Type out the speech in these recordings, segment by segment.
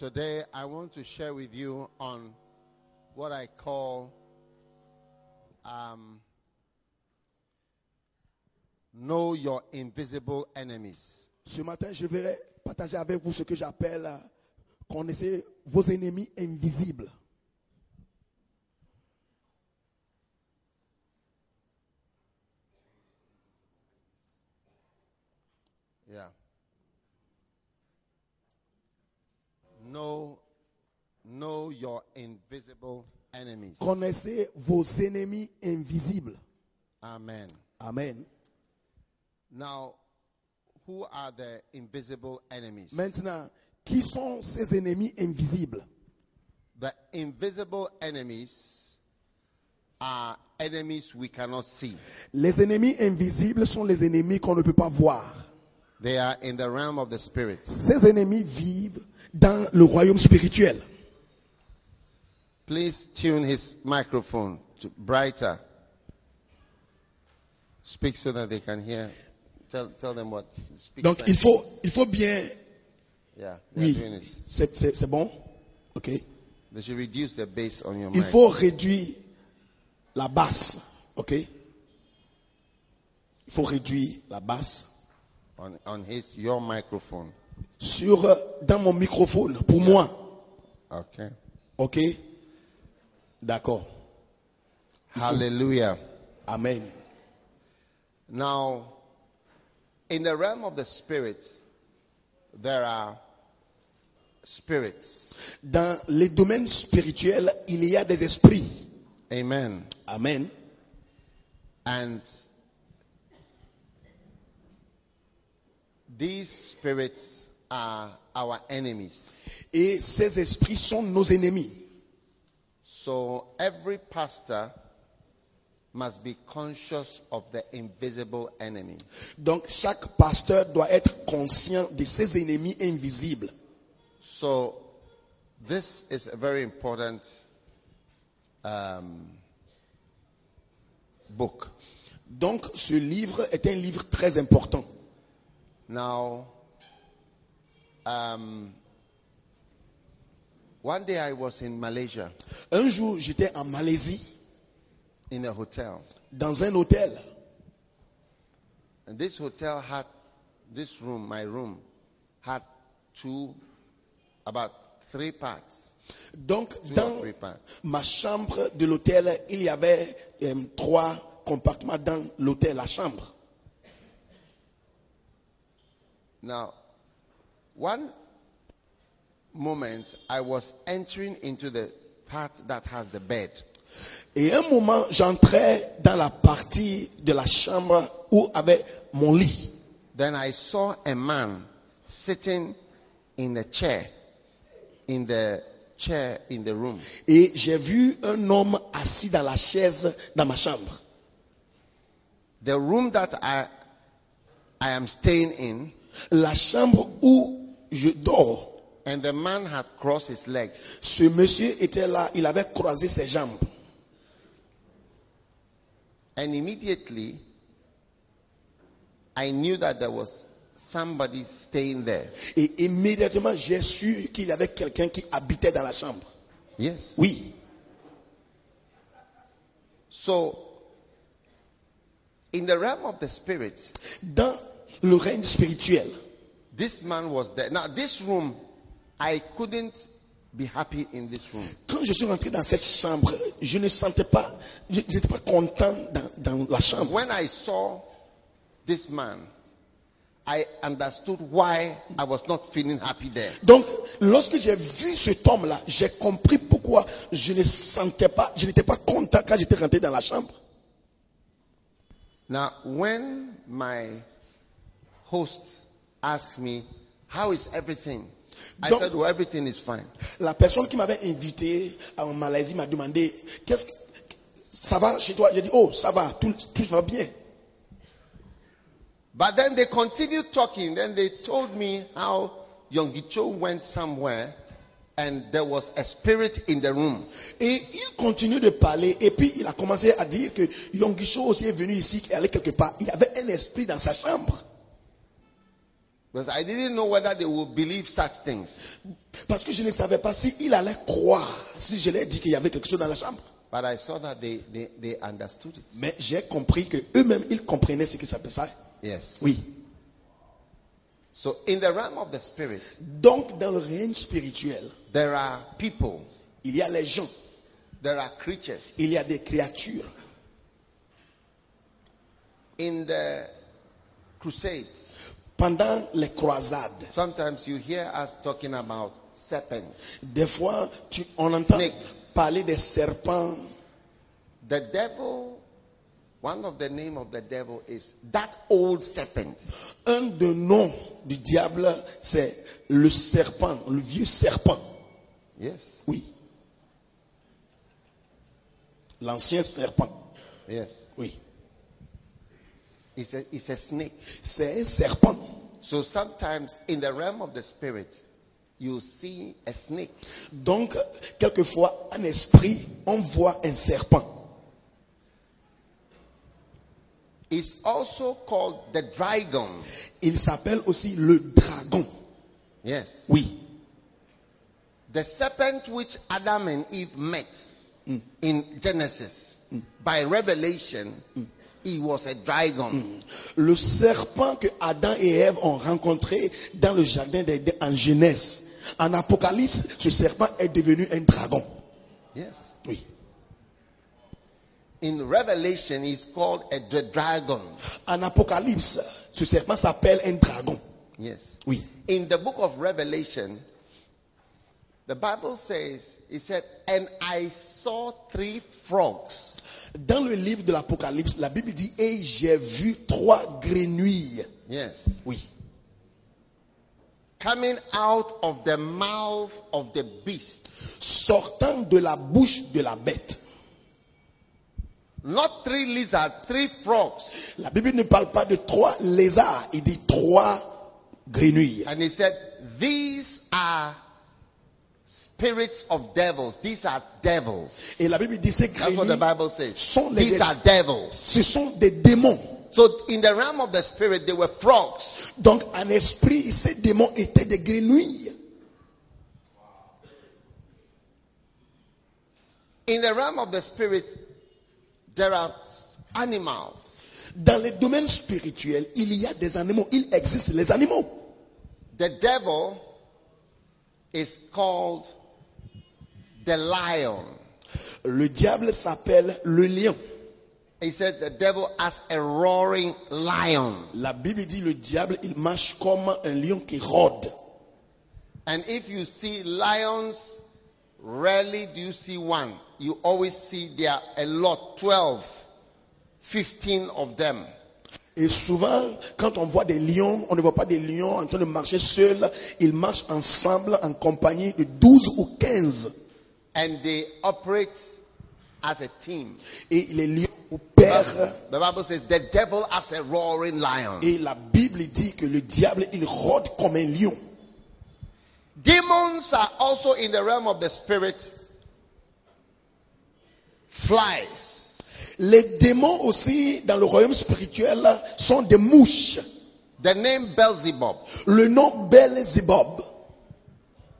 Today, I want to share with you on what I call um, know your invisible enemies. Ce matin, je vais partager avec vous ce que j'appelle euh, connaissez vos ennemis invisibles. Yeah. Know, know your invisible enemies. Connaissez vos ennemis invisibles. Amen. Amen. Now, who are the invisible enemies? Maintenant, qui sont ces ennemis invisibles The invisible enemies are enemies we cannot see. Les ennemis invisibles sont les ennemis qu'on ne peut pas voir. They are in the realm of the spirits. Ces ennemis vivent dans le royaume spirituel. Please tune his microphone to brighter. Speak so that they can hear. Tell, tell them what. Speak Donc il faut, il faut bien... yeah, Oui, c'est bon? Ok. They should reduce the bass on your Il mic. faut réduire la basse. Ok? Il faut réduire la basse On, on his, your microphone. Sur, euh, dans mon microphone, pour moi. Okay. Ok? D'accord. Hallelujah. Amen. Now, in the realm of the spirit, there are spirits. Dans les domaines spirituels, il y a des esprits. Amen. Amen. And these spirits are our enemies. Et ces esprits sont nos ennemis. So every pastor must be conscious of the invisible enemy. Donc chaque pasteur doit être conscient de ses ennemis invisibles. So this is a very important um, book. Donc ce livre est un livre très important. Now, um, one day I was in Malaysia Un jour, j'étais en Malaisie, in a hotel. dans un hôtel. And this hotel had this room, my room, had two, about three parts. Donc Two dans parts. ma chambre de l'hôtel, il y avait euh, trois compartiments dans l'hôtel, la chambre. Now, one moment I was entering into the part that has the bed. Et un moment, j'entrais dans la partie de la chambre où avait mon lit. Then I saw a man sitting in a chair, in the chair in the room. Et j'ai vu un homme assis dans la chaise dans ma chambre. The room that I, I am staying in, La chambre où je dors. and the man had crossed his legs. Ce monsieur était là, il avait croisé ses jambes. And immediately, I knew that there was somebody staying there. Et immédiatement, j'ai su qu'il y avait quelqu'un qui habitait dans la chambre. Yes. Oui. So, in the realm of the spirit, Dans le règne spirituel, this man was there. Now, this room, I couldn't be happy in this room. quand je suis rentré dans cette chambre, je ne sentais pas, je n'étais pas content dans, dans la chambre. When I saw this man, I understood why I was not feeling happy there. Donc, lorsque j'ai vu cet homme-là, j'ai compris pourquoi je ne sentais pas, je n'étais pas content quand j'étais rentré dans la chambre. Now, when my host asked me, How is everything? I said, Well, everything is fine. La personne qui m'avait invité en Malaisie m'a demandé, qu'est-ce que, ça va chez toi? J'ai dit, oh, ça va, tout, tout va bien. But then they continued talking. Then they told me how Yongicho went somewhere and there was a spirit in the room. Et il continue de parler, et puis il a commencé à dire que Yongisho aussi est venu ici, et allé quelque part. Il y avait un esprit dans sa chambre. Because I didn't know whether they would believe such things. Parce que je ne savais pas si il allait croire si je leur ai dit qu'il y avait quelque chose dans la chambre. But I saw that they, they, they understood it. Mais j'ai compris que eux-mêmes ils comprenaient ce qui s'appelle ça. Yes. Oui. So in the realm of the spirit, Donc dans le règne spirituel, there are people, il y a les gens, there are creatures. il y a des créatures. In the crusades, Pendant les croisades, sometimes you hear us talking about serpents. des fois tu- on entend Snakes. parler des serpents. The devil, one of the name of the devil is that old serpent. Un des noms du diable, c'est le serpent, le vieux serpent. Yes. Oui. L'ancien serpent. Yes. Oui. It's a, it's a snake. C'est un serpent. So sometimes in the realm of the spirit, you see a snake. Donc, quelquefois, en esprit, on voit un serpent. It's also called the dragon. Il s'appelle aussi le dragon. Yes. Oui. The serpent which Adam and Eve met mm. in Genesis mm. by revelation, mm. He was a dragon. Le serpent que Adam et Ève ont rencontré dans le jardin d'Éden en Genèse. En Apocalypse, ce serpent est devenu un dragon. Yes. Oui. In Revelation, he's called a dra- dragon. En Apocalypse, ce serpent s'appelle un dragon. Yes. Oui. In the book of Revelation, the Bible says, it said, and I saw three frogs Dans le livre de l'Apocalypse, la Bible dit Et j'ai vu trois grenouilles. Yes. Oui. Coming out of the mouth of the beast. Sortant de la bouche de la bête. Not three lizards, three frogs. La Bible ne parle pas de trois lézards, il dit trois grenouilles. And he said, These are spirits of devils. These are devils. Et la Bible dit ces That's what the Bible says. sont les These are devils. ce sont des démons. So in the realm of the spirit, they were frogs. Donc en esprit, ces démons étaient des grenouilles. In the realm of the spirit, there are animals. Dans les domaines spirituels, il y a des animaux. Il existe les animaux. The devil is called the lion. Le diable s'appelle le lion. He said the devil has a roaring lion. La Bible dit le diable, il marche comme un lion qui rôde. And if you see lions, rarely do you see one. You always see there are a lot, 12, 15 of them. Et souvent, quand on voit des lions, on ne voit pas des lions en train de marcher seuls. Ils marchent ensemble en compagnie de 12 ou 15. And they operate as a team. Et les lions opèrent. The Bible says the devil has a roaring lion. Et la Bible dit que le diable, il rôde comme un lion. Demons are also in the realm of the spirit. Flies. Les démons aussi, dans le royaume spirituel, sont des mouches. The name Beelzebub, Le nom Belzébob,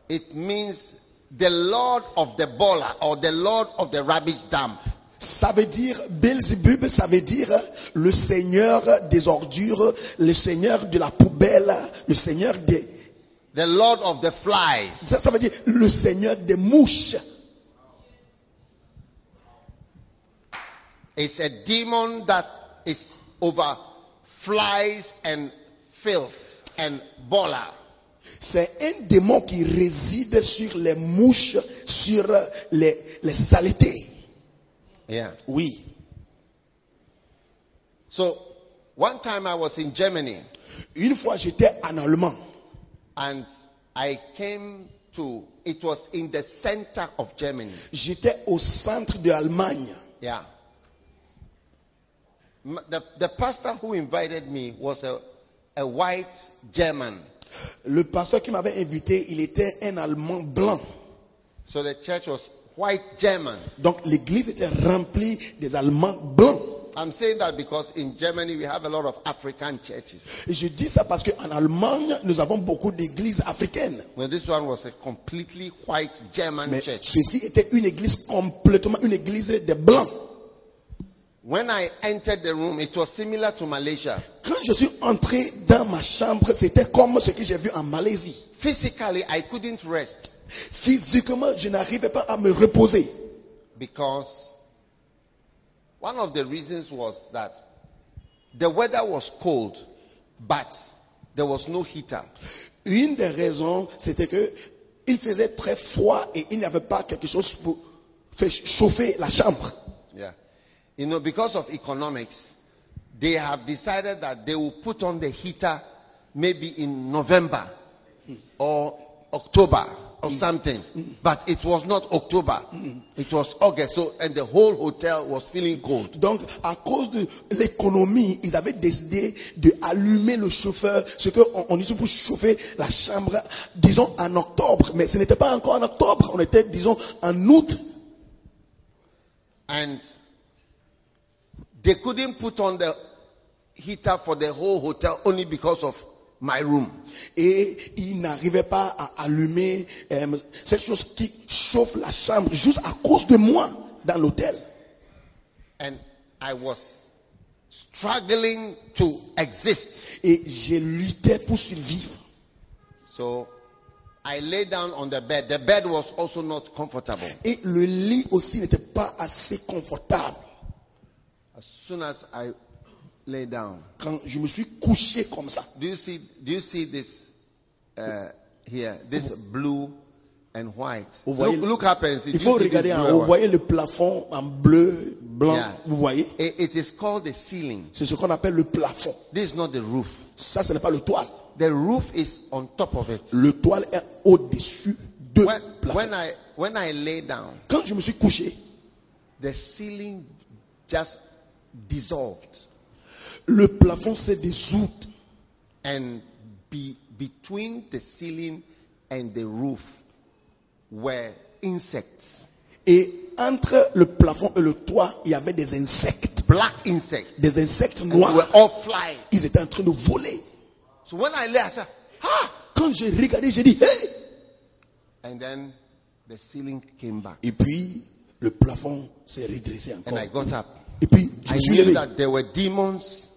it means the Lord of the baller or the Lord of the rubbish dump. ça veut dire, Belzébub, ça veut dire le seigneur des ordures, le seigneur de la poubelle, le seigneur des... The Lord of the flies. Ça, ça veut dire le seigneur des mouches. It's a demon that is over flies and filth and baller. C'est un démon qui réside sur les mouches, sur les, les saletés. Yeah. Oui. So one time I was in Germany Une fois, j'étais en Allemand. and I came to, it was in the center of Germany. J'étais au centre de l'Allemagne. Yeah. The, the pastor who invited me was a, a white German. Le pasteur qui m'avait invité, il était un Allemand blanc. So the church was white Germans, Donc l'église était remplie des Allemands blancs. I'm saying that because in Germany we have a lot of African churches. Et je dis ça parce qu'en Allemagne, nous avons beaucoup d'églises africaines. Well, this one was a completely white German Mais church. ceci était une église complètement, une église des blancs. When I entered the room, it was similar to Malaysia. Quand je suis entré dans ma chambre, c'était comme ce que j'ai vu en Malaisie. Physically, I couldn't rest Physiquement, je n'arrivais pas à me reposer. because one of the reasons was that the weather was cold, but there was no heater. Une des raisons, c'était que il faisait très froid et il n'y avait pas quelque chose pour faire chauffer la chambre. You know, because of economics, they have decided that they will put on the heater maybe in November or October or something. But it was not October. It was August. So, and the whole hotel was feeling cold. Donc, à cause de l'économie, ils avaient décidé de allumer le chauffeur, ce qu'on on dit pour chauffer la chambre, disons en octobre. Mais ce n'était pas encore en octobre, on était, disons, en août. And they couldn't put on the heater for the whole hotel only because of my room. Et ils n'arrivaient pas à allumer euh, cette chose qui chauffe la chambre juste à cause de moi dans l'hôtel. And I was struggling to exist. Et j'ai lutté pour survivre. So I lay down on the bed. The bed was also not comfortable. Et le lit aussi n'était pas assez confortable. As soon as I lay down, Quand je me suis couché comme ça, do you see? Do you see this uh, here? This blue and white? Vous Look, voyez- look and see. il faut regarder en Vous voyez le plafond en bleu, blanc. Yeah. Vous voyez? It- it is called the ceiling. C'est ce qu'on appelle le plafond. This is not the roof. Ça, ce n'est pas le toile. The roof is on top of it. Le toile est au-dessus de When, plafond. when I when I lay down, Quand je me suis couché, the ceiling just dissolved, le plafond s'est dissous. and be, between the ceiling and the roof were insects, Et entre le plafond et le toit, il y avait des insectes. black insects. Des insectes They were noirs. all flying. Ils étaient en train de voler. So when I lay, I said, "Ah!" Quand j'ai regardé, j'ai dit, hey! And then the ceiling came back, Et puis, le plafond s'est redressé and I encore. got up. Et puis, je I suis knew levé. that there were demons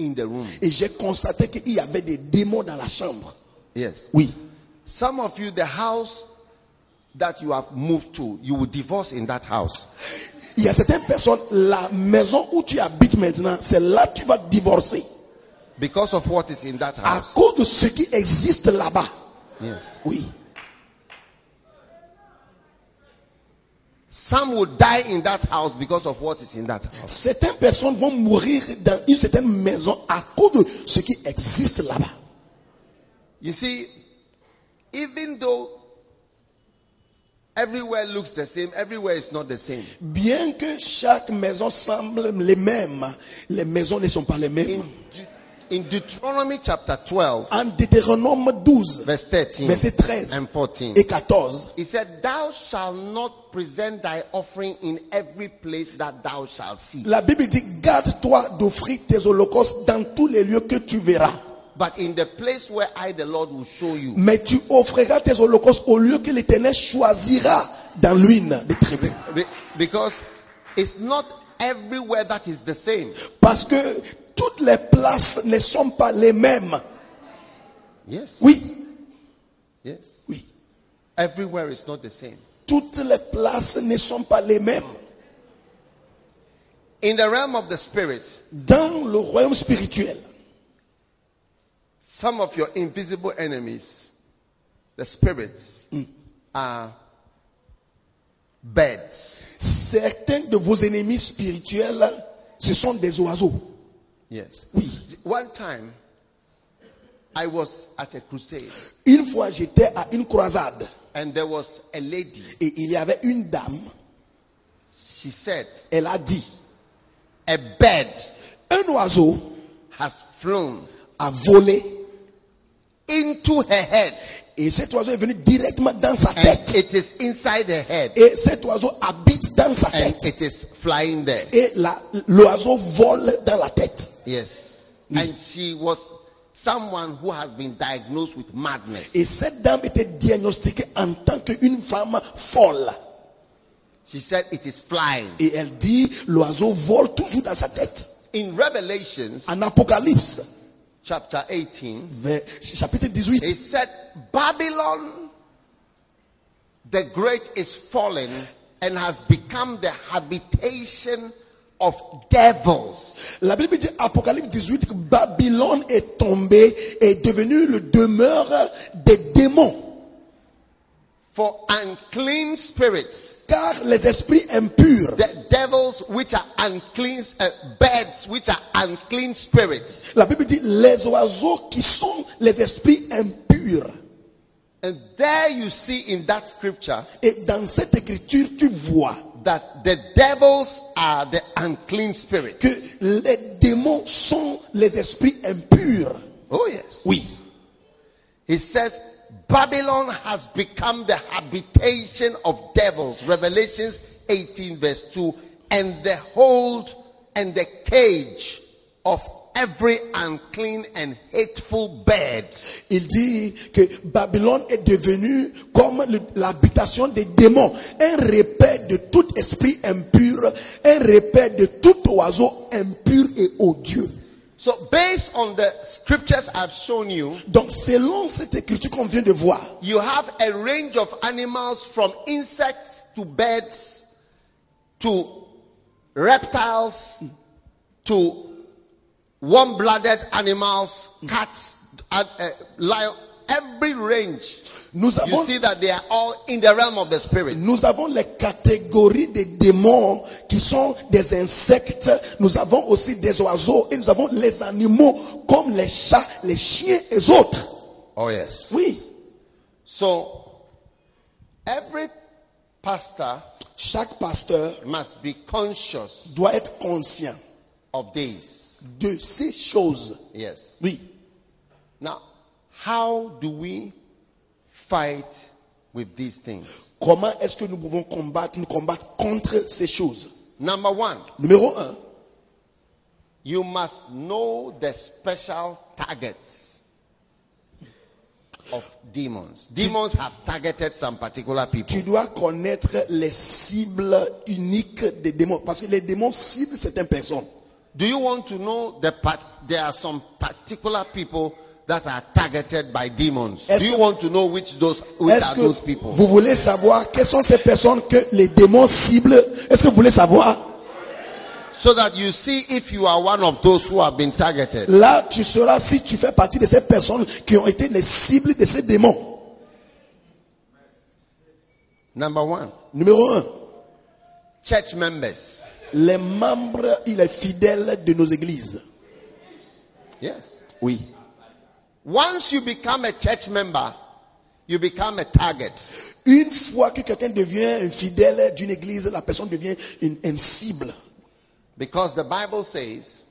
in the room. Et j'ai constaté qu'il y avait des démons dans la chambre. Yes. Oui. Some of you, the house that you have moved to, you will divorce in that house. Il y a certaines personnes, la maison où tu habites maintenant, c'est là que tu vas divorcer. because of what is in that À house. cause de ce qui existe là-bas. Yes. Oui. Some will die in that house because of what is in that house. Certaines personnes vont mourir dans une certaine maison à cause de ce qui existe là-bas. You see, even though everywhere looks the same, everywhere is not the same. Bien que chaque maison semble les mêmes, les maisons ne sont pas les mêmes. De- in Deuteronomy chapter 12, En Deutéronome 12, verse 13 verset 13 and 14, et 14, he said, Thou shalt not present thy offering in every place that thou shalt see. la Bible dit, garde-toi d'offrir tes holocaustes dans tous les lieux que tu verras. But in the place where I, the Lord, will show you. Mais tu offriras tes holocaustes au lieu que l'Éternel choisira dans l'une des tribus. Be- Because it's not everywhere that is the same. Parce que toutes les places ne sont pas les mêmes. Yes. Oui, Yes. oui. Everywhere is not the same. Toutes les places ne sont pas les mêmes. In the realm of the spirit, Dans le royaume spirituel, some of your invisible enemies, the spirits, are birds. certains de vos ennemis spirituels, ce sont des oiseaux. Yes. Oui. One time, I was at a crusade, Une fois, j'étais à une croisade and there was a lady. et il y avait une dame. She said, Elle a dit, A bird un oiseau has flown a volé into her head Et cet oiseau est venu directement dans sa and it is inside the head Et cet oiseau habite dans sa and tête. it is flying there. Et l'oiseau vole dans la tête. Yes. And she was someone who has been diagnosed with madness. Et cette dame était diagnostiquée en tant qu'une femme folle. She said it is flying. Et elle dit, l'oiseau vole toujours dans sa tête. In Revelations En Apocalypse, chapter 18, vers- chapitre 18, it said, Babylon the Great is fallen and has become the habitation of devils. la Bible dit, Apocalypse 18, que Babylone est tombée et est devenue le demeure des démons. For unclean spirits, Car les esprits impurs, the devils which are unclean, uh, birds which are unclean spirits, la Bible dit, les oiseaux qui sont les esprits impurs. and there you see in that scripture Et dans cette écriture, tu vois that the devils are the unclean spirits. que les démons sont les esprits impurs. Oh, yes. Oui. It says, Babylon has become the habitation of devils. Revelations 18, verse 2. And the hold and the cage of every unclean and hateful bird. Il dit que Babylone est devenue comme l'habitation des démons, un repère de tout esprit impur, un repère de tout oiseau impur et odieux. So, based on the scriptures I've shown you, Donc, selon cette écriture qu'on vient de voir, you have a range of animals from insects to birds to reptiles to warm blooded animals, cats, uh, uh, lion, every range. nous You see that they are all in the realm of the spirit. nous avons les catégories des démons qui sont des insectes. Nous avons aussi des oiseaux et nous avons les animaux comme les chats, les chiens et les autres. Oh, yes. Oui. So, every pastor Chaque pasteur must be conscious doit être conscient of these. de ces choses. Yes. Oui. Now, how do we fight with these things? Comment est-ce que nous pouvons combattre, nous combattre contre ces choses? Number one, Numéro un, you must know the special targets of demons. Demons have targeted some particular people. tu dois connaître les cibles uniques des démons. Parce que les démons ciblent certaines personnes. Do you want to know the part? There are some particular people that are targeted by demons. Do you want to know which those which are those people? vous voulez savoir quelles sont ces personnes que les démons ciblent? Est-ce que vous voulez savoir? So that you see if you are one of those who have been targeted. Là, tu sauras si tu fais partie de ces personnes qui ont été les cibles de ces démons. Number one, Numéro un, church members. les membres, il est fidèle de nos églises. Yes. Oui. Once you become a church member, you become a target. Une fois que quelqu'un devient un fidèle d'une église, la personne devient une, une cible. Because the Bible says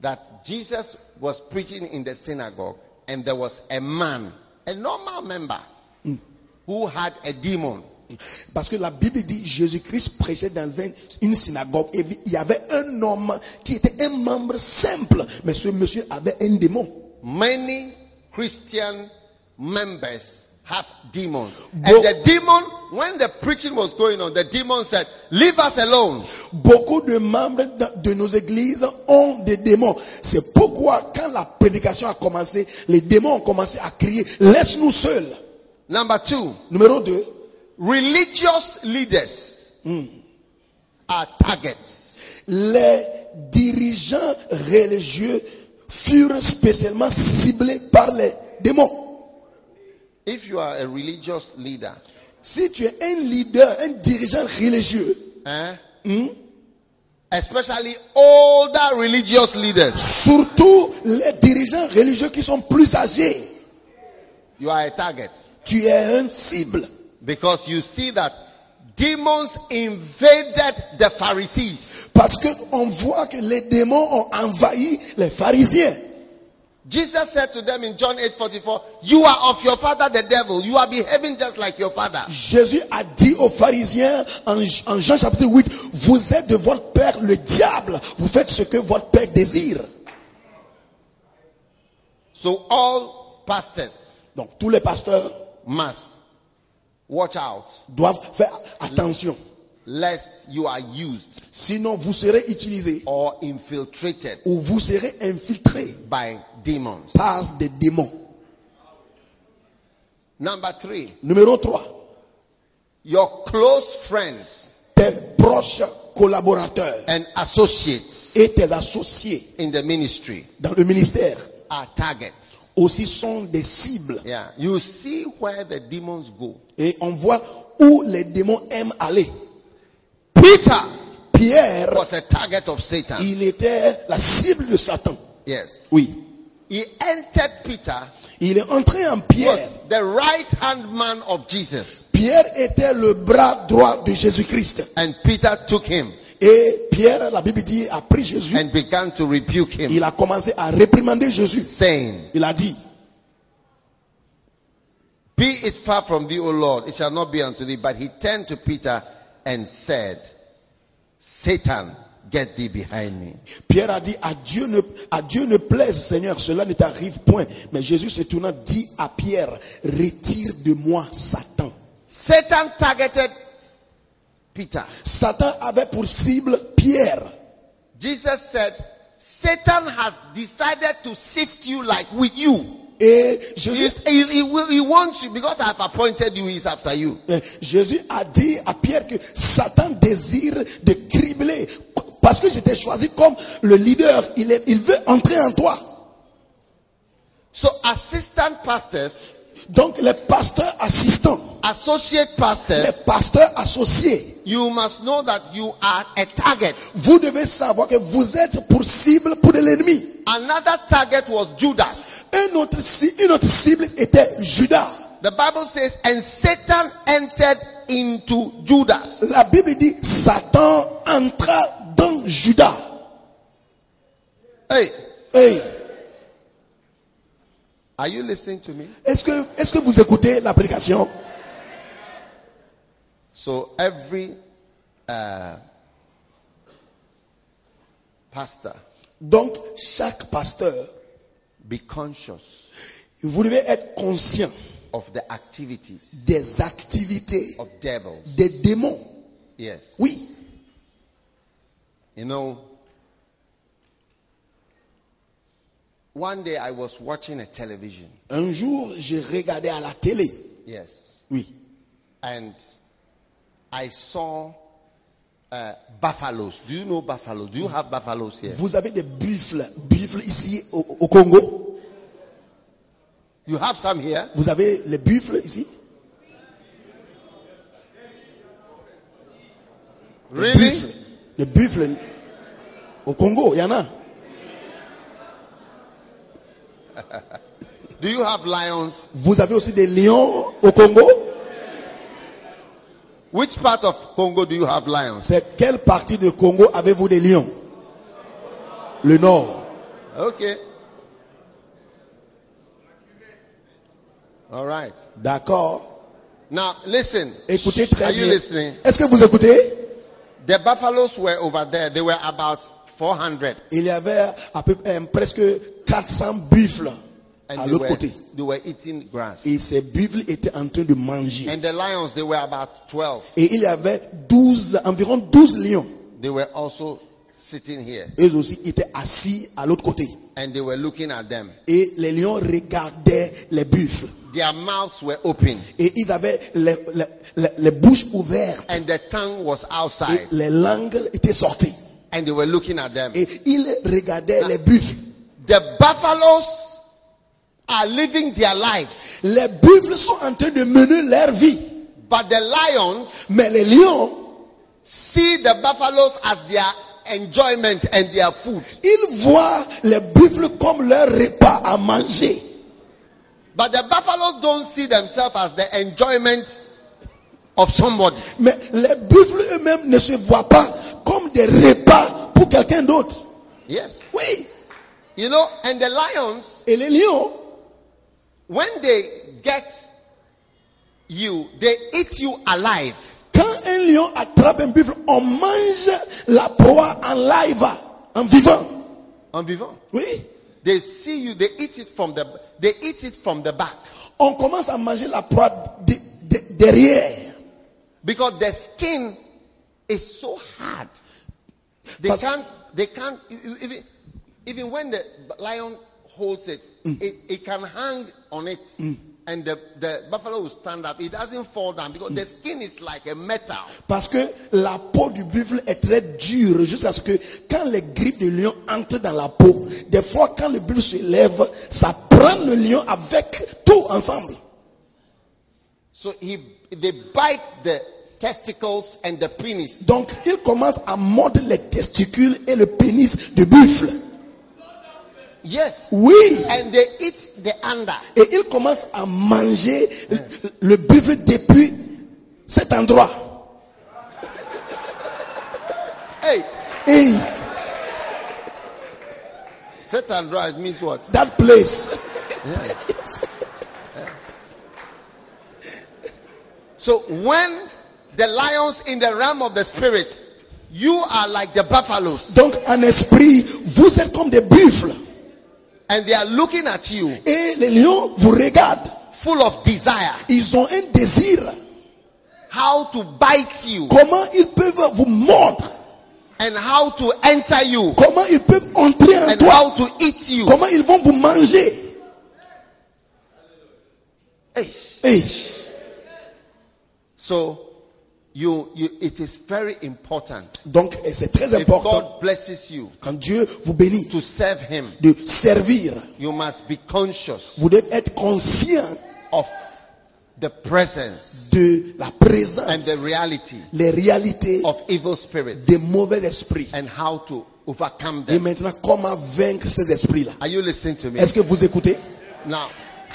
that Jesus was preaching in the synagogue and there was a man, a normal member, who had a demon. Parce que la Bible dit Jésus-Christ prêchait dans un- une synagogue et il y avait un homme qui était un membre simple, mais ce monsieur avait un démon. Many Christian members have demons. Bo- And the demon, when the preaching was going on, the demon said, Leave us alone. Beaucoup de membres de, nos églises ont des démons. C'est pourquoi quand la prédication a commencé, les démons ont commencé à crier, laisse-nous seuls. Number two, Numéro 2, religious leaders hmm. are targets. les dirigeants religieux furent spécialement ciblés par les démons. If you are a religious leader, Si tu es un leader, un dirigeant religieux, eh, especially older religious leaders, surtout les dirigeants religieux qui sont plus âgés, you are a target tu es un cible. because you see that demons invaded the Pharisees. Parce que on voit que les démons ont envahi les pharisiens. Jesus said to them in John 8 44, You are of your father the devil. You are behaving just like your father. Jésus a dit aux pharisiens en, en Jean chapitre 8, vous êtes de votre père le diable, vous faites ce que votre père désire. So all pastors Donc tous les pasteurs must watch out doivent faire attention, lest you are used sinon vous serez utilisés or infiltrated ou vous serez infiltrés by demons. par des démons. Number three, Numéro 3, your close friends tes proches collaborateurs and associates et tes associés in the ministry dans le ministère are targets. aussi sont des cibles. Yeah, you see where the demons go. Et on voit où les démons aiment aller. Peter Pierre, was a target of Satan. il était la cible de Satan. Yes. Oui. He entered Peter, Il est entré en Pierre. the right hand man of Jesus. Pierre était le bras droit de Jésus-Christ. And Peter took him Et Pierre, la Bible dit, a pris Jésus. and began to rebuke him, Il a commencé à réprimander Jésus. saying, Il a dit, Be it far from thee, O Lord, it shall not be unto thee. But he turned to Peter and said, Satan, get thee behind me. Pierre a dit, à Dieu ne, à Dieu ne plaise, Seigneur, cela ne t'arrive point. Mais Jésus se tournant dit à Pierre, retire de moi Satan. Satan targeted Peter. Satan avait pour cible Pierre. Jesus said, Satan has decided to sift you like with you. Et He, Jésus, he, he will, he wants you because I have appointed you, he's after you. euh, Jésus a dit à Pierre que Satan désire de cribler. Parce que j'étais choisi comme le leader, il, est, il veut entrer en toi. So, assistant pastors, Donc les pasteurs assistants, associate les pastors, pasteurs associés, you must know that you are a target. vous devez savoir que vous êtes pour cible pour l'ennemi. Another target was Judas. Un autre, une autre cible était Judas. The Bible says, and Satan entered into Judas. La Bible dit Satan entra dans Judas. Hey, Hey, are you listening to me? est-ce que, est-ce que vous écoutez la prédication? So every uh, pastor, Donc, chaque pasteur, be conscious vous devez être conscient of the activities des activités of devils. des démons. Yes. Oui, You know, one day I was watching a television. un jour, j'ai regardé à la télé. Yes. Oui. And I saw uh, buffaloes. Do you know buffaloes? Do you have buffaloes here? Vous avez des buffles, buffles ici au, au Congo? You have some here? Vous avez les buffles ici? Les Really? buffles. Les buffles au Congo, il y en a. Do you have lions? Vous avez aussi des lions au Congo? Which part of Congo do you have lions? C'est quelle partie de Congo avez-vous des lions? Le nord. Okay. All right. D'accord. Now listen. Écoutez très Are you bien. listening? Est-ce que vous écoutez? The buffaloes were over there. They were about 400. Il y avait à peu euh, presque 400 buffles And à they l'autre were, côté. they were eating grass. Et ces buffles étaient en train de manger. And the lions, they were about 12. Et il y avait 12, environ 12 lions. They were also sitting here. Eux aussi étaient assis à l'autre côté. And they were looking at them. Et les lions regardaient les buffles. Their mouths were open. Et ils avaient les, les- les- les bouches ouvertes. And the tongue was Et outside. les langues étaient sorties. And they were looking at them. Et ils regardaient les buffles. The buffaloes are living their lives. Les buffles sont en train de mener leur vie. But the lions Mais les lions, see the buffaloes as their enjoyment and their food. ils voient les buffles comme leur repas à manger. But the buffaloes don't see themselves as the enjoyment of somebody. Mais les buffles eux-mêmes ne se voient pas comme des repas pour quelqu'un d'autre. Yes. Oui, You know, and the lions, Et les lions, when they get you, they eat you alive. quand un lion attrape un buffle, on mange la proie en live, en vivant. En vivant. Oui. They see you, they eat it from the they eat it from the back. On commence à manger la proie de- de- derrière. Because the skin is so hard. They But- can't they can't even even when the lion holds it, it, it can hang on it. And the, the buffalo will stand up. It doesn't fall down because the skin is like a metal. Parce que la peau du buffle est très dure jusqu'à ce que quand les griffes du lion entrent dans la peau, des fois quand le buffle se lève, ça prend le lion avec tout ensemble. So he they bite the testicles and the penis. Donc il commence à mordre les testicules et le pénis du buffle. Yes. Oui. And they eat the under. Et il commence à manger le buffle depuis cet endroit. Hey, Et set and dry it means what? that place. So when the lions in the realm of the spirit, you are like the buffaloes, Donc en esprit, vous êtes comme des buffles. And they are looking at you Et les lions vous regardent. full of desire. Ils ont un désir. How to bite you Comment ils peuvent vous mordre and how to enter you Comment ils peuvent entrer en and toi how to eat you. Comment ils vont vous manger Hey. Hey, So you, you it is very important Donc c'est très if important God blesses you quand Dieu vous bénit to serve Him, de servir. you must be conscious Vous devez être conscient of the presence de la and the reality les réalités of evil spirits des mauvais esprits. and how to overcome them. Et maintenant, comment vaincre ces esprits-là Are you listening to me? Est-ce que vous écoutez Now,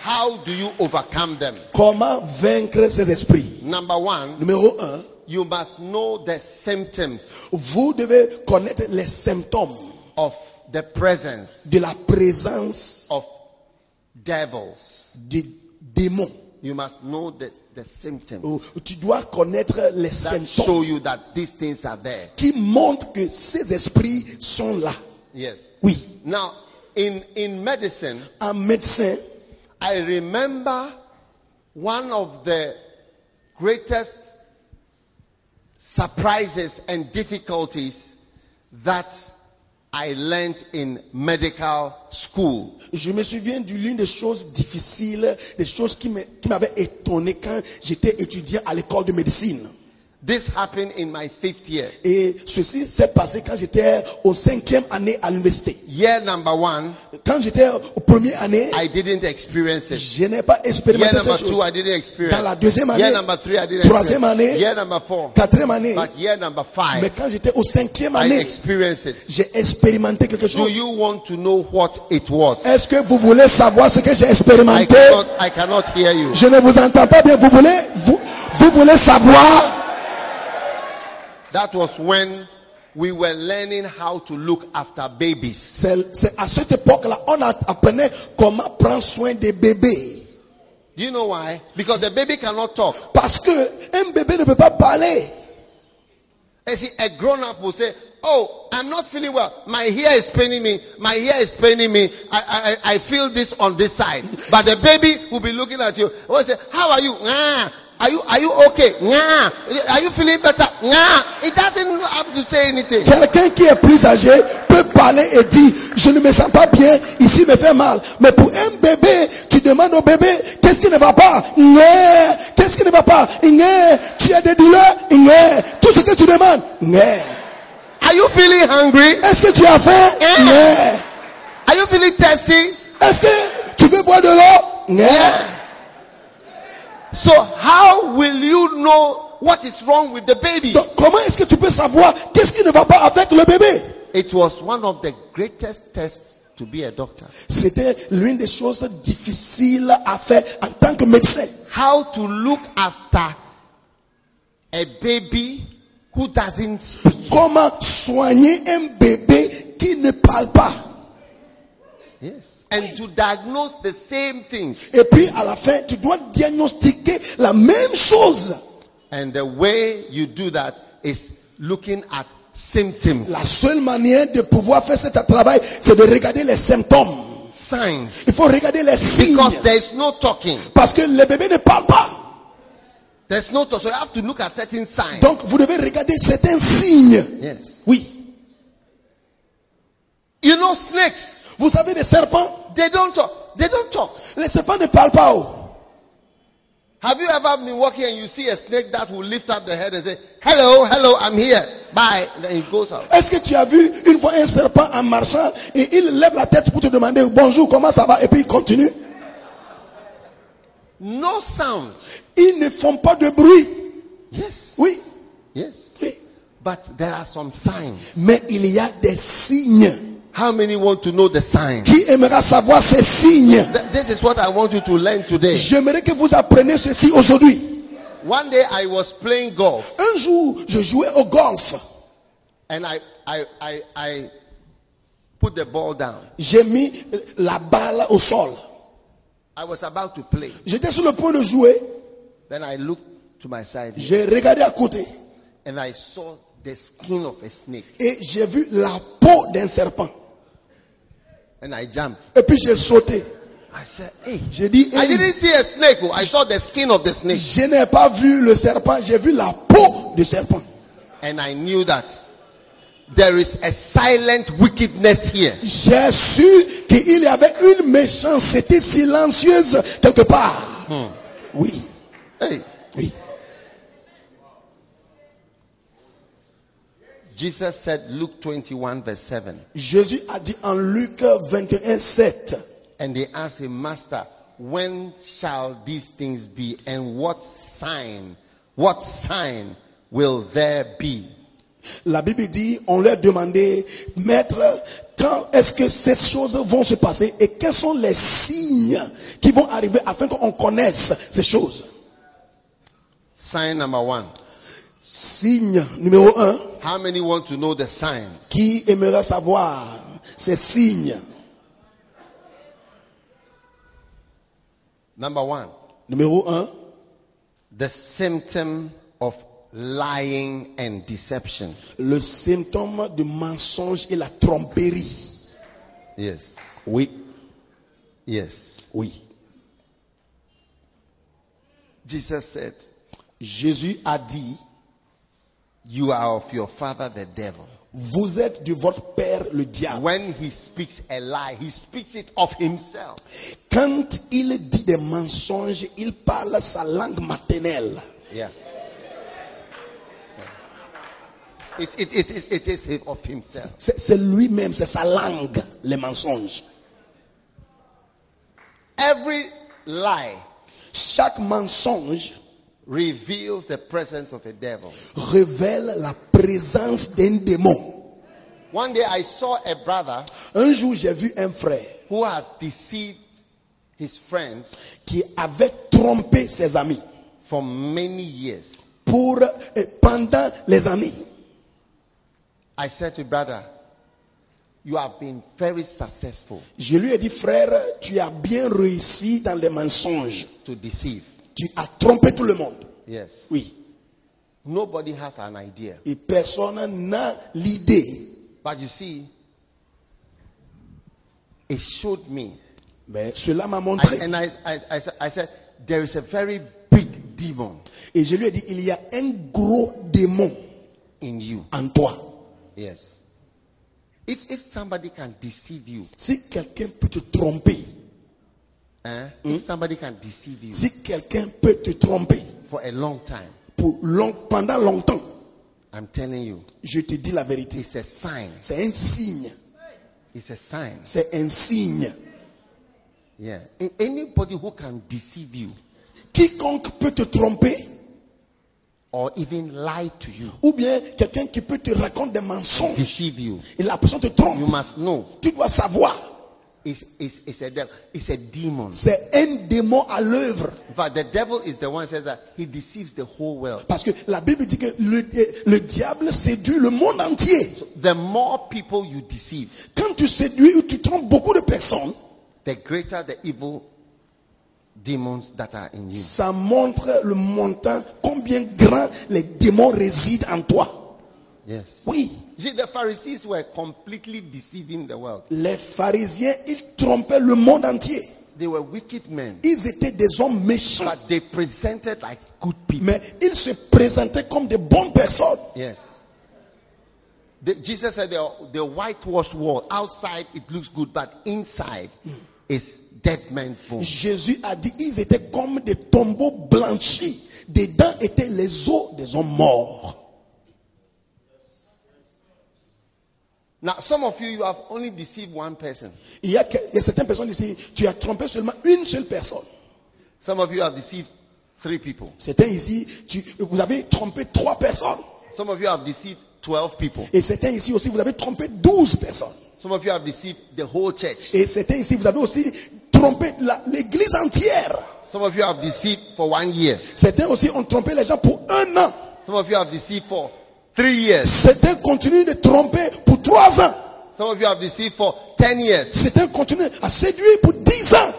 how do you overcome them? Comment vaincre ces esprits Number one, Numéro un, you must know the symptoms vous devez connaître les symptômes of the presence de la présence of devils. des démons. You must know the, the symptoms Oh, Tu dois connaître les that symptômes show you that these things are there. qui montrent que ces esprits sont là. Yes. Oui. Now, in, in medicine, Un médecin, I remember one of the greatest surprises and difficulties that I learned in medical school. je me souviens de l'une des choses difficiles, des choses qui m'avaient étonné quand j'étais étudiant à l'école de médecine. This happened in my fifth year. Et ceci s'est passé quand j'étais au cinquième année à l'université. Year number one, Quand j'étais au premier année, I didn't experience it. je n'ai pas Year expérimenté number cette two. I didn't experience. Dans la deuxième année, Year number three, I didn't troisième experience. année, Year number four. quatrième année. But year number Mais five, quand j'étais au cinquième I année, experienced it. j'ai expérimenté quelque Do chose. you want to know what it was? Est-ce que vous voulez savoir ce que j'ai I expérimenté cannot, I cannot hear you. Je ne vous entends pas bien. Vous voulez, vous, vous voulez savoir That was when we were learning how to look after babies. C'est à cette époque-là, on apprenait comment prendre soin des bébés. Do you know why? Because the baby cannot talk. Parce que un bébé ne peut pas parler. And see, a grown up will say, Oh, I'm not feeling well. My hair is paining me. My hair is paining me. I, I, I feel this on this side. But the baby will be looking at you. Will say, How are you? Nah. Are you are you okay? Nah. Are you feeling better? Nah. It doesn't have to say anything. Quelqu'un qui est plus âgé peut parler et dire, je ne me sens pas bien, ici me fait mal. Mais pour un bébé, tu demandes au bébé, qu'est-ce qui ne va pas? Né. Qu'est-ce qui ne va pas? Né. Tu as des douleurs? Né. Tout ce que tu demandes? Né. Are you feeling hungry? Est-ce que tu as faim? Eh. Né. Are you feeling thirsty? Est-ce que tu veux boire de l'eau? Né. So how will you know what is wrong with the baby? Donc, comment est-ce que tu peux savoir qu'est-ce qui ne va pas avec le bébé? It was one of the greatest tests to be a doctor. C'était l'une des choses difficiles à faire en tant que médecin. How to look after a baby who doesn't speak. Comment soigner un bébé qui ne parle pas? Yes. And to diagnose the same things. Et puis à la fin, tu dois diagnostiquer la même chose. And the way you do that is looking at symptoms, La seule manière de pouvoir faire ce travail, c'est de regarder les symptômes. signs. Il faut regarder les signes. Because there is no talking. Parce que les bébés ne parlent pas. There's no talk. So you have to look at certain signs. Donc vous devez regarder certains signes. Yes. Oui. You know, snakes, Vous savez, les serpents, they don't talk. They don't talk. les serpents ne parlent pas. oh. Have you ever been walking and you see a snake that will lift up the head and say, Hello, hello, I'm here. Bye. Then it goes out. Est-ce que tu as vu une fois un serpent en marchant et il lève la tête pour te demander bonjour, comment ça va et puis il continue? No sound. Ils ne font pas de bruit. Yes. Oui. Yes. oui. But there are some signs. Mais il y a des signes. How many want to know the signs? Qui aimera savoir ces signes? Th- This is what I want you to learn today. J'aimerais que vous appreniez ceci aujourd'hui. One day I was playing golf Un jour, je jouais au golf. and I, I, I, I put the ball down. J'ai mis la balle au sol. I was about to play. J'étais sur le point de jouer. Then I looked to my side J'ai regardé à côté and I saw the skin of a snake et j'ai vu la peau d'un serpent. And I jumped. Et puis j'ai sauté. I said, Hey, J'ai dit, I Hey, didn't see a snake. oh. I saw the skin of the snake. je n'ai pas vu le serpent, j'ai vu la peau du serpent. And I knew that there is a silent wickedness here. J'ai su qu'il y avait une méchanceté silencieuse quelque part. Oui, Hey, oui. Jesus said, Luke 21, verse 7. Jésus a dit en Luc 21, 7. And they asked him, Master, when shall these things be? And what sign, what sign will there be? La Bible dit, on leur demandait, Maître, quand est-ce que ces choses vont se passer et quels sont les signes qui vont arriver afin qu'on connaisse ces choses Sign number one. Signe numéro un, How many want to know the signs? qui aimera savoir ces signes? Number one, Numéro un, the symptom of lying and deception. le symptôme du mensonge et la tromperie. Yes. Oui, Yes. oui. Jesus said, Jésus a dit, You are of your father the devil. vous êtes de votre père le diable. When he speaks a lie, he speaks it of himself. Quand il dit des mensonges, il parle sa langue maternelle. Yeah. It, it, it, it, it is of himself. C'est c'est lui-même, c'est sa langue, les mensonges. Every lie Chaque mensonge reveals the presence of a devil. révèle la présence d'un démon. One day I saw a brother Un jour, j'ai vu un frère who has deceived his friends qui avait trompé ses amis for many years. pour euh, pendant les années. I said to brother, you have been very successful Je lui ai dit, frère, tu as bien réussi dans les mensonges. to deceive. Tu as trompé tout le monde. Yes. Oui. Nobody has an idea. Et personne n'a l'idée. But you see, it showed me. Mais cela m'a I, montré. and I, I, I, said- I said, there is a very big demon Et je lui ai dit, il y a un gros démon in you. en toi. Yes. If, if somebody can deceive you, Si quelqu'un peut te tromper, if somebody can deceive you si quelqu'un peut te tromper for a long time, pour long, pendant longtemps, I'm telling you, je te dis la vérité. it's a sign. C'est un signe. It's a sign. C'est un signe. Yeah. Anybody who can deceive you Quiconque peut te tromper, or even lie to you, ou bien quelqu'un qui peut te raconter des mensonges, deceive you, et la personne te you trompe, must know tu dois savoir is, is, is a devil. It's a demon. C'est un démon à l'œuvre. Fact, the devil is the one who says that he deceives the whole world. Parce que la Bible dit que le, le diable séduit le monde entier. The more people you deceive, Quand tu séduis ou tu trompes beaucoup de personnes, the greater the evil demons that are in you. ça montre le montant, combien grand les démons résident en toi. Yes. Oui, see, the Pharisees were completely deceiving the world. les pharisiens, ils trompaient le monde entier. They were wicked men, Ils étaient des hommes méchants, but they presented like good people. mais ils se présentaient comme des bonnes personnes. Yes. The, Jesus said the, the whitewashed wall, outside it looks good, but inside hmm. is dead man's bones. Jésus a dit, ils étaient comme des tombeaux blanchis. Dedans étaient les os des hommes morts. Now, some of you, you have only deceived one person. Il y a, que- il y a certaines personnes ici, tu as trompé seulement une seule personne. Some of you have deceived three people. Certains ici, tu, vous avez trompé trois personnes. Some of you have deceived 12 people. Et certains ici aussi, vous avez trompé douze personnes. Some of you have deceived the whole church. Et certains ici, vous avez aussi trompé l'église entière. Some of you have deceived for one year. Certains aussi ont trompé les gens pour un an. Some of you have deceived for three years. Certains continuent de tromper pour trois ans. Some of you have deceived for 10 years. Certains continuent à séduire pour dix ans.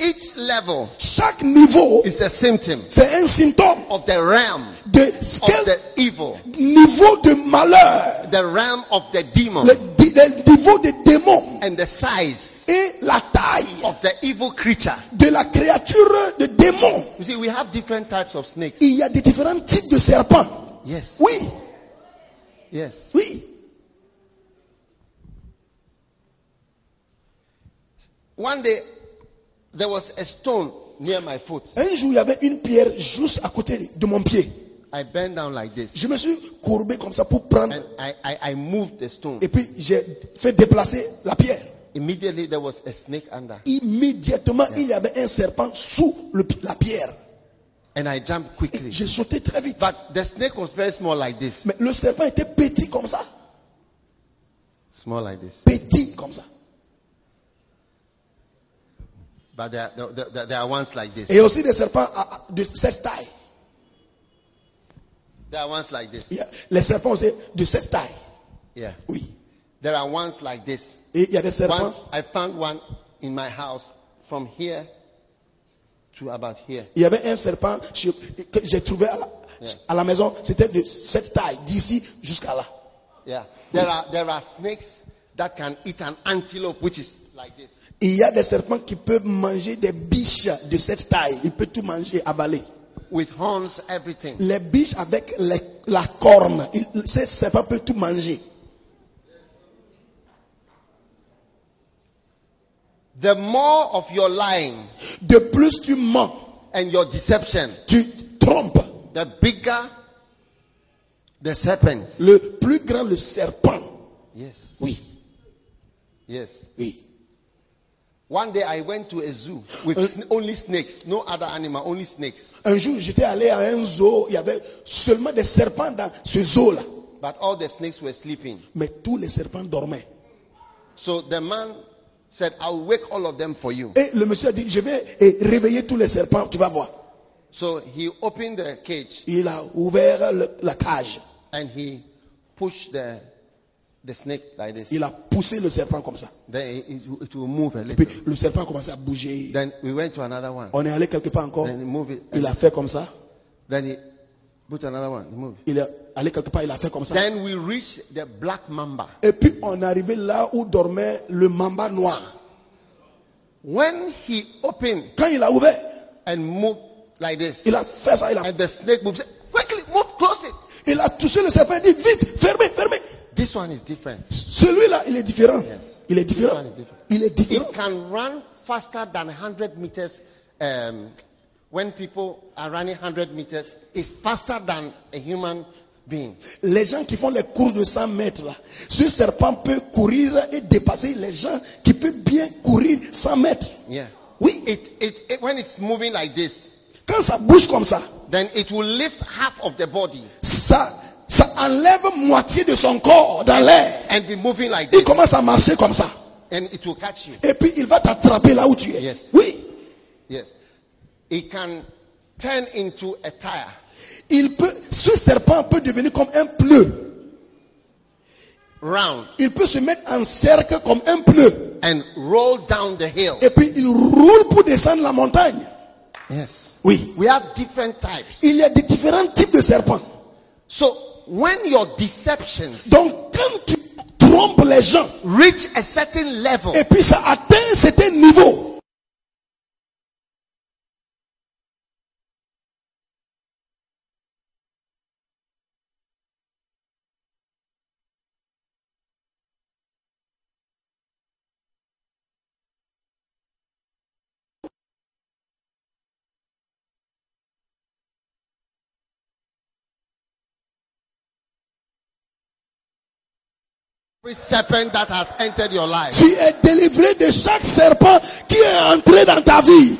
Each level Chaque niveau, is a symptom c'est un symptôme of the realm de of the evil, niveau de malheur, the realm of the demon, le, le niveau des démons and the size et la taille of the evil creature. de la créature de démon. You see, we have different types of snakes. Il y a des différents types de serpents. Yes. Oui, Yes. oui. One day, there was a stone near my foot. Un jour, il y avait une pierre juste à côté de mon pied. I bent down like this, Je me suis courbé comme ça pour prendre. and I, I, I moved the stone. Et puis, j'ai fait déplacer la pierre. Immediately, there was a snake under, Immédiatement, il y avait un serpent sous le- la pierre. And I jumped quickly. J'ai sauté très vite. But the snake was very small, like this. Mais le serpent était petit comme ça. Small like this. Petit comme ça. But there, there, there, there are ones like this. Et aussi des serpents à- de cette taille. There are ones like this. Il y a les serpents aussi de cette taille. Yeah. Oui. There are ones like this. Et il y a des serpents. Once I found one in my house from here to about here. Il y avait un serpent que j'ai trouvé à la, à la maison. C'était de cette taille, d'ici jusqu'à là. Yeah. There are there are snakes that can eat an antelope, which is like this. Il y a des serpents qui peuvent manger des biches de cette taille. Ils peuvent tout manger, avaler. With horns, everything. Les biches avec les- la corne, ces serpents peuvent tout manger. The more of your lying De plus tu mens, and your deception, tu trompes. the bigger the serpent. Le plus grand le serpent. Yes. Oui, Yes. oui. One day I went to a zoo with sn- only snakes, no other animal, only snakes. Un jour, j'étais allé à un zoo, il y avait seulement des serpents dans ce zoo-là. But all the snakes were sleeping. Mais tous les serpents dormaient. So the man said, I'll wake all of them for you. Et le monsieur a dit, je vais réveiller tous les serpents, tu vas voir. So he opened the cage Il a ouvert le- la cage. and he pushed the, the snake like this. Il a poussé le serpent comme ça. Then it, it, will move a Et little. puis le serpent a commencé à bouger. Then we went to another one. On est allé quelque part encore. Then he moved it. Il a fait comme ça. Then he put another one. He moved. Il est allé quelque part, il a fait comme ça. Then we reached the black mamba. Et puis on est arrivé là où dormait le mamba noir. When he opened Quand il a ouvert, and moved like this, il a fait ça, il a, and the snake said, quickly move, close it. il a touché le serpent et dit vite, fermez, fermez. This one is different. Celui-là, il est différent. Il est différent. Il est différent. It can run faster than 100 meters. Um, when people are running 100 meters, it's faster than a human being. Les gens qui font les cours de 100 mètres, là, ce serpent peut courir et dépasser les gens qui peuvent bien courir 100 mètres. Yeah. Oui. It, it, it, when it's moving like this, Quand ça bouge comme ça, then it will lift half of the body ça, ça enlève moitié de son corps dans l'air. and be moving like Il this. commence à marcher comme ça. and it will catch you. Et puis il va t'attraper là où tu es. Yes. Oui. Yes. It can turn into a tire. Il peut, ce serpent peut devenir comme un pneu. round Il peut se mettre en cercle comme un pneu. and roll down the hill. Et puis il roule pour descendre la montagne. Yes. Oui. We have different types. Il y a des différents types de serpents. So when your deceptions Donc quand tu trompes les gens reach a certain level, et puis ça atteint un certain niveau, tu es délivré de chaque serpent qui est entré dans ta vie.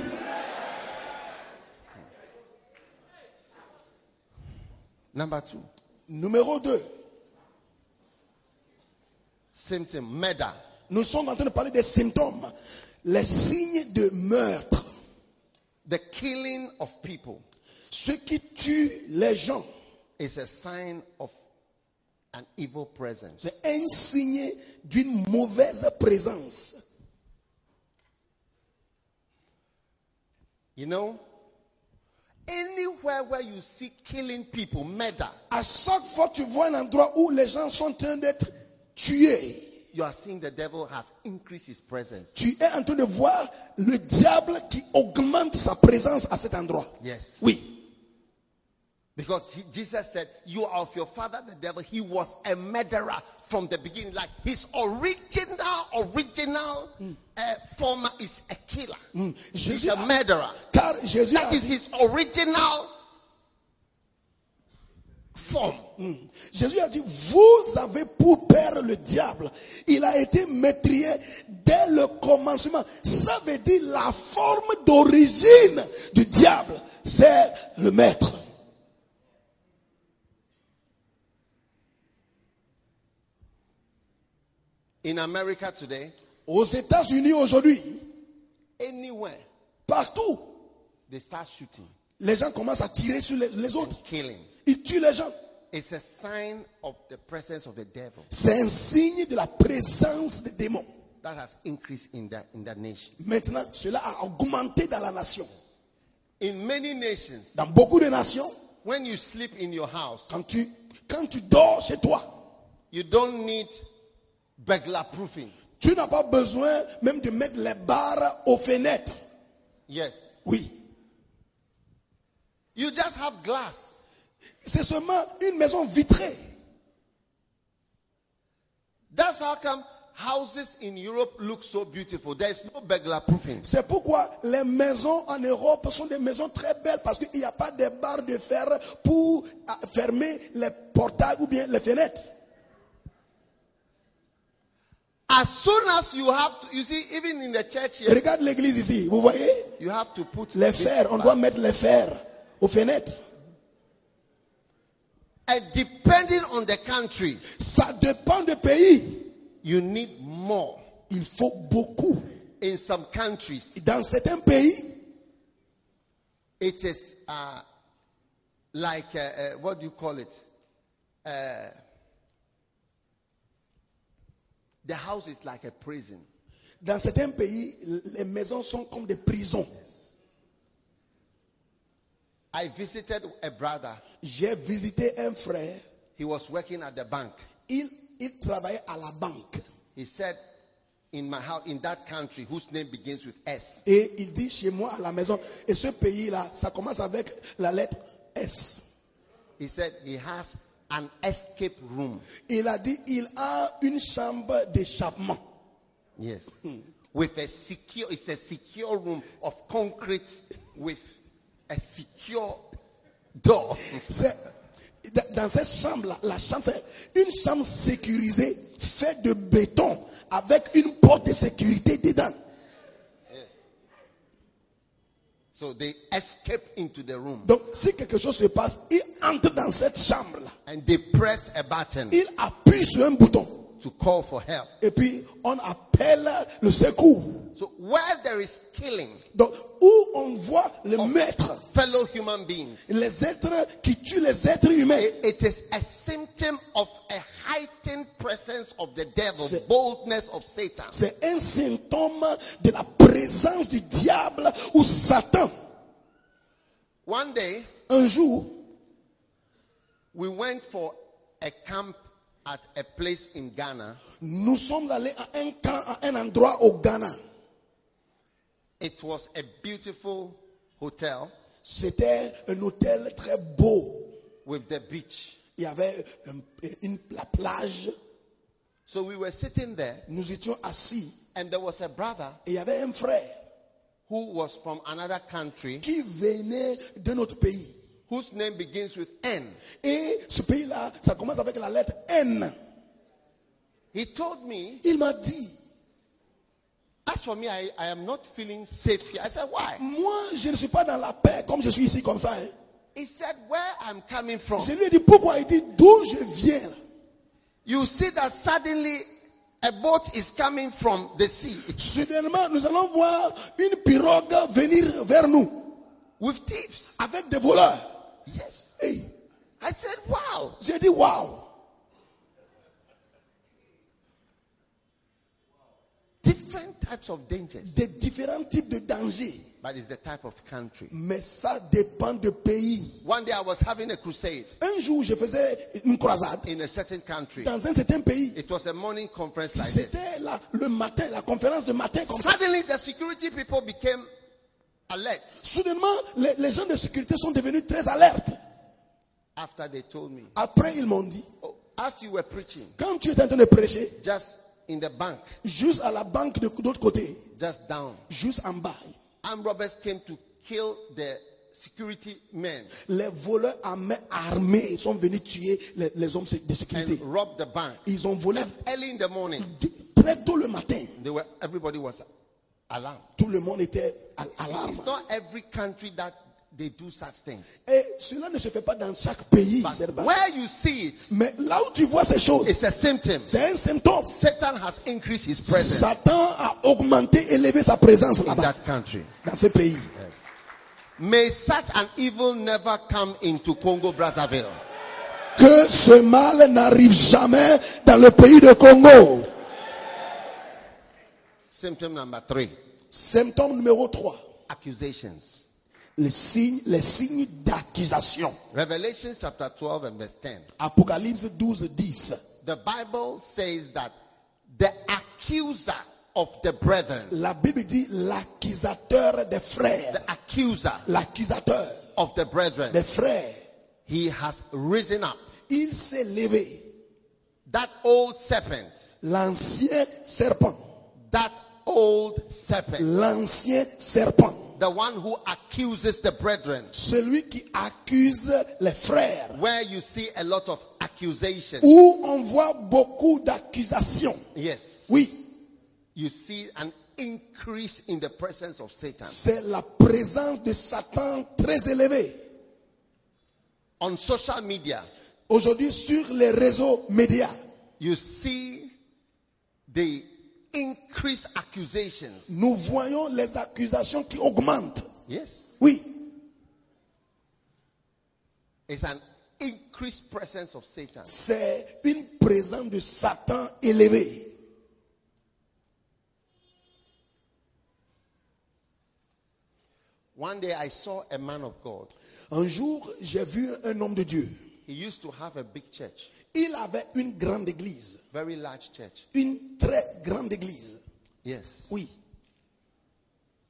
number two, Numéro 2. same thing, murder. Nous sommes en train de parler des symptômes, les signes de meurtre, The killing of people ce qui tue les gens. is a sign of an evil presence. C'est un signe d'une mauvaise présence. You know, anywhere where you see killing people, murder, À chaque fois que tu vois un endroit où les gens sont en train d'être tués, you are seeing the devil has increased his presence. tu es en train de voir le diable qui augmente sa présence à cet endroit. Yes. Oui. Because he- Jesus said, You are of your father, the devil. He was a murderer from the beginning. Like his original, original uh, form is a killer. He's Jésus a murderer. Car Jésus That is his original form. Jésus a dit, vous avez pour père le diable. Il a été maîtrisé dès le commencement. Ça veut dire la forme d'origine du diable. C'est le maître. In America today, Aux États-Unis aujourd'hui, anywhere partout, they start shooting, les gens commencent à tirer sur les, les autres. killing. Ils tuent les gens. It's a sign of the presence of the devil C'est un signe de la présence des démons. that has increased in that in that nation. Maintenant, cela a augmenté dans la nation. In many nations, Dans beaucoup de nations, when you sleep in your house, quand tu, quand tu dors chez toi, you don't need burglar proofing. tu n'as pas besoin même de mettre les barres aux fenêtres. Yes. Oui. You just have glass. C'est seulement une maison vitrée. That's how come houses in Europe look so beautiful. There's no burglar proofing. C'est pourquoi les maisons en Europe sont des maisons très belles parce qu'il n'y a pas de barres de fer pour ah, fermer les portails ou bien les fenêtres. As soon as you have to, you see, even in the church here, Regarde l'église ici, vous voyez you have to put Les this fers, on doit mettre les fers aux fenêtres. And depending on the country, Ça dépend du pays. you need more. Il faut beaucoup. In some countries, Dans certains pays, it is uh, like uh, uh, what do you call it? The house is like a prison. dans certains pays, les maisons sont comme des prisons. I visited a brother. J'ai visité un frère. He was working at the bank. Il, il travaillait à la banque. He said, "In my house, in that country, whose name begins with S, Et il dit chez moi à la maison. Et ce pays-là, ça commence avec la lettre S. he said he has an escape room. Il a dit, il a une chambre d'échappement. Yes, with a secure. It's a secure room of concrete with a secure door. C'est dans- cette chambre-là, la chambre, c'est une chambre sécurisée, faite de béton, avec une porte de sécurité dedans. So they escape into the room Donc, si quelque chose se passe, il entre dans cette chambre-là. and they press a button Il appuie sur un bouton. To call for help. Et puis, on appelle le secours. So where there is killing, Donc, où on voit le maître, fellow human beings, les êtres qui tuent les êtres humains, it is a symptom of a heightened presence of the devil, boldness of Satan. c'est un symptôme de la présence du diable ou Satan. One day, Un jour, we went for a camp at a place in Ghana. nous sommes allés à un camp, à un endroit au Ghana. It was a beautiful hotel C'était un hôtel très beau. with the beach. Il y avait un- une, la plage. So we were sitting there, Nous étions assis. and there was a brother Et il y avait un frère who was from another country qui venait d'un autre pays. Whose name begins with N. Et ce pays-là, ça commence avec la lettre N. He told me, Il m'a dit, as for me, I, I am not feeling safe here. I said, why? moi, je ne suis pas dans la paix comme je suis ici comme ça. hein. He said, where I'm coming from. Je lui ai dit, pourquoi? Il dit, d'où je viens? You see that suddenly a boat is coming from the sea Soudainement, nous allons voir une pirogue venir vers nous with thieves. avec des voleurs. Yes. Hey, I said, wow. j'ai dit, waouh. Different types of dangers, Des différents types de dangers. but it's the type of country. Mais ça dépend du pays. One day I was having a crusade Un jour, je faisais une croisade in a certain country. dans un certain pays. It was a morning conference like this. C'était le matin, la conférence de matin comme. Suddenly, the security people became Soudainement, les, les gens de sécurité sont devenus très alertes. after they told me, Après, ils m'ont dit, oh, as you were preaching, quand tu étais en train de prêcher, just in the bank, juste à la banque de l'autre côté, just down, juste en bas, armed robbers came to kill the security men les voleurs à main armée sont venus tuer les, les hommes de and sécurité. rob the bank. Ils ont volé Just early in the morning, très tôt le matin. they were, everybody was alarmed. Tout le monde était à l'alarme. It's not every country that they do such things. Et cela ne se fait pas dans chaque pays. Where you see it, Mais là où tu vois ces choses, it's a symptom. c'est un symptôme. Satan has increased his presence Satan a augmenté, élevé sa présence in là-bas, that country. dans ce pays. May such an evil never come into Congo Brazzaville. Que ce mal n'arrive jamais dans le pays de Congo. Symptom number three Symptôme numéro 3. accusations. Les signes, les signes d'accusation. Revelation chapter 12 and verse 10. Apocalypse 12, 10. The Bible says that the accuser of the brethren, La Bible dit l'accusateur des frères. the accuser L'accusateur of the brethren, des frères. he has risen up. Il s'est levé. That old serpent, L'ancien serpent. that old serpent, L'ancien serpent. the one who accuses the brethren, Celui qui accuse les frères. where you see a lot of accusations. Où on voit beaucoup d'accusations. Yes. Oui, You see an increase in the presence of Satan. c'est la présence de Satan très élevée. On social media, Aujourd'hui, sur les réseaux médias, you see the increased accusations. nous voyons les accusations qui augmentent. Yes. Oui, It's an increased presence of Satan. c'est une présence de Satan élevée. One day I saw a man of God. Un jour, j'ai vu un homme de Dieu. He used to have a big church, Il avait une grande église. very large church. Une très grande église. Yes. Oui.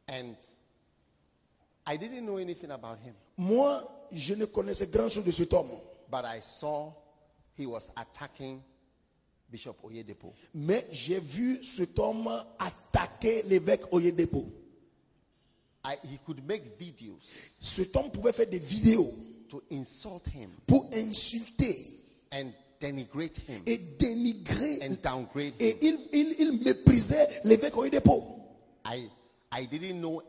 And I didn't know anything about him, Moi, je ne connaissais grand chose de cet homme. but I saw he was attacking Bishop Oyedepo. Mais j'ai vu cet homme attaquer l'évêque Oyedepo. I, he could make videos Cet homme pouvait faire des vidéos to insult him pour insulter and denigrate him et dénigrer. and downgrade Et him. il, il, il méprisait l'évêque Oyedepo. I, I didn't know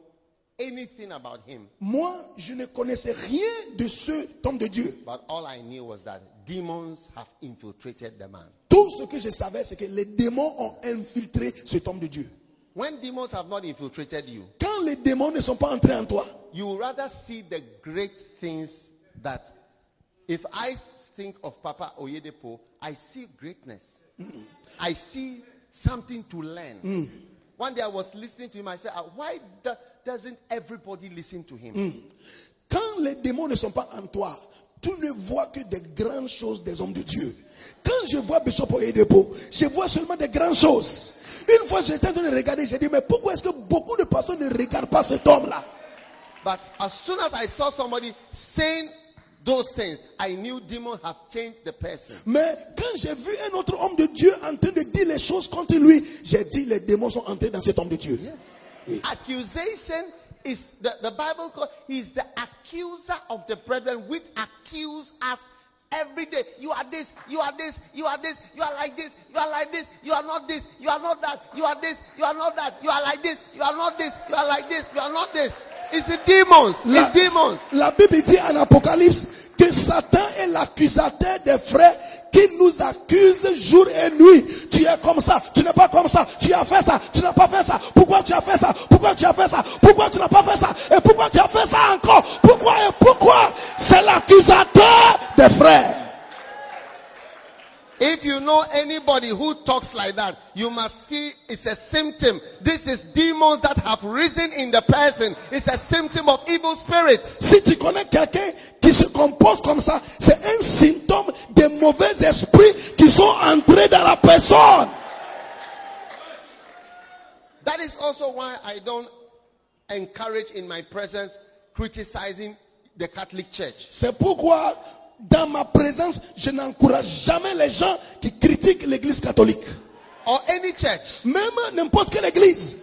anything about him, Moi, je ne connaissais rien de cet homme de Dieu. but all I knew was that demons have infiltrated the man. Tout ce que je savais, c'est que les démons ont infiltré cet homme de Dieu. When demons have not infiltrated you, Quand les démons ne sont pas entrés en toi, you rather see the great things that if I think of Papa Oyedepo, I see greatness. I see something to learn. One day I was listening to him, I said, "Ah, Why do- doesn't everybody listen to him? quand les démons ne sont pas en toi, tu ne vois que des grandes choses des hommes de Dieu. Quand je vois Bishop Oyedepo, je vois seulement des grandes choses. Une fois, j'étais en train de regarder, j'ai dit, mais pourquoi est-ce que beaucoup de pasteurs ne regardent pas cet homme-là But as soon as I saw somebody saying those things, I knew demons have changed the person. Mais quand j'ai vu un autre homme de Dieu en train de dire les choses contre lui, j'ai dit, les démons sont entrés dans cet homme de Dieu. Oui. Accusation is the, the Bible call he's the accuser of the brethren which accuse us every day. You are this, you are this, you are this, you are like this, you are like this, you are not this, you are not that, you are this, you are not that, you are like this, you are not this, you are like this, you are not this. It's the demons. La, It's demons. la Bible dit en Apocalypse que Satan est l'accusateur des frères qui nous accuse jour et nuit. Tu es comme ça, tu n'es pas comme ça, tu as fait ça, tu n'as pas fait ça. Pourquoi tu as fait ça? Pourquoi tu as fait ça? Pourquoi tu n'as pas fait ça? Et pourquoi tu as fait ça encore? Pourquoi et pourquoi? C'est l'accusateur des frères. If you know anybody who talks like that, you must see it's a symptom. This is demons that have risen in the person. It's a symptom of evil spirits. Si tu connais quelqu'un qui se comporte comme ça, c'est un symptôme des mauvais esprits qui sont entrés dans la personne. That is also why I don't encourage in my presence criticizing the Catholic Church. C'est pourquoi, dans ma présence, je n'encourage jamais les gens qui critiquent l'église catholique. Or any church. Même n'importe quelle église.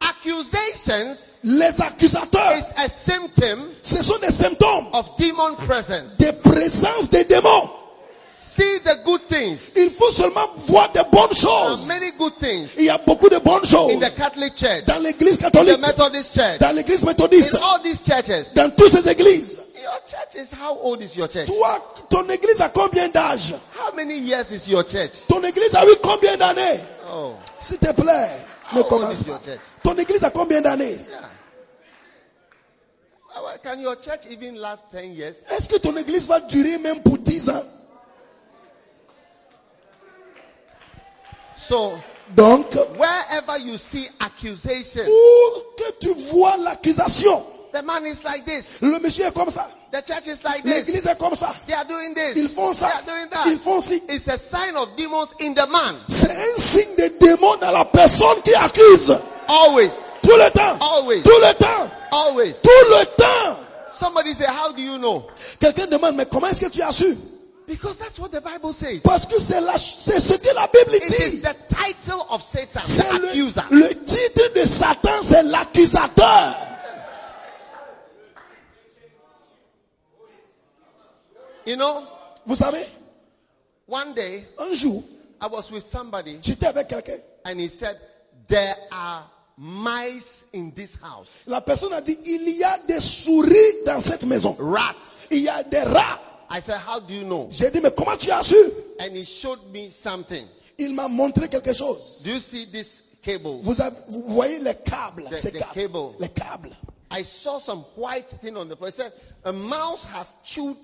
Accusations Les accusateurs, is a symptom ce sont des symptômes of demon presence. des présences des démons. See the good things. Il faut seulement voir de bonnes There are choses. many good things Il y a beaucoup de bonnes choses in the Catholic Church, dans l'église the catholique, Methodist Church, dans l'église in méthodiste, all these churches. dans toutes ces églises. Your church is how old is your church? Toi, ton église a combien d'âge How many years is your church? Ton église a eu combien d'années Oh, S'il te plaît, How old commence pas. church? Ton église a combien d'années yeah. Can your church even last 10 years? Est-ce que ton église va durer même pour 10 ans So, Donc, wherever you see accusation, où que tu vois l'accusation, the man is like this, le monsieur est comme ça, the church is like this, l'église est comme ça, they are doing this, ils font ça. they are doing that. ils font ci. It's a sign of demons in the man. C'est un signe de démon dans la personne qui accuse. Always, Tout le temps. Always. Tout le temps. always. Tout le temps. Somebody say, How do you know? Quelqu'un demande, mais comment est-ce que tu as su Because that's what the Bible says. Parce que c'est la- c'est ce que la Bible dit. It is the title of Satan, C'est the le, accuser. le titre de Satan, c'est l'accusateur. You know, Vous savez, one day un jour, I was with somebody j'étais avec quelqu'un. and he said, There are mice in this house, La personne a dit, il y a des souris dans cette maison. rats. Il y a des rats. I said, How do you know? J'ai dit, mais comment tu as su? And he showed me something. Il m'a montré quelque chose. Do you see this cable? Vous, avez- vous voyez les câbles, The- ces the câbles, cable. les câbles. I saw some white thing on the floor. It said, A mouse has chewed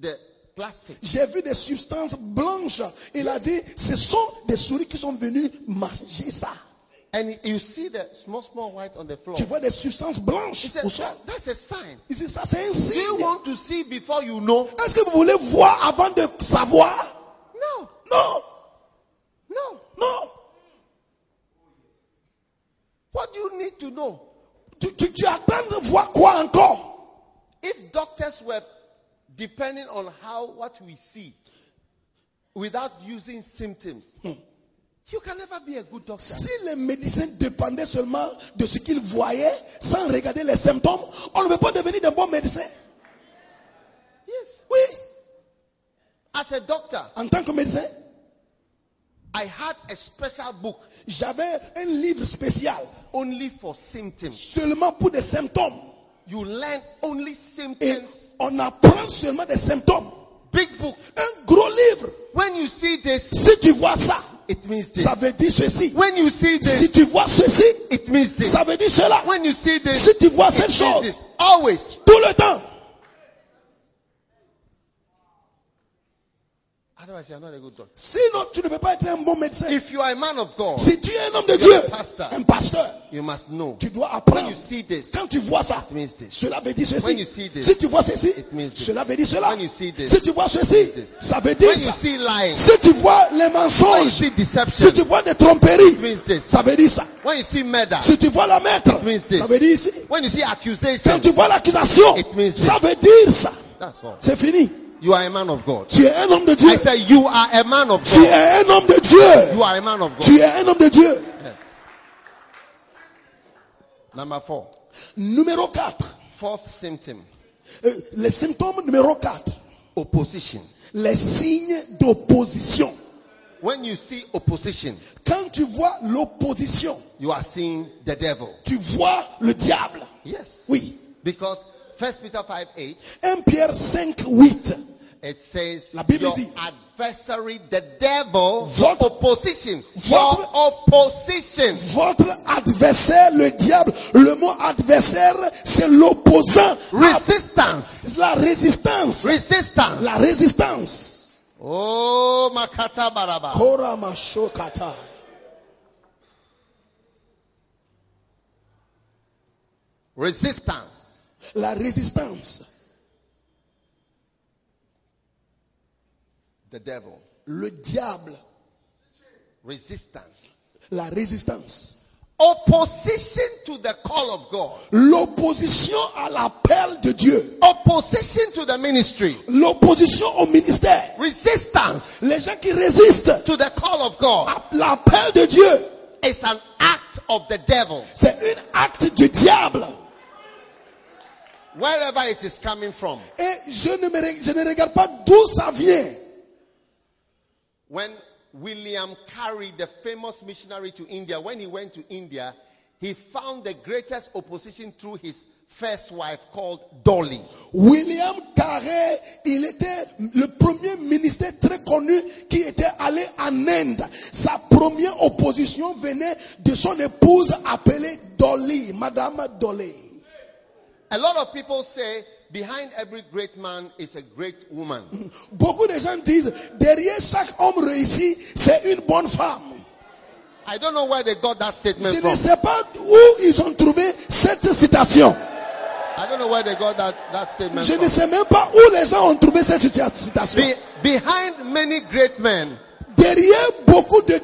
the. J'ai vu des substances blanches. Il a dit, ce sont des souris qui sont venues manger ça. And you see the small, small white on the floor. Tu vois des substances blanches He said, au sol. "That- That's a sign. Il dit, ça c'est un Do you signe. want to see before you know? Est-ce que vous voulez voir avant de savoir? No, Non, no. non. What do you need to know? Tu, tu, tu attends de voir quoi encore? If doctors were depending on how what we see without using symptoms, hmm. you can never be a good doctor. Si les médecins dépendaient seulement de ce qu'ils voyaient sans regarder les symptômes, on ne peut pas devenir de bons médecins. Yes. Oui, As a doctor, en tant que médecin, I had a special book j'avais un livre spécial only for symptoms. seulement pour des symptômes. You learn only Et symptoms on apprend seulement des symptômes. big book. Un gros livre. When you see this, Si tu vois ça, it means this. ça veut dire ceci. When you see Si this, tu vois ceci, it means this. ça veut dire cela. When you see this, Si tu vois cette chose, this. Always. tout le temps. Otherwise, you are not a good doctor. Sinon, tu ne peux pas être un bon médecin. If you are a man of God, Si tu es un homme de Dieu, pastor. un pasteur, you must know. tu dois When apprendre. you see this, Quand tu vois ça, it means this. cela veut dire When you ceci. see this, Si tu vois ceci, it means this. cela veut dire cela. When you see this, Si tu vois ceci, this. ça veut dire When you ça. see lying, Si tu vois les when you mensonges, see deception, si tu vois des tromperies, it means this. ça veut dire ça. When you see murder, Si tu vois la maître, means this. ça veut dire ici. when you see Quand accusation, tu vois l'accusation, It means ça veut dire ça. that's all. C'est fini. You are a man of God. Tu es un homme de Dieu. I say you are a man of Tu God. es un homme de Dieu. You are a man of God. Tu es un homme de Dieu. Yes. Number four. Numéro 4. Fourth symptom. Euh, les symptômes numéro 4. Opposition. Les signes d'opposition. When you see opposition, Quand tu vois l'opposition, you are seeing the devil. tu vois le diable. Yes. Oui. Because First Peter 5 8, 1 Pierre 5, 8. it says, La Bible Your dit, adversary, the devil, Votre- opposition, votre- your opposition. Votre adversaire, le diable, le mot adversaire, c'est l'opposant. Resistance. C'est la résistance. Resistance. La résistance. Oh, Makata Baraba. Kora mashokata. Resistance. La résistance. The devil. Le diable. Resistance. La résistance. Opposition to the call of God. L'opposition à l'appel de Dieu. Opposition to the ministry. L'opposition au ministère. Resistance Les gens qui résistent to the call of God l'appel de Dieu. is an act of the devil. C'est un acte du diable. Wherever it is coming from. Et je ne, me, je ne regarde pas d'où ça vient. When William Carey, the famous missionary to India, when he went to India, he found the greatest opposition through his first wife called Dolly. William Carré, il était le premier ministre très connu qui était allé en Inde. Sa première opposition venait de son épouse appelée Dolly, Madame Dolly. A lot of people say behind every great man is a great woman. Beaucoup de gens disent, derrière chaque homme réussi, c'est une bonne femme. I don't know where they got that statement Je ne sais pas où ils ont trouvé cette citation. I don't know where they got that, that statement Je ne sais même pas où les gens ont trouvé cette citation. Be- behind many great men, Derrière beaucoup de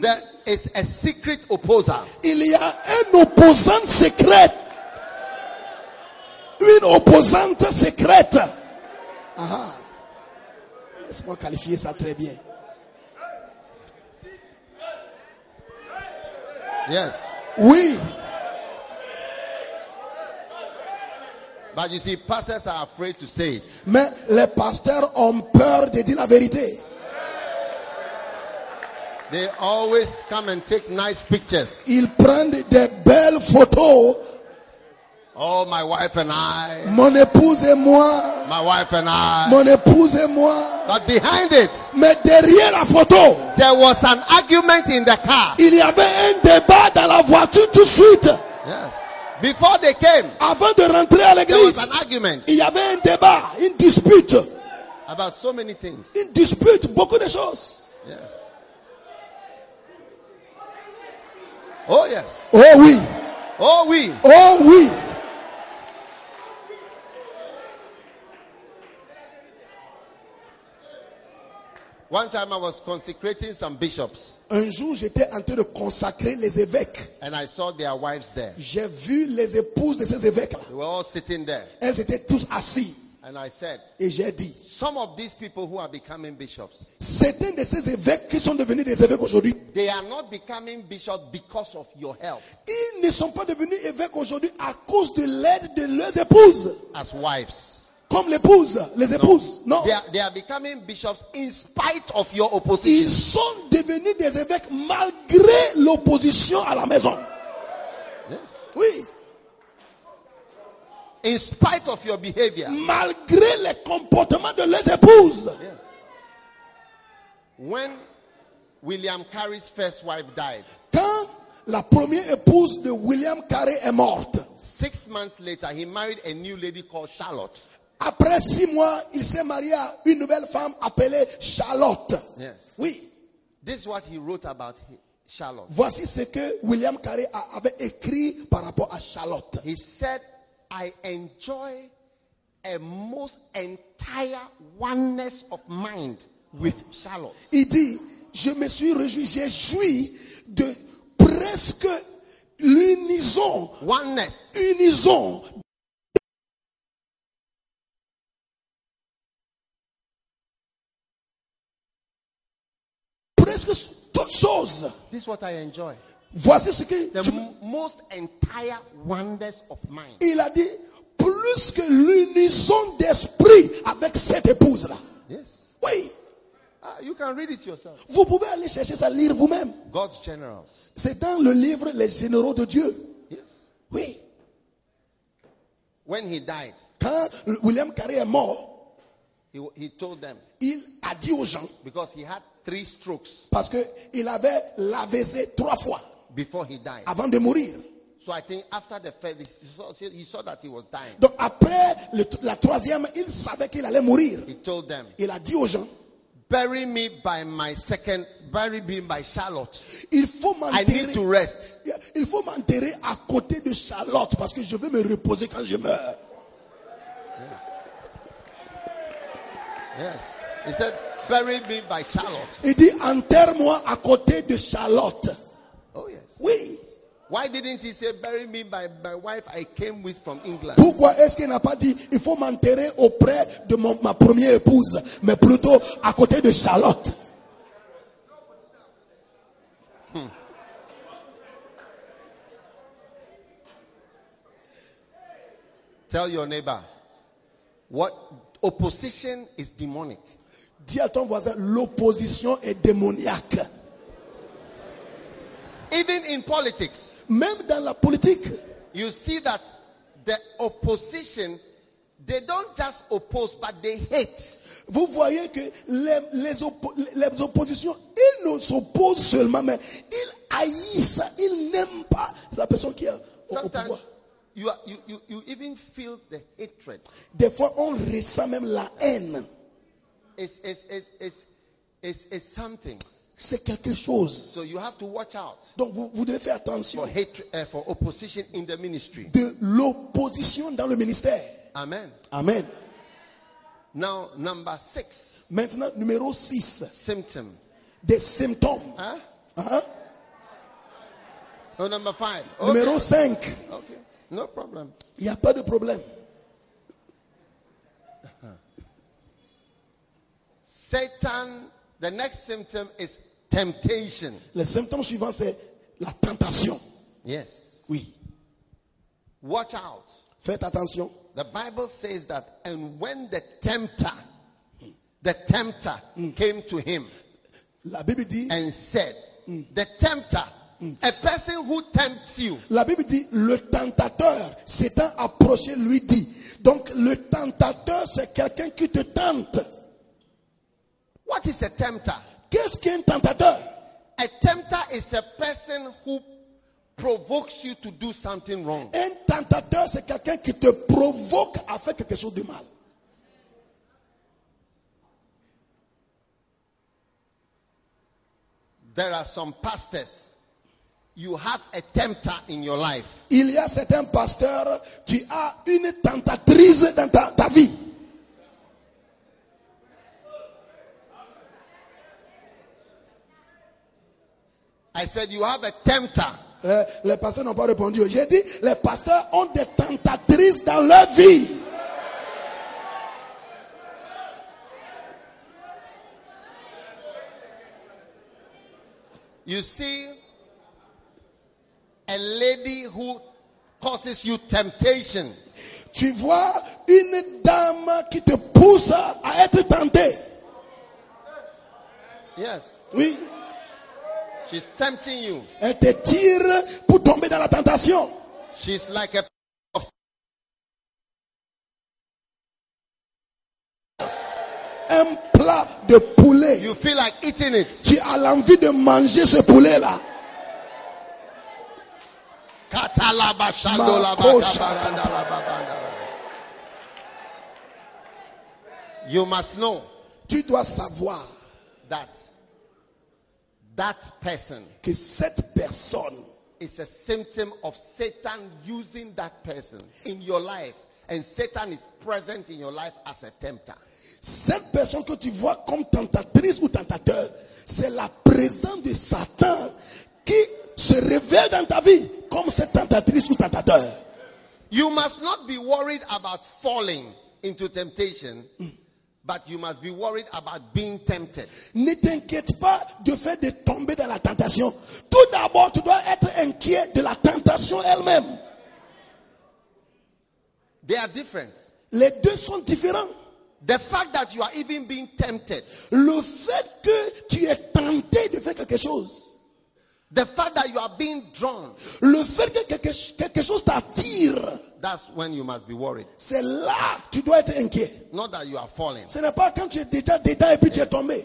there is a secret opposer. il y a un opposant secret. Une opposante secrète. Ah. Laisse-moi qualifier ça très bien. Yes. Oui, But you see, pastors are afraid to say it. mais les pasteurs ont peur de dire la vérité. They always come and take nice pictures. Ils prennent des belles photos. Oh, my wife and I, Mon épouse et moi. my wife and I. Mon épouse et moi. But behind it, Mais derrière la photo, there was an argument in the car. il y avait un débat dans la voiture tout de suite. Yes. Before they came, Avant de rentrer à l'église. there was an argument il y avait un débat, une dispute. about so many things. Une dispute, beaucoup de choses. Yes. Oh, yes. Oh oui, Oh, we. oh oui. One time I was consecrating some bishops Un jour, j'étais en train de consacrer les évêques. and I saw their wives there. J'ai vu les épouses de ces évêques-là. They were all sitting there. Elles étaient tous assises. And I said, Et j'ai dit, some of these people who are becoming bishops, certains de ces évêques qui sont devenus des évêques aujourd'hui, they are not becoming bishops because of your help ils ne sont pas devenus évêques aujourd'hui à cause de l'aide de leurs épouses. as wives. Comme l'épouse, les épouses. Non. They are, they are becoming bishops in spite of your opposition. Ils sont devenus des évêques malgré l'opposition à la maison. Yes. Oui. in spite of your behavior. malgré les comportements de leurs épouses. Yes. When William Carey's first wife died, Quand la première épouse de William Carey est morte, six months later, he married a new lady called Charlotte. Après six mois, il s'est marié à une nouvelle femme appelée Charlotte. Yes. Oui, This is what he wrote about Charlotte. voici ce que William Carey avait écrit par rapport à Charlotte. He said, I enjoy a most entire oneness of mind with Charlotte. Il dit, je me suis réjoui, j'ai joui de presque l'unison, Oneness. unison toutes choses. This is what I enjoy. Voici ce que The je- most entire wonders of mind. il a dit plus que l'unison d'esprit avec cette épouse là. Yes. Oui, Ah, you can read it yourself. vous pouvez aller chercher ça lire vous-même. God's generals. C'est dans le livre Les généraux de Dieu. Yes. Oui. When he died, Quand William Carey est mort, he, he told them, il a dit aux gens because he had three strokes parce que il avait l'AVC trois fois before he died. avant de mourir. So I think after the first, he saw, he saw that he was dying. Donc après le- la troisième, il savait qu'il allait mourir. He told them, Il a dit aux gens, bury me by my second, bury me by Charlotte. il faut I need to m'enterrer. rest. Il faut m'enterrer à côté de Charlotte parce que je veux me reposer quand je meurs. Yes. He said, bury me by Charlotte. Il dit enterre-moi à côté de Charlotte. Oh, yes. Oui. Why didn't he say, bury me by my wife I came with from England? Pourquoi est-ce qu'il n'a pas dit il faut m'enterrer auprès de mon- ma première épouse, mais plutôt à côté de Charlotte hmm. Tell your neighbor, what opposition is demonic. Dis à ton voisin, l'opposition est démoniaque. Even in politics, Même dans la politique, you see that the opposition, they don't just oppose, but they hate. vous voyez que les, les oppo- les oppositions, ils ne s'opposent seulement, mais ils haïssent, ils n'aiment pas la personne qui est au- au Sometimes pouvoir. you, are, you, you, you even feel the hatred. Des fois, on ressent même la haine. It's, it's, it's, it's, it's, it's something. C'est quelque chose. So you have to watch out Donc, vous, vous devez faire attention for hatred, uh, for opposition in the ministry. de l'opposition dans le ministère. Amen. Amen. Now, number six, Maintenant, numéro 6, symptom. des symptômes. Huh? Hein? Oh, number five. Okay. Numéro 5, Okay. No problem. il n'y a pas de problème. Satan, the next symptom is temptation. Le symptôme suivant, c'est la tentation. Yes. Oui. Watch out. Faites attention. The Bible says that, and when the tempter, the tempter hmm. came to him La Bible dit, and said, the tempter, a person who tempts you, la Bible dit, le tentateur s'étant approché lui dit. Donc, le tentateur, c'est quelqu'un qui te tente. What is a tempter? Qu'est-ce qu'un tentateur? A tempter is a person who provokes you to do something wrong. Un tentateur, c'est quelqu'un qui te provoque à faire quelque chose de mal. There are some pastors. You have a tempter in your life. Il y a certains pasteurs, tu as une tentatrice dans ta, ta vie. I said you have a tempter. Euh, les pasteurs n'ont pas répondu. J'ai dit, les pasteurs ont des tentatrices dans leur vie. You see a lady who causes you temptation. Tu vois une dame qui te pousse à être tenté. Yes. Oui, She's tempting you. Elle te tire pour tomber dans la tentation. She's like a of... Un plat de poulet. You feel like eating it. Tu as l'envie de manger ce poulet là. You must know. Tu dois savoir that that person que cette personne is a symptom of Satan using that person in your life. And Satan is present in your life as a tempter. Cette personne que tu vois comme tentatrice ou tentateur, c'est la présence de Satan qui se révèle dans ta vie comme cette tentatrice ou tentateur. You must not be worried about falling into temptation, mm. But you must be worried about being tempted. Ne t'inquiète pas de faire de tomber dans la tentation. Tout d'abord, tu dois être inquiet de la tentation elle-même. They are different. Les deux sont différents. The fact that you are even being tempted, Le fait que tu es tenté de faire quelque chose, the fact that you are being drawn, le fait que quelque, quelque chose t'attire, that's when you must be worried. c'est là tu dois être inquiet. Not that you are falling. Ce n'est pas quand tu es déjà dedans et puis tu es tombé.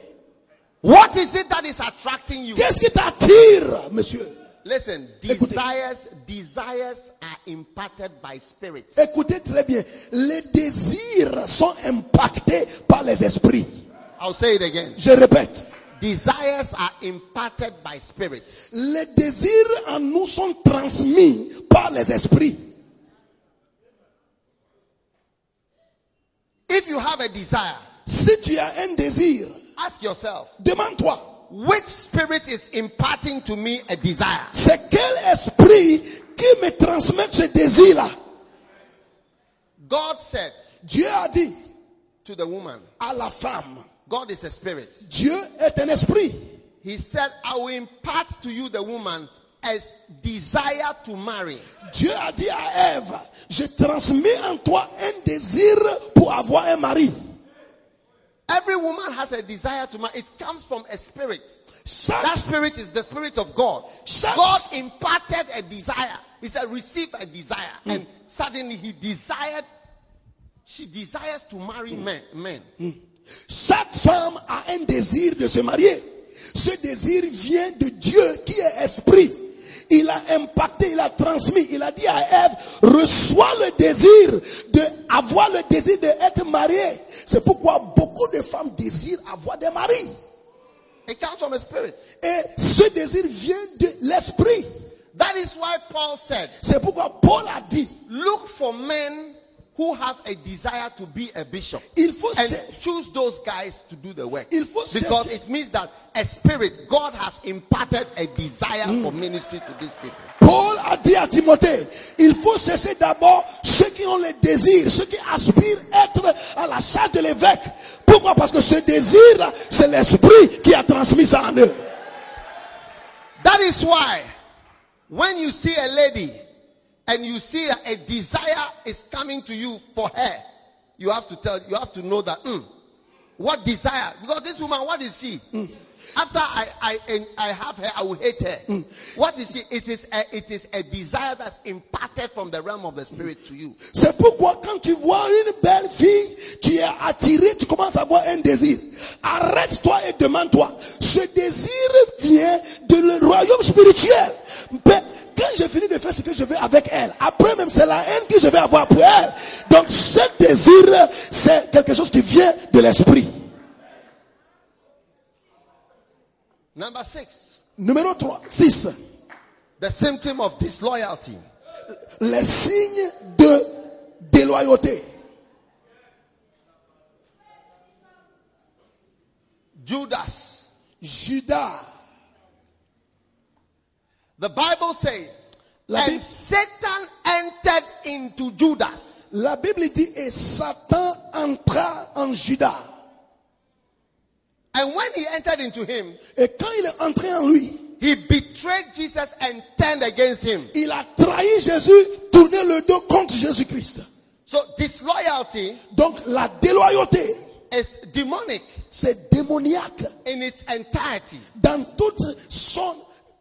What is it that is attracting you? Qu'est-ce qui t'attire, monsieur Listen, desires, desires are impacted by spirits. Écoutez très bien. Les désirs sont impactés par les esprits. I'll say it again. Je répète. Desires are imparted by spirits. Les désirs en nous sont transmis par les esprits. If you have a desire, Si tu as un désir, ask yourself, demande-toi, which spirit is imparting to me a desire? c'est quel esprit qui me transmet ce désir-là God said Dieu a dit to the woman, à la femme, God is a spirit. Dieu est un esprit. He said, I will impart to you, the woman, a desire to marry. Dieu a dit à Ève, je transmets en toi un désir pour avoir un mari. Every woman has a desire to marry. It comes from a spirit. Chaque, That spirit is the spirit of God. Chaque- God imparted a desire. He said, receive a desire. Mm. And suddenly he desired, she desires to marry mm. men. men. Mm. Chaque femme a un désir de se marier. Ce désir vient de Dieu qui est esprit. Il a impacté, il a transmis, il a dit à Ève, reçois le désir de avoir le désir d'être marié. C'est pourquoi beaucoup de femmes désirent avoir des maris. It comes from a spirit. Et ce désir vient de l'esprit. That is why Paul said, C'est pourquoi Paul a dit, look for men who have a desire to be a bishop. il faut And cher- choose those guys to do the work. Il faut Because chercher- it means that a spirit, God has imparted a desire for mm. ministry to these people. Paul a dit à Timothée, il faut chercher d'abord ceux qui ont le désir, ceux qui aspirent être à la charge de l'évêque. Pourquoi Parce que ce désir, c'est l'esprit qui a transmis ça en eux. That is why when you see a lady and you see a, desire is coming to you for her, you have to tell, you have to know that, mm, what desire? Because this woman, what is she? After I, I, I have her, I will hate her. Hmm. What is she? It is, a, it is a desire that's imparted from the realm of the spirit to you. C'est pourquoi quand tu vois une belle fille, tu es attiré, tu commences à avoir un désir. Arrête-toi et demande-toi, ce désir vient de le royaume spirituel. Mais quand j'ai fini de faire ce que je veux avec elle, après même c'est la haine que je vais avoir pour elle. Donc ce désir, c'est quelque chose qui vient de l'esprit. Number six, Numéro 3, 6. the symptom of disloyalty. Les signes de déloyauté. Judas. Judas. The Bible says, La and Bible- Satan entered into Judas. La Bible dit, et Satan entra en Judas. And when he entered into him, Et quand il est entré en lui, he betrayed Jesus and turned against him. il a trahi Jésus, tourné le dos contre Jésus-Christ. So disloyalty Donc la déloyauté, is demonic c'est démoniaque in its entirety. dans toute son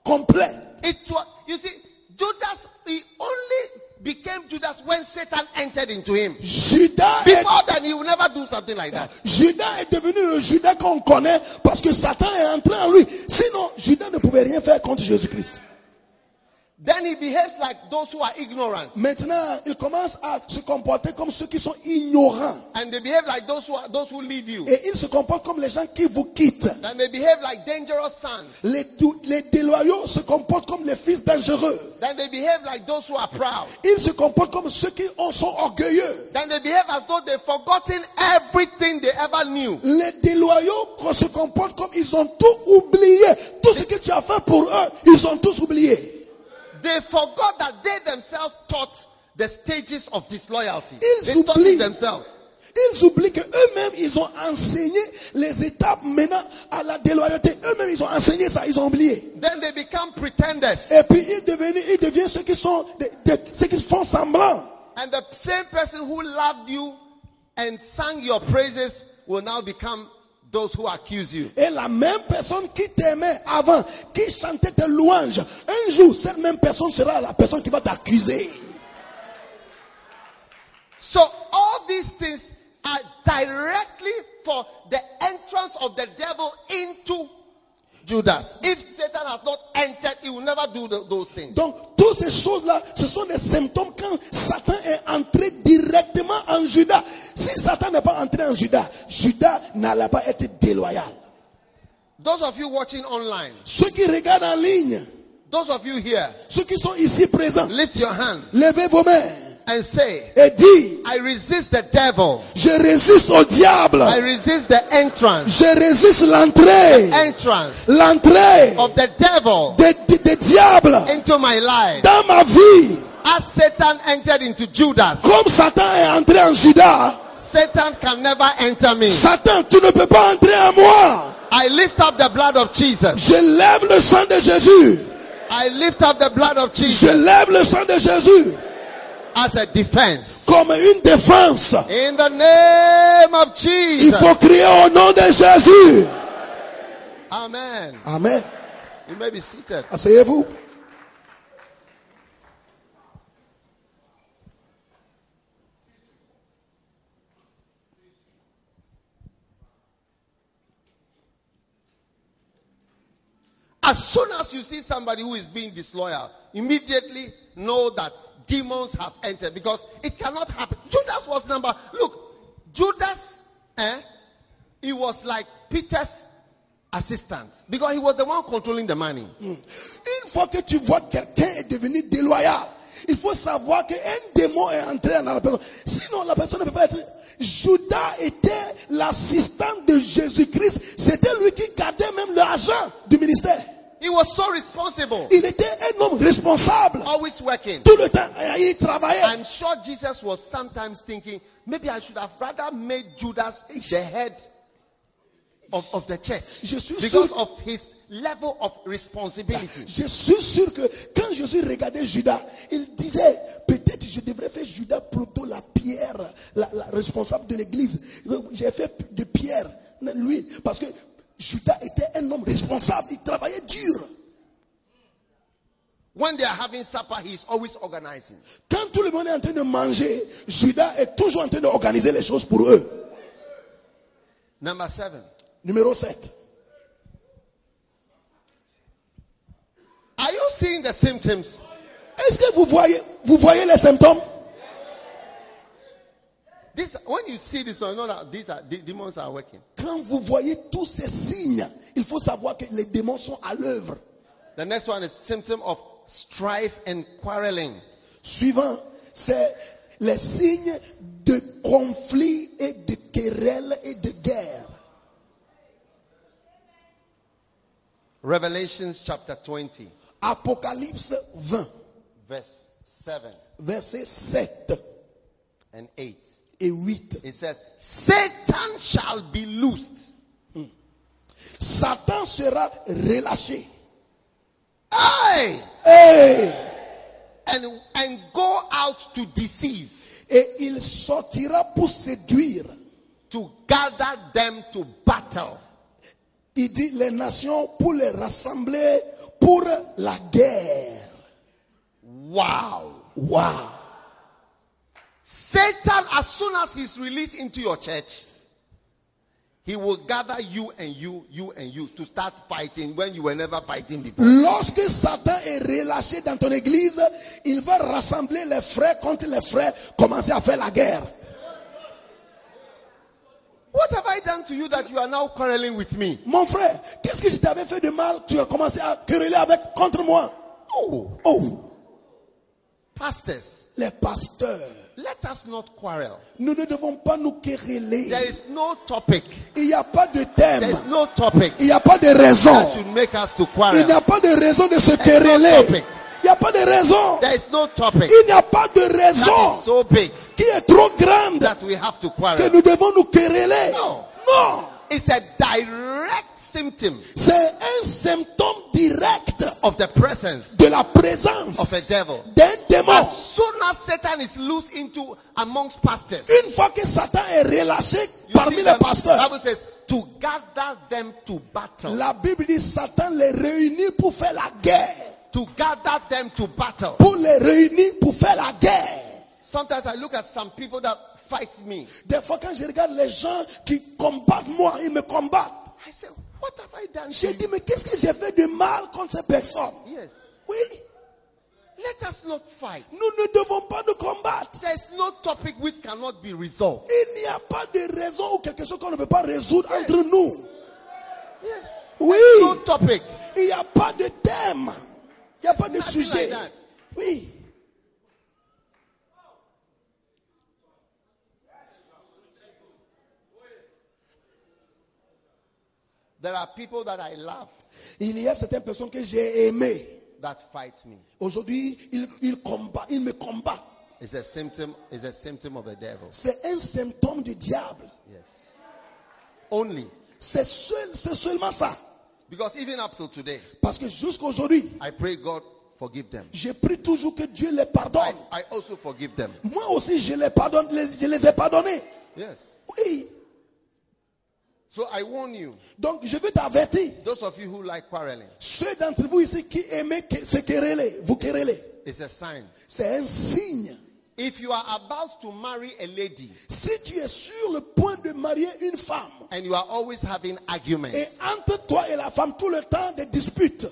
complet. It was, you see, Judas, he only became Judas when Satan entered into him. Judas est, Before then, he would never do something like that. Judas est devenu le Judas qu'on connaît parce que Satan est entré en lui. Sinon, Judas ne pouvait rien faire contre Jésus-Christ. Then he behaves like those who are ignorant. Maintenant, il commence à se comporter comme ceux qui sont ignorants. And they behave like those who are those who leave you. Et il se comporte comme les gens qui vous quittent. And they behave like dangerous sons. Les déloyaux se comportent comme les fils dangereux. Then they behave like those who are proud. Ils se comportent comme ceux qui en sont orgueilleux. Then they behave as though they've forgotten everything they ever knew. Les déloyaux se comportent comme ils ont tout oublié. Tout ce que tu as fait pour eux, ils ont tous oublié. They forgot that they themselves taught the stages of disloyalty. Ils They taught it themselves. Ils oublient que eux-mêmes, ils ont enseigné les étapes menant à la déloyauté. Eux-mêmes, ils ont enseigné ça, ils ont oublié. Then they become pretenders. Et puis, ils deviennent, ils deviennent ceux qui sont, des- des- ceux qui font semblant. And the same person who loved you and sang your praises will now become those who accuse you. Et la même personne qui t'aimait avant, qui chantait tes louanges, un jour, cette même personne sera la personne qui va t'accuser. So all these things are directly for the entrance of the devil into Judas. If Satan has not entered, he will never do tho- those things. Donc, toutes ces choses-là, ce sont des symptômes quand Satan est entré directement en Judas. Si Satan n'est pas entré en Judas, Judas n'allait pas être déloyal. Those of you watching online, Ceux qui regardent en ligne, those of you here, ceux qui sont ici présents, lift your hand levez vos mains and say, et I resist the devil. je résiste au diable. I resist the entrance, Je résiste l'entrée, entrance l'entrée of the devil des des- des diables into my life. dans ma vie. As Satan entered into Judas, Comme Satan est entré en Judas, Satan can never enter me. Satan, tu ne peux pas entrer en moi. I lift up the blood of Jesus. Je lève le sang de Jésus. I lift up the blood of Je Jesus lève le sang de Jésus as a defense. comme une défense. In the name of Jesus. Il faut crier au nom de Jésus. Amen. Amen. You may be seated. Asseyez-vous. As soon as you see somebody who is being disloyal, immediately know that demons have entered because it cannot happen. Judas was number. Look, Judas, eh, he was like Peter's assistant because he was the one controlling the money. Une fois que tu vois que quelqu'un est devenu déloyal, il faut savoir qu'un démon est entré dans la personne. Sinon, la personne ne peut pas être. Judas était l'assistant de Jésus-Christ. C'était lui qui gardait même l'argent du ministère. He was so responsible, Il était un homme responsable. always working. Tout le temps, il travaillait. I'm sure Jesus was sometimes thinking, maybe I should have rather made Judas the head of, of the church Je suis because sûr- of his level of responsibility. Je suis sûr que quand Jésus regardait Judas, il disait, peut-être je devrais faire Judas plutôt la pierre, la, la responsable de l'église. J'ai fait de Pierre, lui, parce que Judas était un homme responsable, il travaillait dur. When they are having supper, always organizing. Quand tout le monde est en train de manger, Judas est toujours en train d'organiser les choses pour eux. Number seven. Numéro 7. Are you seeing the symptoms? Est-ce que vous voyez, vous voyez les symptômes? This, when you see this, you know that these are the demons are working. Quand vous voyez tous ces signes, il faut savoir que les démons sont à l'œuvre. The next one is symptom of strife and quarreling. Suivant, c'est les signes de conflit et de querelle et de guerre. Revelations chapter 20, Apocalypse 20, verse 7 versets 7 and 8. Et 8. It says, Satan shall be loosed. Satan sera relâché. Hey! Et, And, and go out to deceive, et il sortira pour séduire. to gather them to battle. Il dit les nations pour les rassembler pour la guerre. Wow. Waouh! Satan, as soon as he's released into your church, he will gather you and you, you and you to start fighting when you were never fighting before. Lorsque Satan est relâché dans ton église, il va rassembler les frères contre les frères, commencer à faire la guerre. What have I done to you that you are now quarreling with me? Mon frère, qu'est-ce que je t'avais fait de mal Tu as commencé à quereller avec contre moi. Oh, Oh, pastors, les pasteurs, let us not quarrel. nous ne devons pas nous quereller. There is no topic. Il n'y a pas de There thème. is no topic Il n'y a pas de raison. that should make us to Il quarrel. n'y a pas de raison de se quereller. topic. Il n'y a pas de raison. There is no topic Il n'y a pas de that raison is so big qui est trop grande that we have to que quarrel. nous devons nous quereller. No. Non. It's a direct symptom C'est un symptôme direct of the presence de la présence of a devil. d'un démon. As soon as Satan is loose into amongst pastors, Une fois que Satan est relâché you parmi les pasteurs, the Bible says to gather them to battle. la Bible dit Satan les réunit pour faire la guerre. To gather them to battle. Pour les réunir pour faire la guerre. Sometimes I look at some people that fight me. Des fois quand je regarde les gens qui combattent moi, ils me combattent. I say, what have I done? to J'ai you?" dit mais qu'est-ce que j'ai fait de mal contre ces personnes? Yes. Oui, Let us not fight. nous ne devons pas nous combattre. There's no topic which cannot be resolved. Il n'y a pas de raison ou quelque chose qu'on ne peut pas résoudre entre nous. Yes. Oui, No topic. il n'y a pas de thème. Il n'y a pas de sujet. like. Oui. There are people that I love Il y a certaines personnes que j'ai aimées. that fight me. Aujourd'hui, ils, ils combattent, ils me combattent. It's a symptom, it's a symptom of the devil. C'est un symptôme du diable. Yes. Only. C'est seul, c'est seulement ça. Because even up till today, Parce que jusqu'aujourd'hui, I pray God forgive them. je prie toujours que Dieu les I, pardonne. I also forgive them. Moi aussi, je les pardonne, les- je les ai pardonnés. Yes. Oui. So I warn you, Donc, je veux t'avertir. those of you who like quarreling, Ceux d'entre vous ici qui aimez se quereller, vous quereller, it's a sign. c'est un signe. If you are about to marry a lady Si tu es sur le point de marier une femme, and you are always having arguments, et entre toi et la femme, tout le temps des disputes,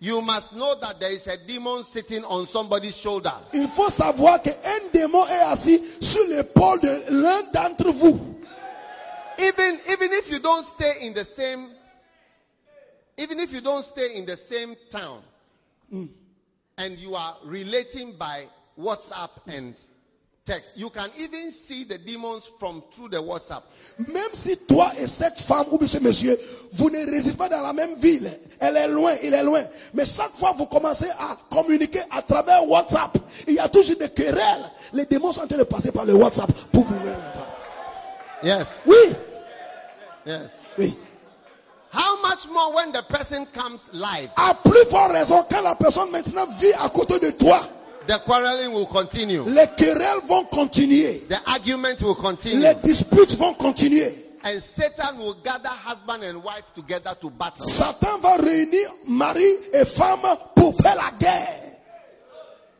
you must know that there is a demon sitting on somebody's shoulder. il faut savoir qu'un démon est assis sur l'épaule de l'un d'entre vous. Even, even if you don't stay in the same, even if you don't stay in the same town, hmm. and you are relating by WhatsApp and text, you can even see the demons from through the WhatsApp. Même si toi et cette femme ou ce monsieur, vous ne résidez pas dans la même ville, elle est loin, il est loin. Mais chaque fois vous commencez à communiquer à travers WhatsApp, il y a toujours des querelles. Les démons sont en train de passer par le WhatsApp pour vous mettre. Yes, Oui, yes. oui. How much more when the person comes live? À plus forte raison, quand la personne maintenant vit à côté de toi, The quarreling will continue. les querelles vont continuer. The argument will continue. Les disputes vont continuer. And Satan will gather husband and wife together to battle. Satan va réunir mari et femme pour faire la guerre.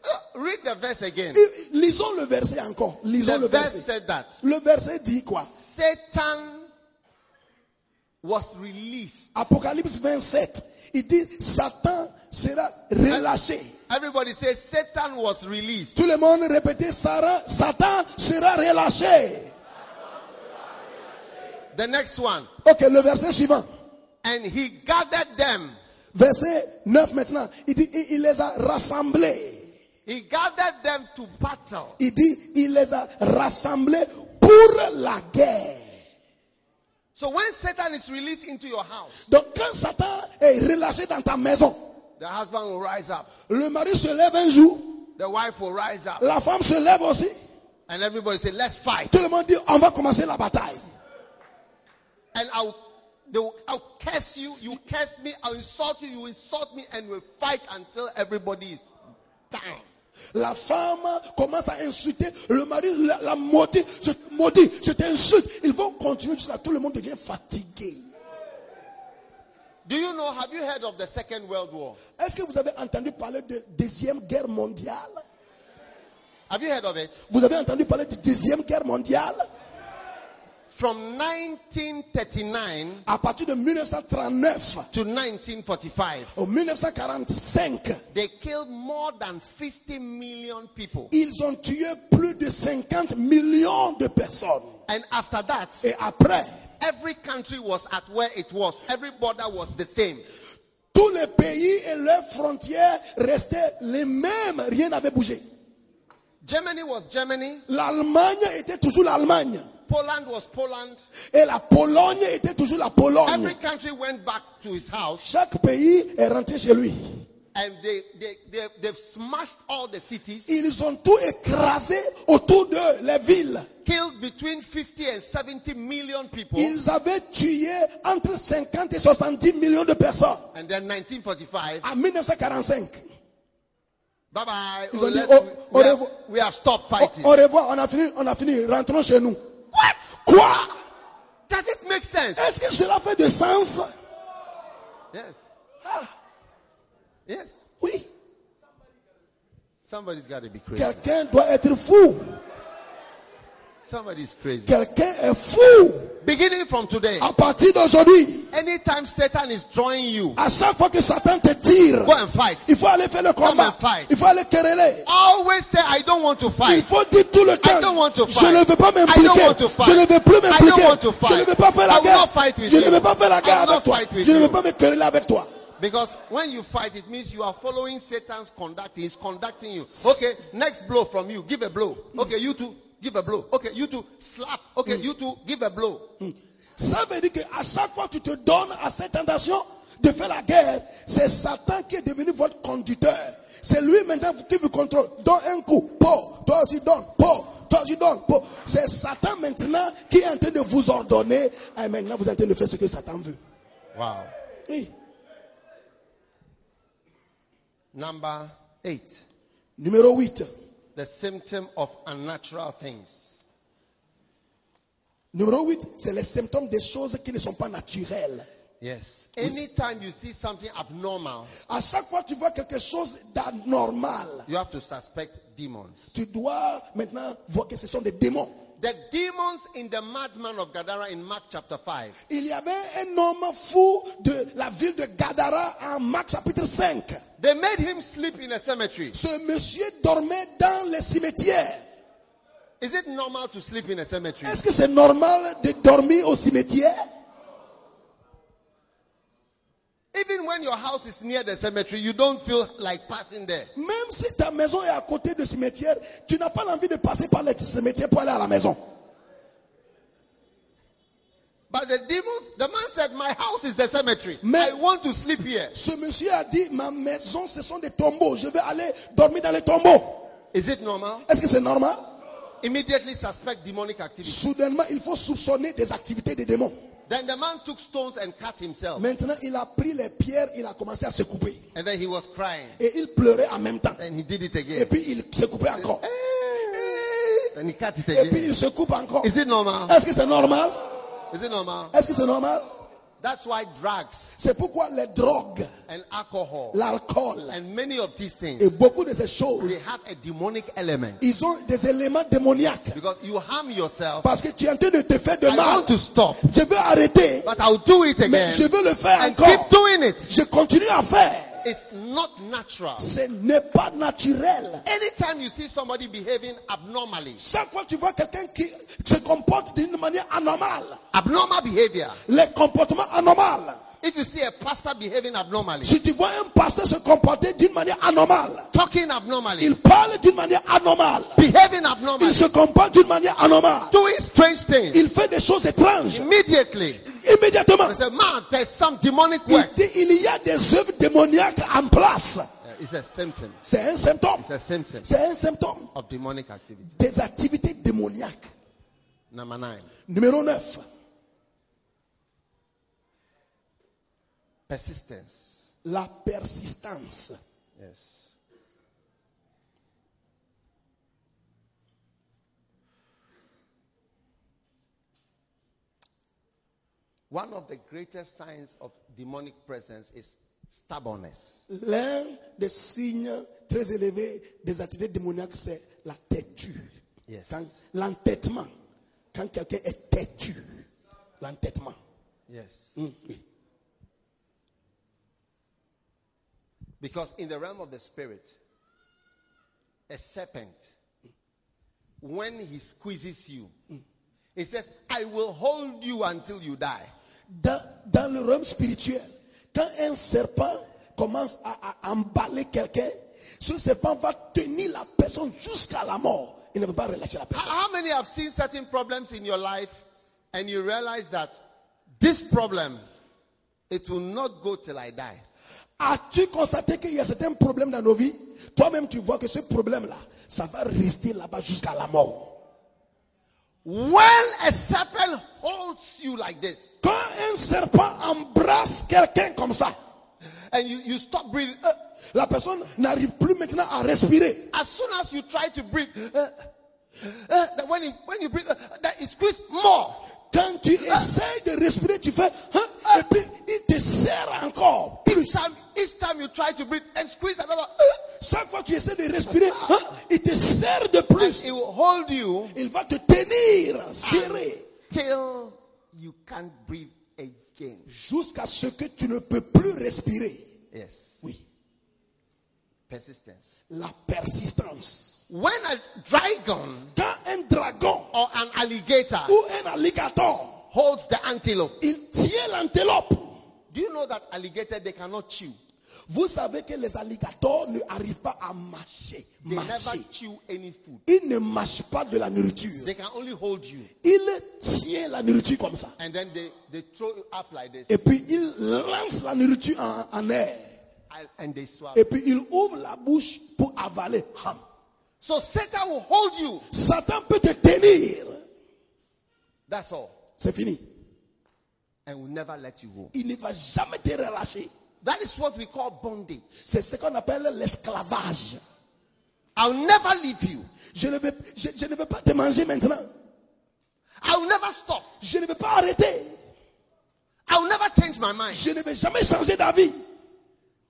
Uh, Read the verse again. Lisons le verset encore. Lisons The le verse verset. said that Le verset dit quoi Satan was released. Apocalypse 27. Il dit Satan sera relâché. Everybody says Satan was released. Tout le monde répétait Sarah, Satan sera relâché. The next one. Ok, le verset suivant. And he gathered them. Verset 9 maintenant. Il dit il, il les a rassemblés. He gathered them to battle. Il dit il les a rassemblés pour la guerre. So when Satan is released into your house, Donc quand Satan est relâché dans ta maison, the husband will rise up, le mari se lève un jour, the wife will rise up, la femme se lève aussi. and everybody say, "Let's fight." Tout le monde dit on va commencer la bataille. And I'll, they will, I'll curse you. You curse me. I'll insult you. You insult me, and we'll fight until everybody is down. La femme commence à insulter le mari, la, la maudit, je te maudis, je t'insulte. Ils vont continuer jusqu'à tout le monde devient fatigué. Do you know? Have you heard of the Second World War? Est-ce que vous avez entendu parler de deuxième guerre mondiale? Have you heard of it? Vous avez entendu parler de Deuxième Guerre mondiale? From 1939 À partir de 1939 to 1945, au 1945, they killed more than 50 million people. ils ont tué plus de 50 millions de personnes. And after that, Et après, every country was at where it was. Every border was the same. tous les pays et leurs frontières restaient les mêmes. Rien n'avait bougé. Germany was Germany. L'Allemagne était toujours l'Allemagne. Poland was Poland. Et la Pologne était toujours la Pologne. Every country went back to his house Chaque pays est rentré chez lui. and they, they, they, they've smashed all the cities, Ils ont tout écrasé autour d'eux, les villes. killed between 50 and 70 million people. Ils avaient tué entre 50 et 70 millions de personnes. And then 1945, En 1945. bye bye. Ils Oh, ont dit, let's- oh, we, au have, we have stopped Au, fighting. au revoir, on a fini, on a fini, rentrons chez nous. What? Quoi Does it make sense? Est-ce que cela fait de sens Yes. Ah. Yes. Oui. Somebody's got to be crazy. Quelqu'un doit être fou. Somebody's crazy. Quelqu'un est fou. Beginning from today, À partir d'aujourd'hui, anytime Satan is drawing you, à chaque fois que Satan te tire, go and fight. il faut aller faire le combat. fight. Il faut aller quereller. Always say, I don't want to fight. Il faut dire tout le temps. I don't want to fight. je ne veux pas I don't m'impliquer. want to fight. Je ne veux plus I don't m'impliquer. want to fight. Je ne veux pas faire I la will guerre. not fight with Je ne you. veux pas faire la I guerre will avec toi. fight with Je ne veux pas me quereller avec toi. Because when you fight, it means you are following Satan's conduct. He's conducting you. Okay, next blow from you. Give a blow. Okay, you two. Give a blow. Okay, you two. Slap. Okay, you two. Give a blow. Ça veut dire qu'à chaque fois que tu te donnes à cette tentation de faire la guerre, c'est Satan qui est devenu votre conducteur. C'est lui maintenant qui vous contrôle. Donne un coup, po, toi aussi donne, po, toi aussi donne. C'est Satan maintenant qui est en train de vous ordonner. Et maintenant vous êtes en train de faire ce que Satan veut. Wow. Oui. Number eight. Numéro 8. The symptom of unnatural things. Numéro 8, c'est les symptômes des choses qui ne sont pas naturelles. Yes. Anytime you see something abnormal, À chaque fois que tu vois quelque chose d'anormal, you have to suspect demons. tu dois maintenant voir que ce sont des démons. The demons in the madman of Gadara in Mark chapter 5. Il y avait un homme fou de la ville de Gadara en Marc chapitre 5. They made him sleep in a cemetery. Ce monsieur dormait dans les cimetières. Is it normal to sleep in a cemetery? Est-ce que c'est normal de dormir au cimetière? Even when your house is near the cemetery, you don't feel like passing there. Même si ta maison est à côté du cimetière, tu n'as pas l'envie de passer par le cimetière pour aller à la maison. But the demons, the man said, My house is the cemetery. Mais- I want to sleep here. Ce monsieur a dit, ma maison, ce sont des tombeaux. Je vais aller dormir dans les tombeaux. Is it normal? Est-ce que c'est normal? Immediately suspect demonic activity. Soudainement, il faut soupçonner des activités des démons. Then the man took stones and cut himself. Maintenant, il a pris les pierres, il a commencé à se couper. And then he was crying. Et il pleurait en même temps. And he did it Et again. puis il se coupait encore. He cut it Et puis il se coupe encore. Is it normal? Est-ce que c'est normal? Is it normal? Est-ce que c'est normal That's why drugs C'est pourquoi les drogues, and alcohol l'alcool and many of these et things beaucoup de ces they have a demonic element. ils ont des éléments démoniaques. Because you harm yourself. Parce que tu es en train de te faire de I mal. want to stop, Je veux arrêter, but I'll do it mais again je veux le faire and encore. keep doing it. Je continue à faire. It's not natural. Ce n'est pas naturel. Anytime you see somebody behaving abnormally, Chaque fois que tu vois quelqu'un qui se comporte d'une manière anormale, abnormal behavior. les comportements anormaux, If you see a pastor behaving abnormally, si tu vois un pasteur se comporter d'une manière anormale, talking abnormally, il parle d'une manière anormale, behaving abnormally, il se comporte d'une manière anormale, doing strange things, il fait des choses étranges, immediately immédiatement, they say, "Man, there's some demonic il work." dit il y a des œuvres démoniaques en place. It's a symptom. C'est un symptôme. It's a symptom C'est un symptôme of demonic activity. des activités démoniaques. Number nine, Numéro 9. persistence. La persistance. Yes. One of the greatest signs of demonic presence is stubbornness. L'un des signes très élevés des activités démoniaques, c'est la têtue. Yes. Quand- L'entêtement. Quand quelqu'un est têtu. L'entêtement. Yes. Hum, oui. Because in the realm of the spirit, a serpent, when he squeezes you, mm. he says, I will hold you until you die. Dans, dans le realm spirituel, quand un serpent commence à, à emballer quelqu'un, ce serpent va tenir la personne jusqu'à la mort. Il ne peut pas relâcher la personne. how many have seen certain problems in your life and you realize that this problem, it will not go till I die? As-tu constaté qu'il y a certains problèmes dans nos vies Toi-même, tu vois que ce problème-là, ça va rester là-bas jusqu'à la mort. When a serpent holds you like this Quand un serpent embrasse quelqu'un comme ça, and you, you stop breathing, euh, la personne n'arrive plus maintenant à respirer. as soon as you try to breathe, uh, uh, when, you, when you breathe, uh, that it squeezes more. Quand tu essaies de respirer, tu fais, hein, et puis il te serre encore plus. Each time, each time you try to breathe and squeeze another, uh, Chaque fois que tu essaies de respirer, hein, il te serre de plus. And it will hold you Il va te serré till you can't breathe again. jusqu'à ce que tu ne peux plus respirer. Yes. Oui, Persistence. la persistance. When a dragon Quand un dragon or an alligator ou un alligator, holds the antelope, il tient l'antélope. do you know that alligator they cannot chew? Vous savez que les alligators ne arrivent pas à food. Ils ne mâchent pas de la nourriture. They can only hold you. Ils tiennent la nourriture comme ça. And then they, they throw it up like this. Et puis ils lancent la nourriture en, en air. Et puis ils ouvrent la bouche pour avaler. So Satan will hold you. Satan peut te tenir. That's all. C'est fini. And will never let you go. Il ne va jamais te relâcher. That is what we call bondage. C'est ce qu'on appelle l'esclavage. I'll never leave you. Je ne, vais, je, je ne vais pas te manger maintenant. I'll never stop. Je ne vais pas arrêter. I'll never change my mind. Je ne vais jamais changer d'avis.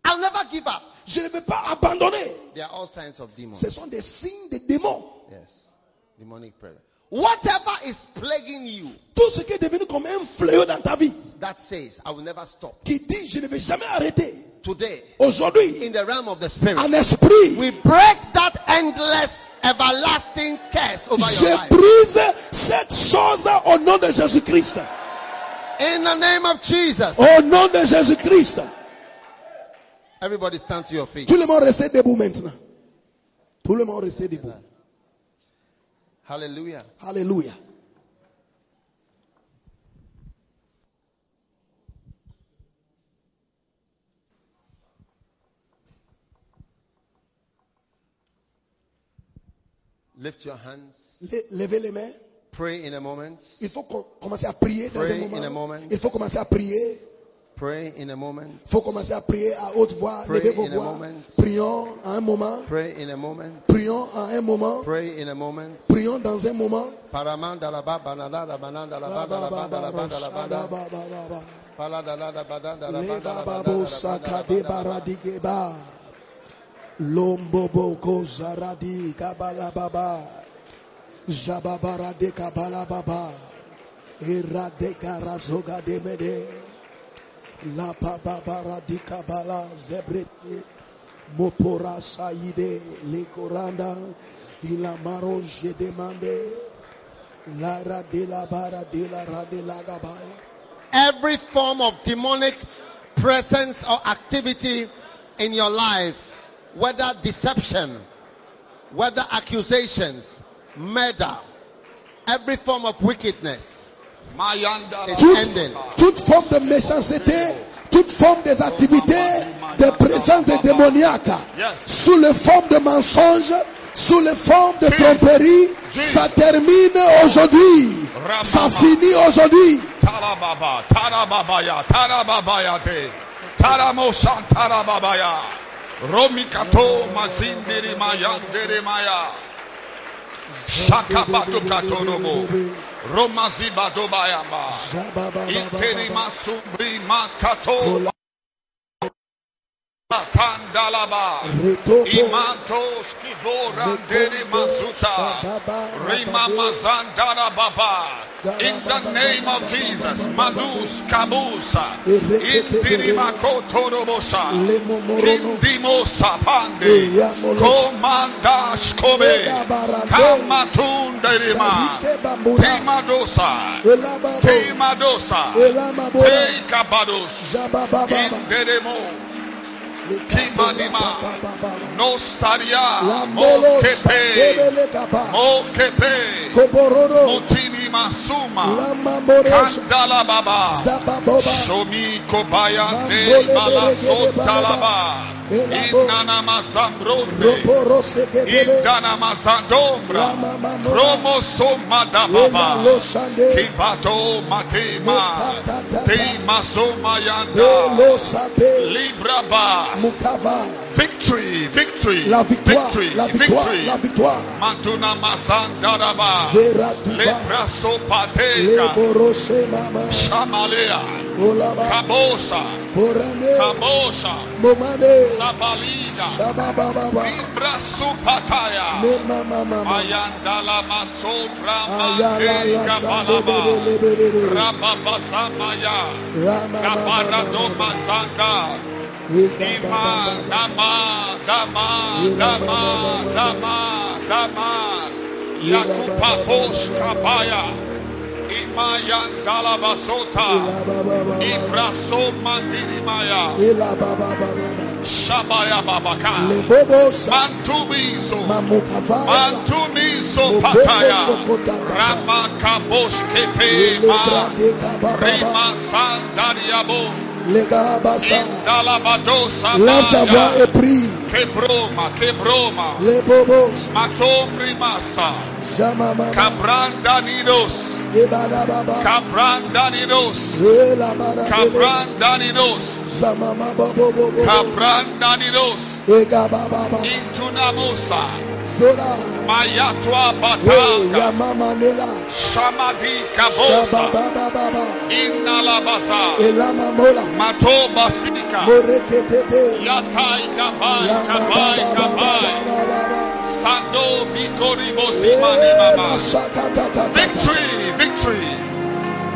I'll never give up. Je ne vais pas abandonner. They are all signs of demons. Ce sont des signes de démons. Yes. Demonic prayer. Whatever is plaguing you Tout ce qui est devenu comme un fléau dans ta vie, that says, I will never stop. qui dit je ne vais jamais arrêter. Today, Aujourd'hui, in the realm of the spirit, en esprit, we break that endless, everlasting curse over your life. je brise cette chose au nom de Jésus-Christ. In the name of Jesus. Au nom de Jésus-Christ. Everybody stand to your feet. Tout le monde reste debout maintenant. Tout le monde reste debout. Hallelujah. Alléluia. Lift your hands. Le- Levez les mains. Pray in a moment. Il faut com- commencer à prier dans Pray un in a moment. moment. Il faut commencer à prier. Pray in a moment. Faut commencer à prier à haute voix. Levez vos voix. Prions à un moment. Pray in a moment. Prions à un moment. Pray in a moment. Prions dans un moment. De mede La baba bara di kabala zebrete. Mopora saide le koranda. Ila maro je demande. Lara de la bara de la ra de la. Every form of demonic presence or activity in your life, whether deception, whether accusations, murder, every form of wickedness toute, forme de méchanceté, toute forme des activités, des présences des démoniaques, sous les formes de mensonges, sous les formes de tromperie, ça termine aujourd'hui. Ça finit aujourd'hui. Romikato Mazindiri Mayandere Maya, Shakabatu Katorobo, Romazibato Bayamba, Iterima Subri Makato Retopo. Imantos Kiborandere Masuta. Rima Mazandara Baba. In the name of Jesus. Madus Kabusa. Indirima Kotorobosa. Indimosa Pande. Komandash Kobe. Kamatunderima. Timadosa. Timadosa. Teikabados. Inderemo. Kimanima. Nostaria. Mokepe. Mokepe. Mutinima Suma. Kandala Baba. Shomi Kobaya de Malasotalaba. Inana Mazambronde. Indana Mazandombra. Chromosoma da Baba. Kibato Matema. Tema Yanda. Libraba. Victory, victory, La victoire, victory, la victoire, victory. la victoire. Mantuna Mazandaraba. Zeratuba. Lebraso Pateka. Leboroshe mama. Shamalea. Olaba. Kabosa. Borane. Kabosa. Momane. Sabalida. Shabababa. Libraso Pataya. Ne mama mama. Mayandala Masobra Ayala la Mande sande Kabalaba. bele bele. Dama, Dama, Dama, Dama, Dama, baba. Shabaya Babaka, Pataya, Le gabasa. Indalabadosa Lève ta voix Maya, et prie. Kebroma, Kebroma, Les bobos. Matombri Masa, Jama mama. Cabrandanidos, Ebada baba. Cabrandanidos, Ela bada bele. Cabrandanidos, Zamama bobo bobo. Cabrandanidos, Ega baba baba. Intunamosa, Zola. Mayatwa Batanga, ya mama nela. Shamadi Kabosa. Inalabasa, Elama mola. Matoba Sika, Moreketete. Yatai Kabai, Kabai, Kabai. Sando Bikoribo Simani eh, Mama. Victory, victory.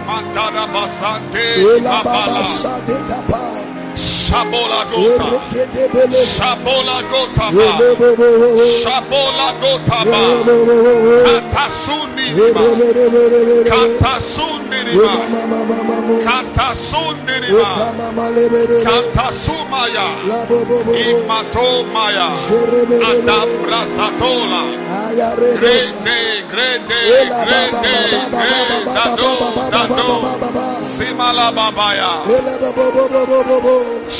Mandada Basante Ela baba Babala. Shabola Gota. Shabola Gota. Shabola Gota. Katasuni. Katasuni. Katasuni. Katasumaya. Imatomaya. Jere bele bele. Adabra Satola. Aya redosa. Grande, grande, grande, grande. Dado, baba baba dado. baba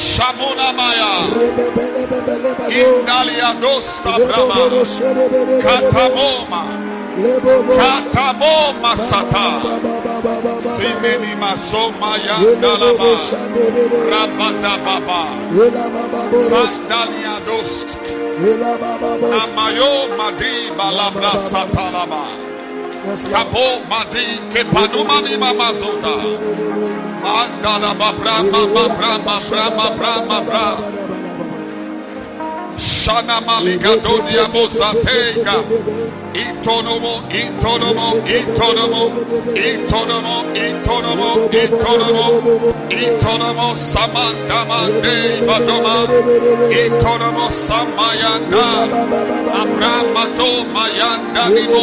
baba. Simala Babaya. Ele bobo bobo bobo bobo. Shamuna Maya. Rebe bele bele bele. Indalia Dosta Le bobo Brahma. bobo shere bele bele. Katamoma. Katamoma Sata. Simini Masoma Yandalaba. Rabada Baba. Ela baba bobo. Sandalia Dost. Ela baba bobo. Amayo Madi Balabra Satalaba. Kapo Madi Kepanumani Mamazota. Mandala Brahma Brahma Brahma Brahma Brahma. Shana Malika Donia Mozatega. Itonomo, itonomo, itonomo, itonomo, itonomo, itonomo, itonomo, samandama de badoma, itonomo samayanda, abramato mayanda nimo,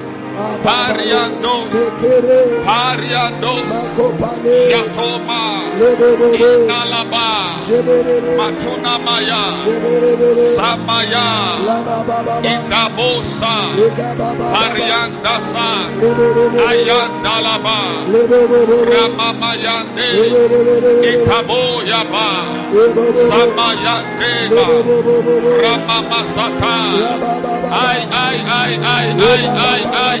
Pariandos, Pariandos, Yakoma, Inalaba, Matunamaya, Samaya, Indabosa, Pariandasa, Ayandalaba, Ramamayande, Itaboyaba, Samayandega, Ramamasata, ay, ay, ay, ay, ay, ay, ay.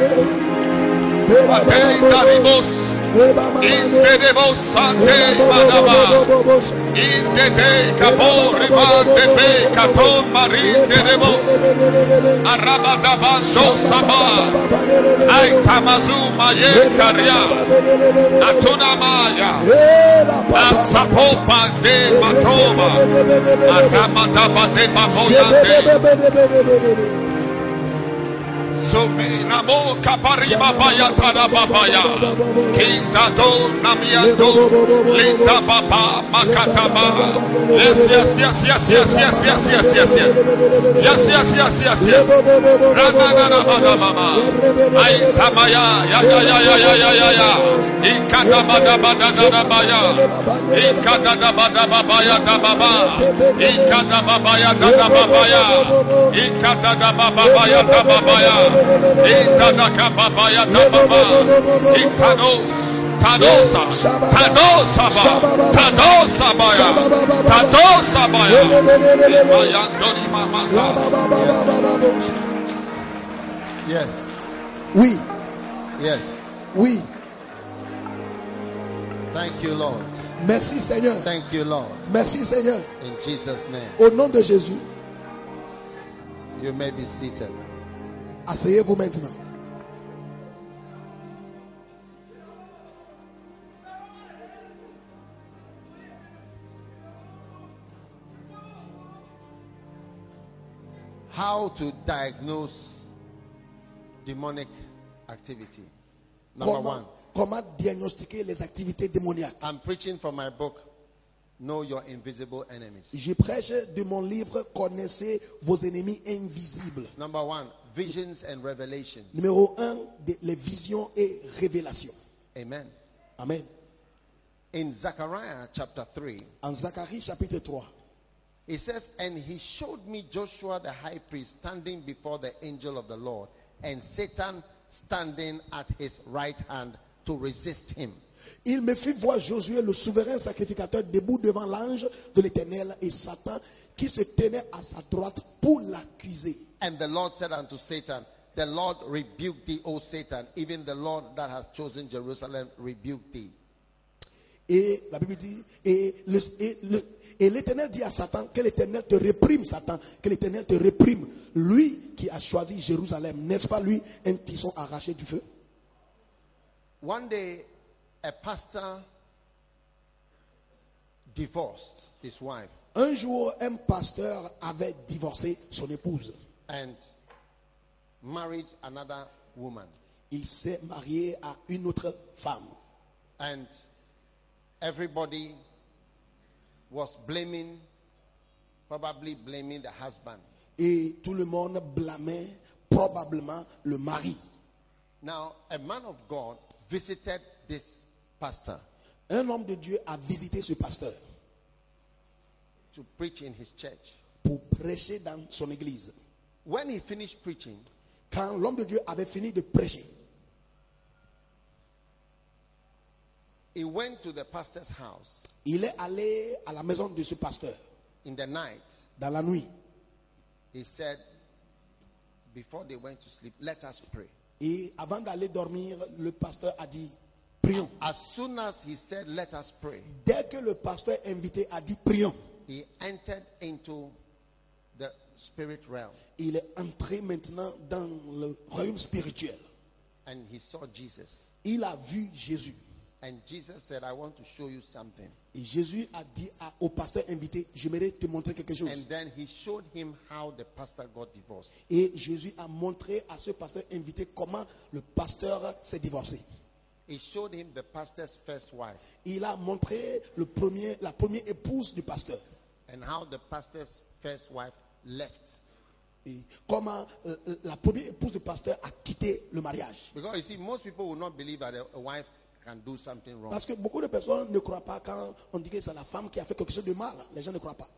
Impedemos ante Manama. Indete capo remate pe caton marin de demo. Arabadaba so sama. Ay tamazu maye karia. Atuna maya. Asapopa de matoma. Arabadaba de mafoya de. Sumina mo kapariba baya tada babaya. Kinta do namiando. Baba makataba. Yes, yes, yes, yes, yes, yes, yes, yes, yes, yes. Yes, yes, yes, yes, yes. Ranana bada mama. Ay kamaya. Ya, ya, ya, ya, ya, ya, ya, ya. Ikada bada bada bada baya. Ikada da bada babaya da baba. Ikada babaya da da babaya. Ikada da babaya da babaya. Ikados. Tadosa. Yes. Oui, Yes. oui. Thank you, Lord. Merci Seigneur. Thank you, Lord. Merci Seigneur. In Jesus' name. Au nom de Jésus, You may be seated. Asseyez-vous maintenant. How to diagnose demonic activity. Number Comment, one. comment diagnostiquer les activités démoniaques I'm preaching from my book, Know Your Invisible Enemies. Je prêche de mon livre Connaissez vos ennemis invisibles. Number one, visions and revelations. Numéro 1, les visions et révélations. Amen. Amen. In Zechariah chapter 3, En Zacharie chapitre 3, it says, And he showed me Joshua the high priest standing before the angel of the Lord, and Satan standing at his right hand to resist him. Il me fit voir Josué, le souverain sacrificateur, debout devant l'ange de l'Éternel et Satan qui se tenait à sa droite pour l'accuser. And the Lord said unto Satan, The Lord rebuke thee, O Satan, even the Lord that has chosen Jerusalem rebuke thee. Et la Bible dit, et le- et le- et l'Éternel dit à Satan, que l'Éternel te réprime, Satan, que l'Éternel te réprime. Lui qui a choisi Jérusalem, n'est-ce pas lui, un tisson arraché du feu? One day, a pastor divorced his wife Un jour, un pasteur avait divorcé son épouse. and married another woman. Il s'est marié à une autre femme. And everybody was blaming, probably blaming the husband. Et tout le monde blâmait probablement le mari. Now, a man of God visited this pastor Un homme de Dieu a visité ce pasteur to preach in his church. pour prêcher dans son église. When he finished preaching, Quand l'homme de Dieu avait fini de prêcher, he went to the pastor's house il est allé à la maison de ce pasteur in the night. dans la nuit. He said, before they went to sleep, let us pray. Et avant d'aller dormir, le pasteur a dit, prions. As soon as he said, let us pray, Dès que le pasteur invité a dit, prions, he entered into the spirit realm. il est entré maintenant dans le royaume spirituel. and he saw Jesus. il a vu Jésus. And Jesus said, I want to show you something. Et Jésus a dit à- au pasteur invité, j'aimerais te montrer quelque chose. And then he showed him how the pastor got divorced. Et Jésus a montré à ce pasteur invité comment le pasteur s'est divorcé. He showed him the pastor's first wife Il a montré le premier, la première épouse du pasteur. and how the pastor's first wife left. Et comment euh, la première épouse du pasteur a quitté le mariage. Because you see, most people will not believe that a wife can do something wrong. Parce que beaucoup de personnes ne croient pas quand on dit que c'est la femme qui a fait quelque chose de mal. Les gens ne croient pas.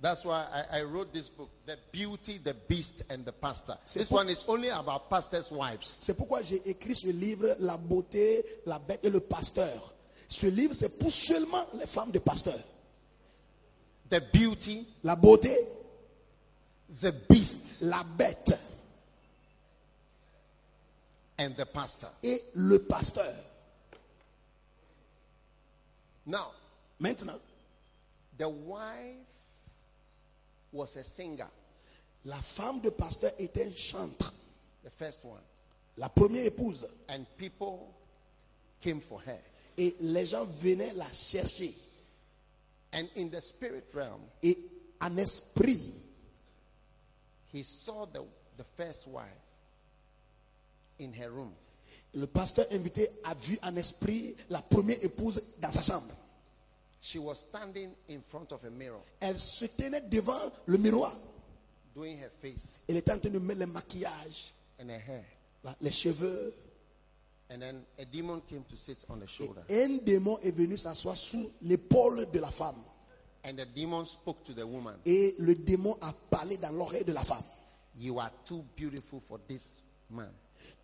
That's why I, I wrote this book, The Beauty, the Beast, and the Pastor. This one is only about pastors' wives. C'est pourquoi j'ai écrit ce livre, La beauté, la bête et le pasteur. Ce livre, c'est pour seulement les femmes de pasteurs. The beauty, La beauté, the beast, la bête and the pastor. et le pasteur. Now, Maintenant, the wife was a singer, la femme de pasteur était un chantre. the first one, La première épouse. and people came for her. Et les gens venaient la chercher. And in the spirit realm, Et en esprit, he saw the, the first wife in her room. le pasteur invité a vu en esprit la première épouse dans sa chambre. She was standing in front of a mirror, Elle se tenait devant le miroir. doing her face Elle était en train de mettre le maquillage, and her hair. la- les cheveux. And then a demon came to sit on the shoulder. Un démon est venu s'asseoir sous l'épaule de la femme. And the demon spoke to the woman. Et le démon a parlé dans l'oreille de la femme. You are too beautiful for this man.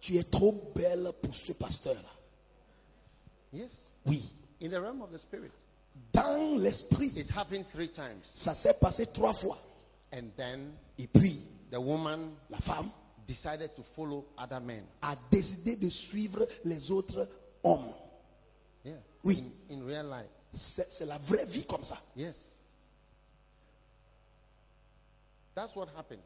Tu es trop belle pour ce pasteur-là. Yes. Oui. In the realm of the spirit. Dans l'esprit, It happened three times. ça s'est passé trois fois. And then Et puis, the woman la femme decided to follow other men. a décidé de suivre les autres hommes. Yeah. Oui. In, in real life. C'est la vraie vie comme ça. Yes. That's what happened.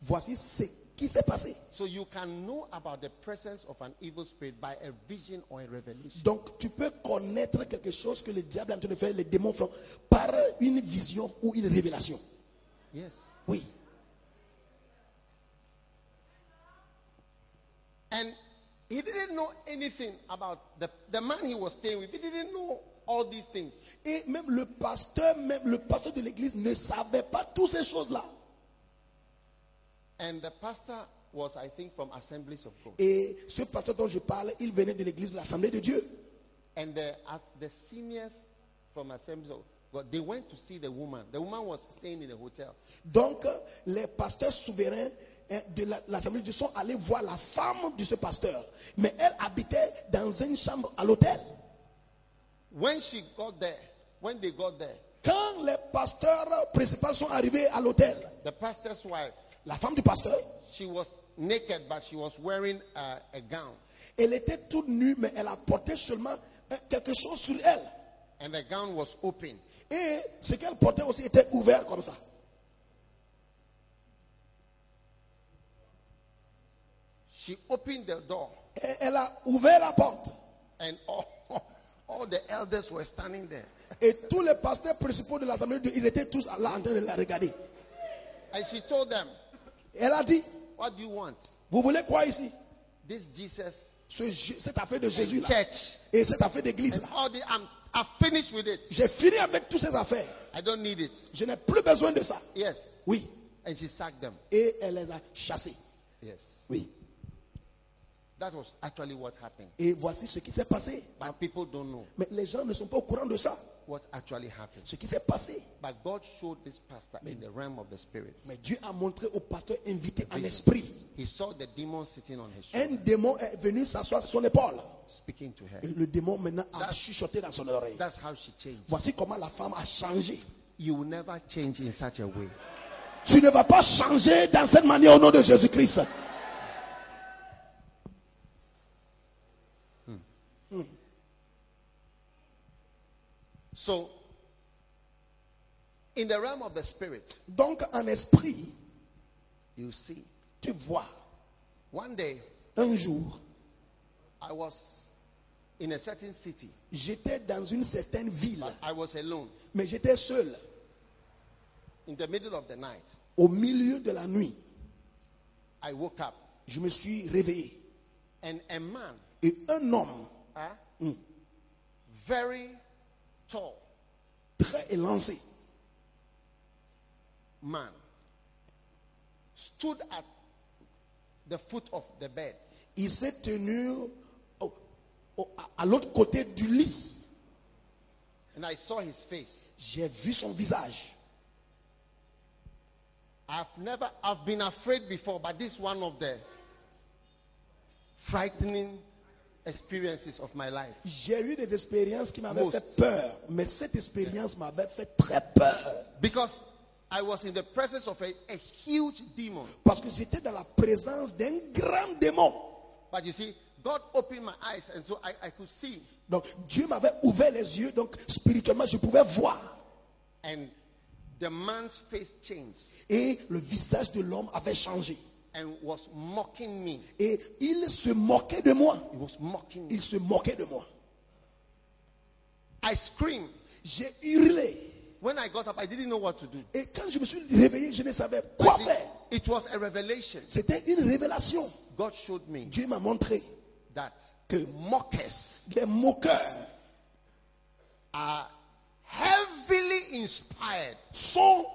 Voici ce qui s'est passé. So you can know about the presence of an evil spirit by a vision or a revelation. Donc, tu peux connaître quelque chose que le diable est en train de faire, les démons font, par une vision ou une révélation. Yes. Oui. And he didn't know anything about the, the man he was staying with. He didn't know all these things. Et même le pasteur, même le pasteur de l'église ne savait pas toutes ces choses-là. And the pastor was, I think, from Assemblies of God. Et ce pasteur dont je parle, il venait de l'église de l'Assemblée de Dieu. And the, uh, the seniors from Assemblies of God, they went to see the woman. The woman was staying in a hotel. Donc, les pasteurs souverains hein, de la- l'Assemblée de Dieu sont allés voir la femme de ce pasteur. Mais elle habitait dans une chambre à l'hôtel. When she got there, when they got there, Quand les pasteurs principaux sont arrivés à l'hôtel, the pastor's wife, la femme du pasteur, she was naked, but she was wearing a gown. elle était toute nue, mais elle a porté seulement hein, quelque chose sur elle. And the gown was open. Et ce qu'elle portait aussi était ouvert comme ça. She opened the door, Et elle a ouvert la porte. and all, all the elders were standing there. Et tous les pasteurs principaux de l'Assemblée de Dieu, ils étaient tous là en train de la regarder. And she told them, Elle a dit, What do you want? vous voulez quoi ici? This Jesus Ce J- Cette affaire de Jésus-là. church. Et cette affaire d'église-là. All the, I'm, I've finished with it. J'ai fini avec toutes ces affaires. I don't need it. Je n'ai plus besoin de ça. Yes. Oui. And she sacked them. Et elle les a chassés. Yes. Oui. That was actually what happened. Et voici ce qui s'est passé. But people don't know Mais les gens ne sont pas au courant de ça. What actually happened. Ce qui s'est passé. But God showed this pastor in the realm of the spirit. Mais Dieu a montré au pasteur invité en esprit. He saw the demon sitting on his shoulder. Un démon est venu s'asseoir sur son épaule. speaking to her. Et le démon maintenant a chuchoté dans son oreille. That's how she changed. Voici comment la femme a changé. You will never change in such a way. Tu ne vas pas changer dans cette manière au nom de Jésus-Christ. So, in the realm of the spirit, Donc en esprit, you see tu vois One day, Un jour, I was in a certain city, j'étais dans une certaine ville, but I was alone. mais j'étais seul. In the middle of the night, Au milieu de la nuit, I woke up je me suis réveillé. and a man, Et un homme huh, hmm, very tall très élancé man, stood at the foot of the bed. il s'est tenu au- au- à- l'autre côté du lit. And I saw his face. J'ai vu son visage. I've never, I've been afraid before, but this one of the frightening experiences of my life. J'ai eu des expériences qui m'avaient Most. fait peur, mais cette expérience m'avait fait très peur. Because I was in the presence of a, a huge demon. Parce que j'étais dans la présence d'un grand démon. But you see, God opened my eyes, and so I, I could see. Donc Dieu m'avait ouvert les yeux, donc spirituellement je pouvais voir. And the man's face changed Et le visage de l'homme avait changé. And was mocking me. Et il se moquait de moi. Was mocking. Il se moquait de moi. I screamed. J'ai hurlé. When I got up, I didn't know what to do. Et quand je me suis réveillé, je ne savais quoi But faire. it, it was a revelation. C'était une révélation. God showed me Dieu m'a montré that que mockers les moqueurs are heavily inspired sont,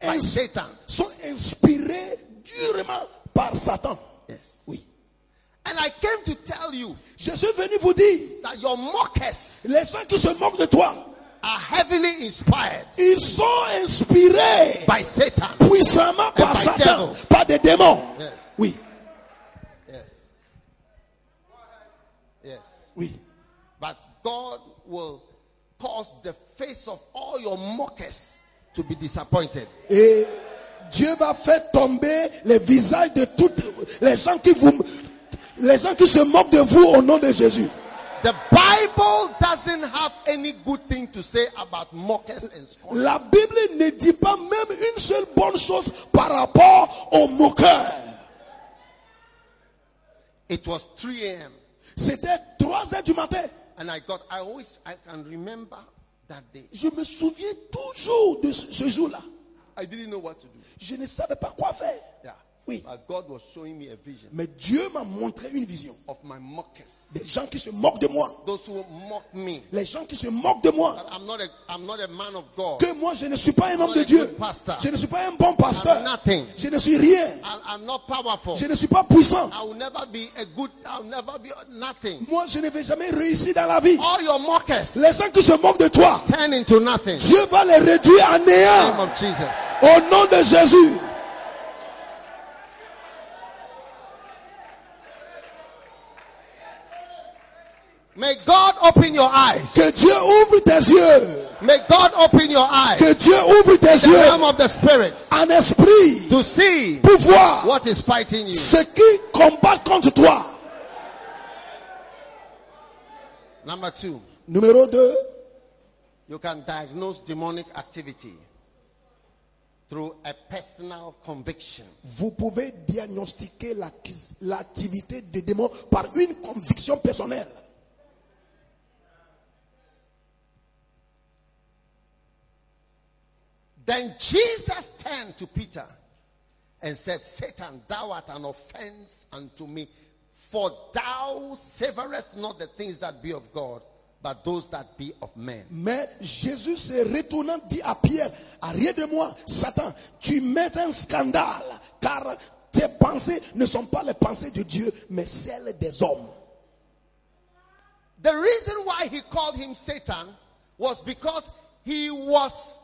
by ins- Satan. sont inspirés durement par Satan. Yes. Oui. And I came to tell you Je suis venu vous dire, that your mockers les gens qui se moquent de toi, are heavily inspired ils sont inspirés by Satan. puissamment par by Satan, devils. par des démons. Yes. Oui, Yes. Yes. oui. But God will cause the face of all your mockers to be disappointed. Et Dieu va faire tomber les visages de toutes les gens qui vous, les gens qui se moquent de vous au nom de Jésus. The Bible doesn't have any good thing to say about mockers and scorners. La Bible ne dit pas même une seule bonne chose par rapport aux moqueurs. It was 3 a.m. C'était 3 heures du matin. and I got, I always, I can remember that day. Je me souviens toujours de ce, ce jour-là. I didn't know what to do. Je ne savais pas quoi faire. Yeah. Oui. Mais Dieu m'a montré une vision. Des gens qui se moquent de moi. Les gens qui se moquent de moi. Que moi je ne suis pas un homme de Dieu. Je ne suis pas un bon pasteur. Je ne suis rien. Je ne suis pas puissant. Moi je ne vais jamais réussir dans la vie. Les gens qui se moquent de toi. Dieu va les réduire à néant. Au nom de Jésus. May God open your eyes. Que Dieu ouvre tes yeux. May God open your eyes. Que Dieu ouvre tes The realm of the spirit en esprit to see pour voir what is fighting you. ce qui combat contre toi. Number two, Numéro 2, you can diagnose demonic activity through a personal conviction. vous pouvez diagnostiquer l'activité des démons par une conviction personnelle. Then Jesus turned to Peter and said, Satan, thou art an offense unto me, for thou savorest not the things that be of God, but those that be of men. Mais Jésus se retournant dit à Pierre, arrière de moi, Satan, tu mets un scandale, car tes pensées ne sont pas les pensées de Dieu, mais celles des hommes. The reason why he called him Satan was because he was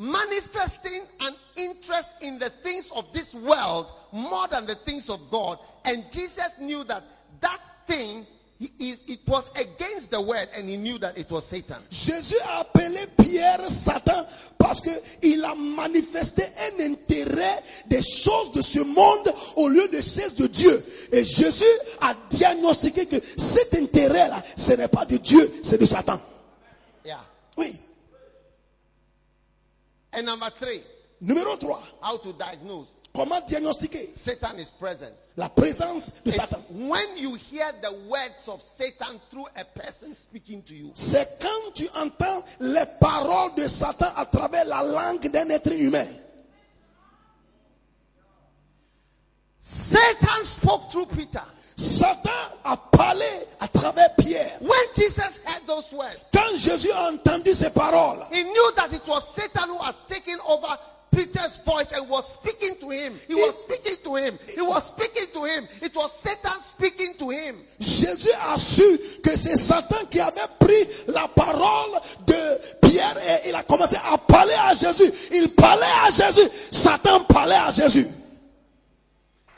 manifesting an interest in the things of this world more than the things of God. And Jesus knew that that thing, it was against the word, and he knew that it was Satan. Jésus a appelé Pierre Satan parce que il a manifesté un intérêt des choses de ce monde au lieu de celles de Dieu. Et Jésus a diagnostiqué que cet intérêt-là, ce n'est pas de Dieu, c'est de Satan. Yeah. Oui. And number three, Numéro 3, how to diagnose Comment diagnostiquer Satan is present. la présence de It's Satan when you hear the words of Satan through a person speaking to you. C'est quand tu entends les paroles de Satan à travers la langue d'un être humain. Satan spoke through Peter. Satan a parlé à travers Pierre. When Jesus heard those words, Quand Jésus a entendu ces paroles, he knew that it was Satan who had taken over Peter's voice and was speaking to him. He was speaking to him. He was speaking to him. It was Satan speaking to him. Jésus a su que c'est Satan qui avait pris la parole de Pierre et il a commencé à parler à Jésus. Il parlait à Jésus. Satan parlait à Jésus.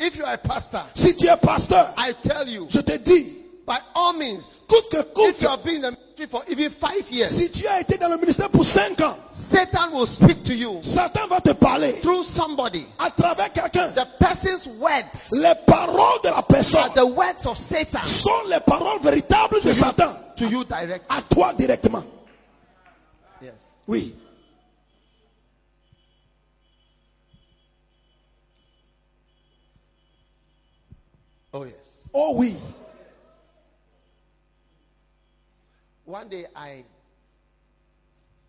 If you are a pastor, Si tu es pasteur, I tell you, je te dis, by all means, coûte que if you have been in the ministry for even five years, si tu as été dans le ministère pour cinq ans, Satan will speak to you Satan va te parler through somebody. à travers quelqu'un. The person's words Les paroles de la personne are the words of Satan sont les paroles véritables de Satan to you directly. à toi directement. Yes. Oui. Oh, yes. Oh oui. One day I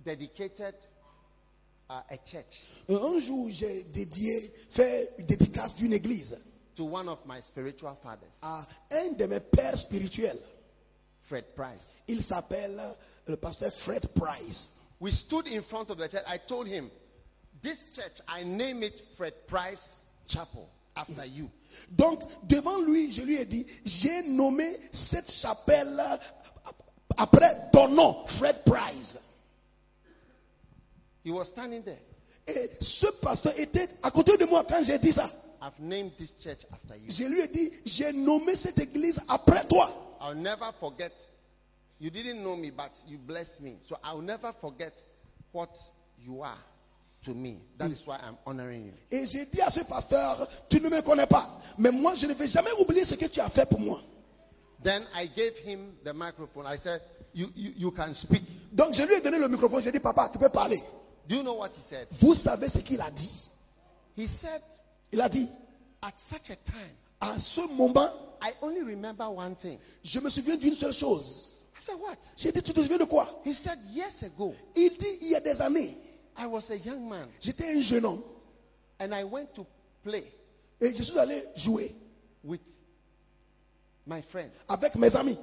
dedicated uh, a church Un jour, j'ai dédié, fait une dédicace d'une église to one of my spiritual fathers, à un de mes pères spirituels. Fred Price. Il s'appelle le pasteur Fred Price. We stood in front of the church. I told him, This church, I name it Fred Price Chapel after you. Donc, devant lui, je lui ai dit, j'ai nommé cette chapelle après ton nom, Fred Price. He was standing there. Et ce pasteur était à côté de moi quand j'ai dit ça. I've named this church after you. Je lui ai dit, j'ai nommé cette église après toi. I'll never forget. You didn't know me, but you blessed me. So I'll never forget what you are to me. That is why I'm honoring you. Et j'ai dit à ce pasteur, tu ne me connais pas, mais moi je ne vais jamais oublier ce que tu as fait pour moi. Then I gave him the microphone. I said, You, you, you can speak. Donc je lui ai donné le microphone, j'ai dit, papa, tu peux parler. Do you know what he said? Vous savez ce qu'il a dit? He said, Il a dit, At such a time, à ce moment, I only remember one thing. je me souviens d'une seule chose. I said, What? J'ai dit, tu te souviens de quoi? He said, Years ago, Il dit, il y a des années, I was a young man j'étais un jeune homme and I went to play et je suis allé jouer with my friend. avec mes amis.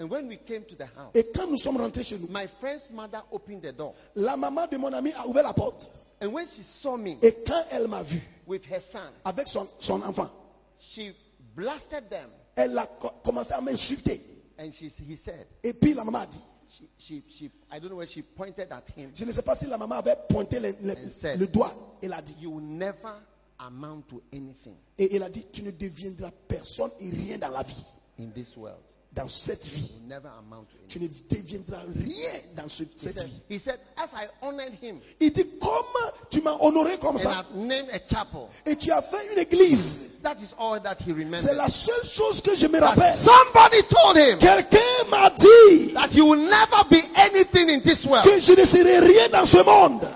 And when we came to the house, Et quand nous sommes rentrés chez nous, my friend's mother opened the door. la maman de mon ami a ouvert la porte. And when she saw me Et quand elle m'a vu with her son, avec son, son enfant, she blasted them. elle a co- commencé à m'insulter. And she, he said, Et puis la maman a dit, she, she, she, I don't know where she pointed at him. je ne sais pas si la maman avait pointé le, le- said- le doigt. Elle a dit, You will never amount to anything et elle a dit, tu ne deviendras personne et rien dans la vie. in this world. Dans cette vie, tu ne deviendras rien dans ce- cette said, vie. he said, as I honored him Il dit, comment tu m'as honoré comme ça I've named a chapel, et tu as fait une église. that is all that he C'est la seule chose que je me rappelle. somebody told him Quelqu'un m'a dit that you will never be anything in this world. que je ne serai rien dans ce monde.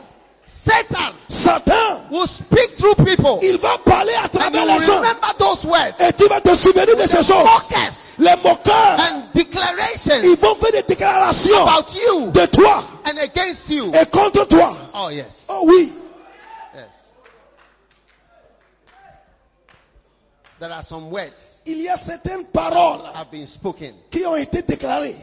Satan Satan, will speak through people il va parler à travers les gens. remember those words Et tu vas te souvenir de ces choses. mockers Les moqueurs, and declarations ils vont faire des déclarations about you de toi and against you. et contre toi. Oh yes, Oh oui, yes. There are some words il y a certaines paroles have been spoken. qui ont été déclarées.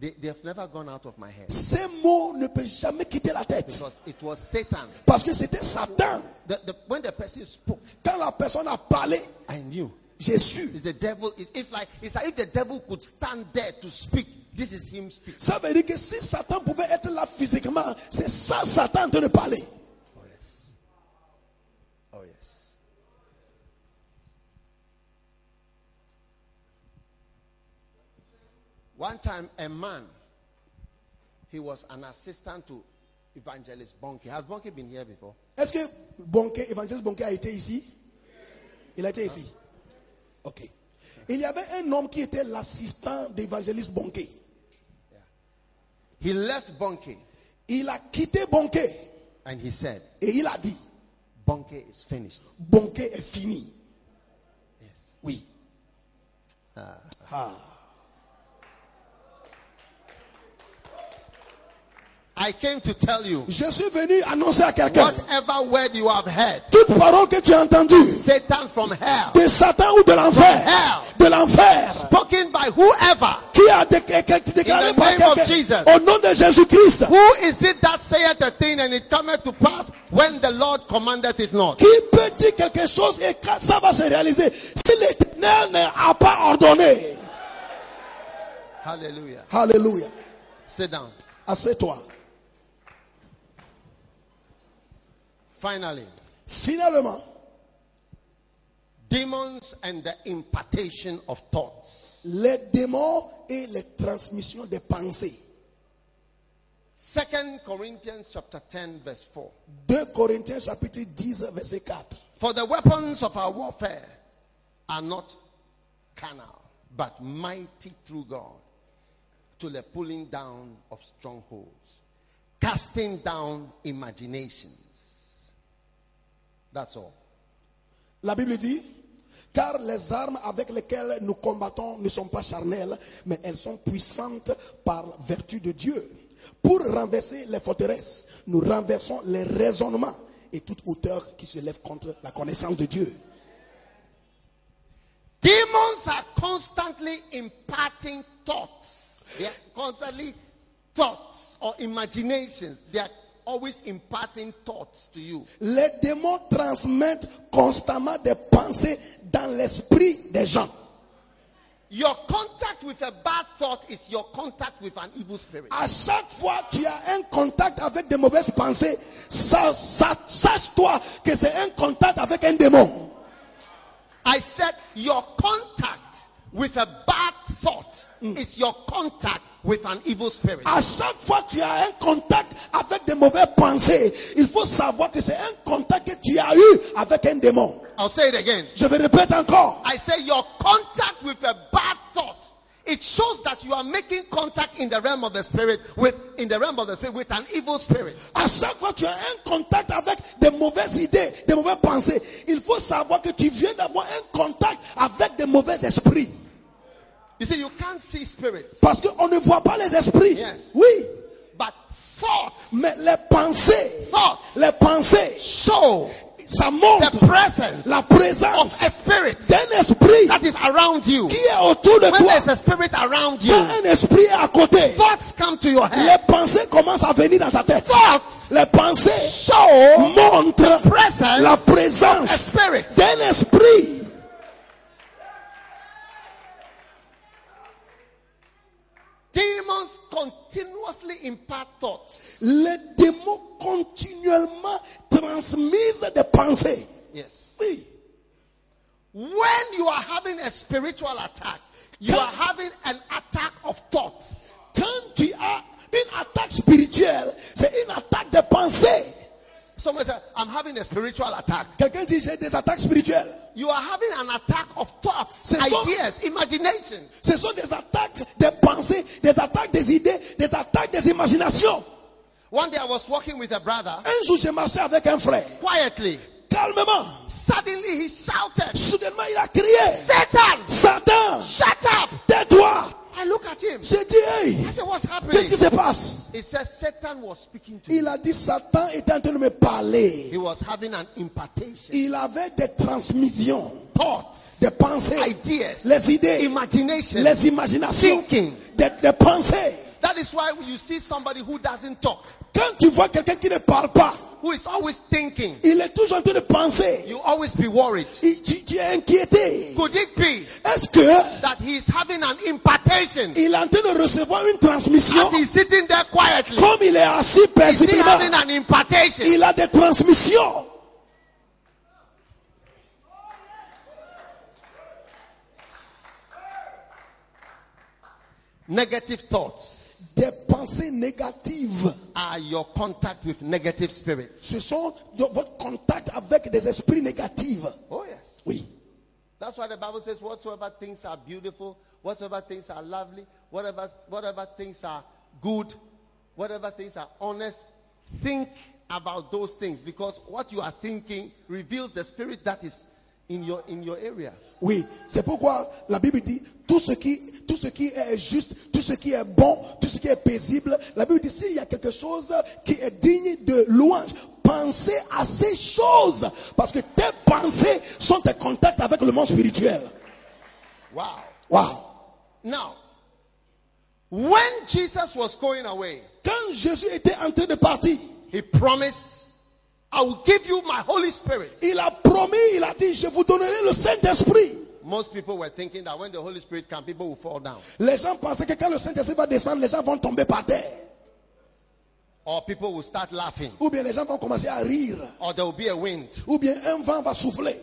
They, they have never gone out of my head Ces mots ne peuvent jamais quitter la tête. because it was Satan. Parce que c'était Satan. The, the, when the person spoke, Quand la personne a parlé, I knew j'ai su. it's the devil. It's if like it's like if the devil could stand there to speak. This is him speaking. Ça veut dire que si Satan pouvait être là physiquement, c'est ça Satan en train de parler. Oh yes. Oh yes. One time, a man, he was an assistant to evangelist Bonnke. Has Bonnke been here before? Est-ce que Bonnke, évangéliste Bonnke a été ici Il a été ici. Ok. Il y avait un homme qui était l'assistant d'évangéliste Bonnke. He left Bonnke Il a quitté Bonnke and he said, et il a dit Bonnke is finished. Bonnke est fini. Yes. Oui. Ah. I came to tell you Je suis venu annoncer à quelqu'un whatever word you have heard, toute parole que tu as entendue Satan from hell, de Satan ou de l'enfer, hell. de l'enfer, spoken by whoever. qui a déclaré par quelqu'un au nom de Jésus-Christ. Who is it that saith a thing and it cometh to pass when the Lord commanded it not? Qui peut dire quelque chose et quand ça va se réaliser si l'éternel n'a pas ordonné? Hallelujah. Alléluia. Sit down. Assieds-toi. Finally, Finalement, demons and the impartation of thoughts. les démons et les transmissions des pensées. Second Corinthians chapter 10 verse 4. 2 Corinthiens chapitre 10 verset 4. For the weapons of our warfare are not carnal, but mighty through God to the pulling down of strongholds, casting down imaginations. That's all. La Bible dit, car les armes avec lesquelles nous combattons ne sont pas charnelles, mais elles sont puissantes par vertu de Dieu. Pour renverser les forteresses, nous renversons les raisonnements et toute hauteur qui se lève contre la connaissance de Dieu. Demons are constantly imparting thoughts. They are constantly thoughts or imaginations. Always imparting thoughts to you. Les démons transmettent constamment des pensées dans l'esprit des gens. Your contact with a bad thought is your contact with an evil spirit. À chaque fois tu as un contact avec des mauvaises pensées, sa- sa- sache-toi que c'est un contact avec un démon. I said your contact with a bad thought mm. is your contact with an evil spirit. À chaque fois que tu as un eh, contact avec des mauvaises pensées, il faut savoir que c'est un contact que tu as eu avec un démon. I'll say it again. Je vais répéter encore. I say your contact with a bad thought. It shows that you are making contact in the realm of the spirit with in the realm of the spirit with an evil spirit. À chaque fois que tu as un contact avec des mauvaises idées, des mauvaises pensées, il faut savoir que tu viens d'avoir un contact avec des mauvais esprits. You see, you can't see spirits, Parce qu'on ne voit pas les esprits. Yes. Oui. but thoughts, Mais les pensées, thoughts les pensées, show ça montre the presence la présence of a spirit d'un esprit that is around you. qui est autour de When toi. there's a spirit around you, Quand un esprit est à côté, thoughts come to your head. les pensées commencent à venir dans ta tête. Thoughts Les pensées show montrent presence la a présence spirit. d'un esprit. Demons continuously impart thoughts. Les démons continuellement transmisent des pensées. Yes. Oui. When you are having a spiritual attack, you Quand- are having an attack of thoughts. Quand tu as une attaque spirituelle, c'est une attaque de pensée. Someone said, I'm having a spiritual attack. Quelqu'un dit j'ai des attaques spirituelles. You are having an attack of thoughts, ça. ideas, imaginations. Ce sont des attaques des pensées, des attaques des idées, des attaques des imaginations. One day I was walking with a brother Un jour, j'ai marché avec un frère. quietly. Calmement. Suddenly he shouted, Soudainement, il a crié. Satan, Satan, shut up. tais-toi. I look at him. J'ai dit, hey, I said, What's qu'est-ce qui happening? se passe? He said, Satan was speaking to. Il a dit, Satan était en train de me parler. He was having an impartation. Il avait des transmissions, Thoughts, des pensées, ideas, les idées, imaginations. les imaginations, Thinking. des, des pensées. That is why you see somebody who doesn't talk, Quand tu vois quelqu'un qui ne parle pas, who is always thinking, il est toujours en train de penser. you always be worried. Il- tu, tu es inquiété. Could it be Est-ce que that he is having an impartation il est en train de recevoir une transmission as he's sitting there quietly? comme il est assis paisiblement? having an impartation? Il a des transmissions. Negative thoughts Des pensées négatives. are your contact with negative spirits. Ce sont de- votre contact avec des esprits négatifs. Oh, yes. Oui. That's why the Bible says, whatsoever things are beautiful, whatsoever things are lovely, whatever, whatever things are good, whatever things are honest, think about those things because what you are thinking reveals the spirit that is in your in your area. Oui, c'est pourquoi la Bible dit tout ce qui tout ce qui est juste, tout ce qui est bon, tout ce qui est paisible. La Bible dit s'il y a quelque chose qui est digne de louange, pensez à ces choses parce que tes pensées sont en contact avec le monde spirituel. Wow. Wow. Now, when Jesus was going away, Quand Jésus était en train de partir, he promised, I will give you my Holy Spirit. il a promis, il a dit je vous donnerai le Saint-Esprit. Most people were thinking that when the Holy Spirit comes, people will fall down. Les gens pensaient que quand le Saint-Esprit va descendre, les gens vont tomber par terre. Or people will start laughing. Ou bien les gens vont commencer à rire. Or there will be a wind. Ou bien un vent va souffler.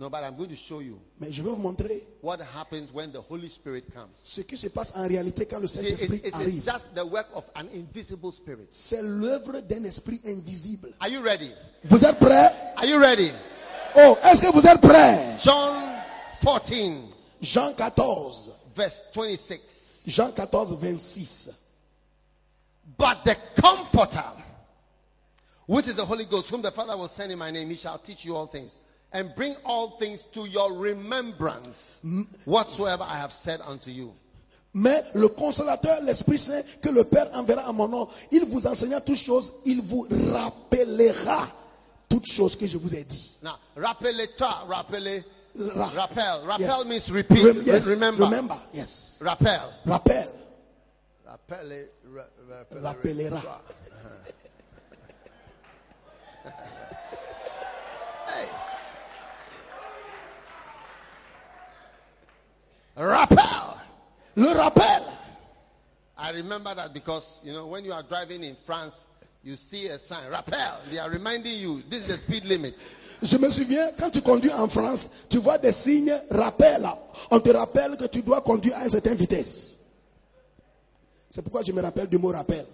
No, but I'm going to show you Mais je vais vous montrer what happens when the Holy Spirit comes. ce qui se passe en réalité quand le Saint-Esprit it- it is arrive. just the work of an invisible spirit. C'est l'œuvre d'un esprit invisible. Are you ready? Vous êtes prêts? Are you ready? Oh, est-ce que vous êtes prêts? John 14, Jean 14. verse 26. Jean 14, 26. But the Comforter, which is the Holy Ghost, whom the Father will send in my name, he shall teach you all things and bring all things to your remembrance whatsoever I have said unto you. Mais le consolateur, l'Esprit Saint, que le Père enverra à mon nom, il vous enseignera toutes choses, il vous rappellera toutes choses que je vous ai dit. Now, rappelez-toi, rappelez, Ra- rappel. Rappel Yes. means repeat. Rem- yes, remember. remember. Yes. Rappel. Rappel. Rappelez, ra- rappelez- Rappellera. Rappel. Le rappel. I remember that because, you know, when you are driving in France, you see a sign, rappel. They are reminding you, this is the speed limit. Je me souviens, quand tu conduis en France, tu vois des signes rappel. On te rappelle que tu dois conduire à une certaine vitesse. C'est pourquoi je me rappelle du mot rappel.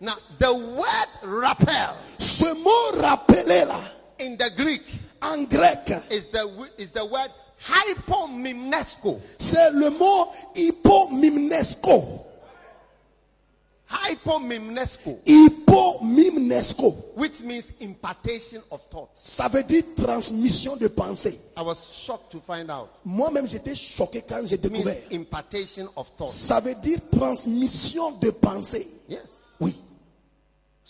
Now, the word rappel Ce mot rappeler là, in the Greek en grec, is the, is the word hypomimnesco. c'est le mot hypomimnesco. Hypomimnesco, Hypomimnesco. which means impartation of thoughts. Ça veut dire transmission de pensée. I was shocked to find out. Moi-même, j'étais choqué quand j'ai It means découvert. impartation of thoughts. Ça veut dire transmission de pensée. Yes. Oui.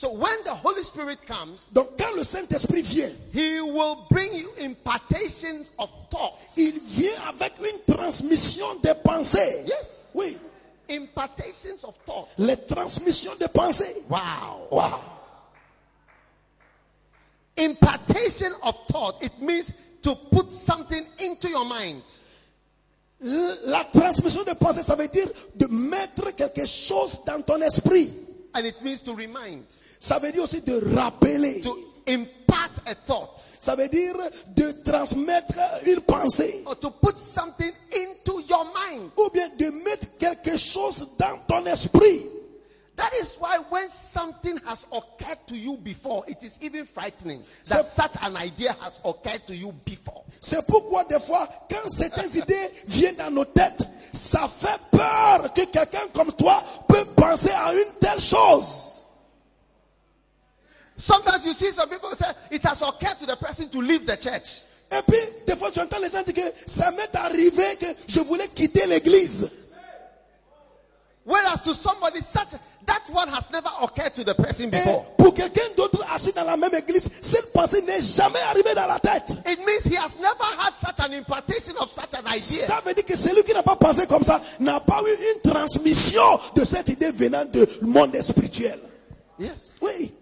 So when the Holy Spirit comes, Donc, quand le Saint-Esprit vient, He will bring you impartations of thoughts. il vient avec une transmission de pensée. Yes. Oui. Impartations of thought. Les transmissions de pensée. Wow. Wow. Impartation of thought, it means to put something into your mind. La transmission de pensée, ça veut dire de mettre quelque chose dans ton esprit. And it means to remind, Ça veut dire aussi de rappeler. to impart a thought, Ça veut dire de transmettre une pensée. or to put something into your mind. Ou bien de mettre quelque chose dans ton esprit. That is why when something has occurred to you before, it is even frightening that such an idea has occurred to you before. C'est pourquoi des fois, quand certaines idées viennent dans nos têtes, ça fait peur que quelqu'un comme toi peut penser à une telle chose. Sometimes you see some people say it has occurred to the person to leave the church. Et puis, des fois, tu entends les gens dire que ça m'est arrivé que je voulais quitter l'église. Whereas to somebody such that one has never occurred to the person Et before. pour quelqu'un d'autre assis dans la même église, cette pensée n'est jamais arrivée dans la tête. It means he has never had such an impartation of such an idea. Ça veut dire que celui qui n'a pas pensé comme ça n'a pas eu une transmission de cette idée venant du monde spirituel. Yes. Oui.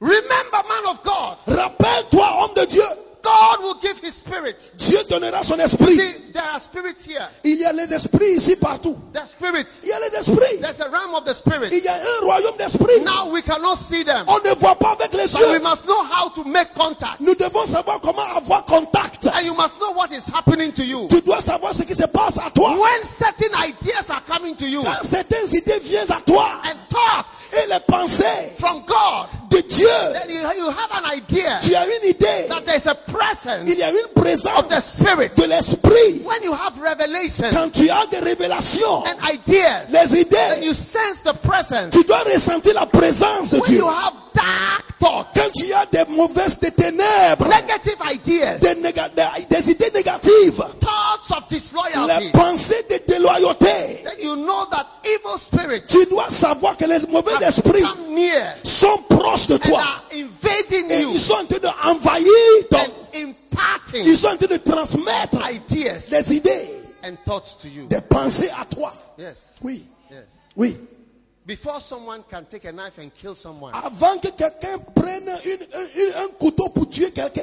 Remember, man of God, Rappelle-toi, homme de Dieu, God will give his spirit. Dieu donnera son esprit. See, there are spirits here. Il y a les esprits ici partout. There are spirits. Il y a les esprits. There's a realm of the spirit. Il y a un royaume d'esprits. Now we cannot see them. On ne voit pas avec les But we must know how to make contact. Nous devons savoir comment avoir contact. And you must know what is happening to you. Tu dois savoir ce qui se passe à toi. When certain ideas are coming to you Quand certaines idées viennent à toi and thoughts et les pensées from God, de Dieu, then you, you have an idea tu as une idée. that there's a presence Il y a une of the Spirit. de l'esprit. When you have revelation Quand tu as des révélations, and ideas, les then you sense the presence. tu dois ressentir la présence de When Dieu. you have dark thoughts, Quand tu as des mauvaises, des ténèbres, negative ideas, des, néga- des- des idées négatives, thoughts of disloyalty, les pensées de déloyauté, then you know that evil spirits tu dois savoir que les mauvais esprits near sont proches de and toi. are invading Et you ils sont en train d'envahir ton, and imparting ils sont en train de transmettre ideas des idées, and thoughts to you. des pensées à toi. Yes, Oui, yes. oui. Before someone can take a knife and kill someone, Avant que quelqu'un prenne une- un- une- un couteau pour tuer quelqu'un,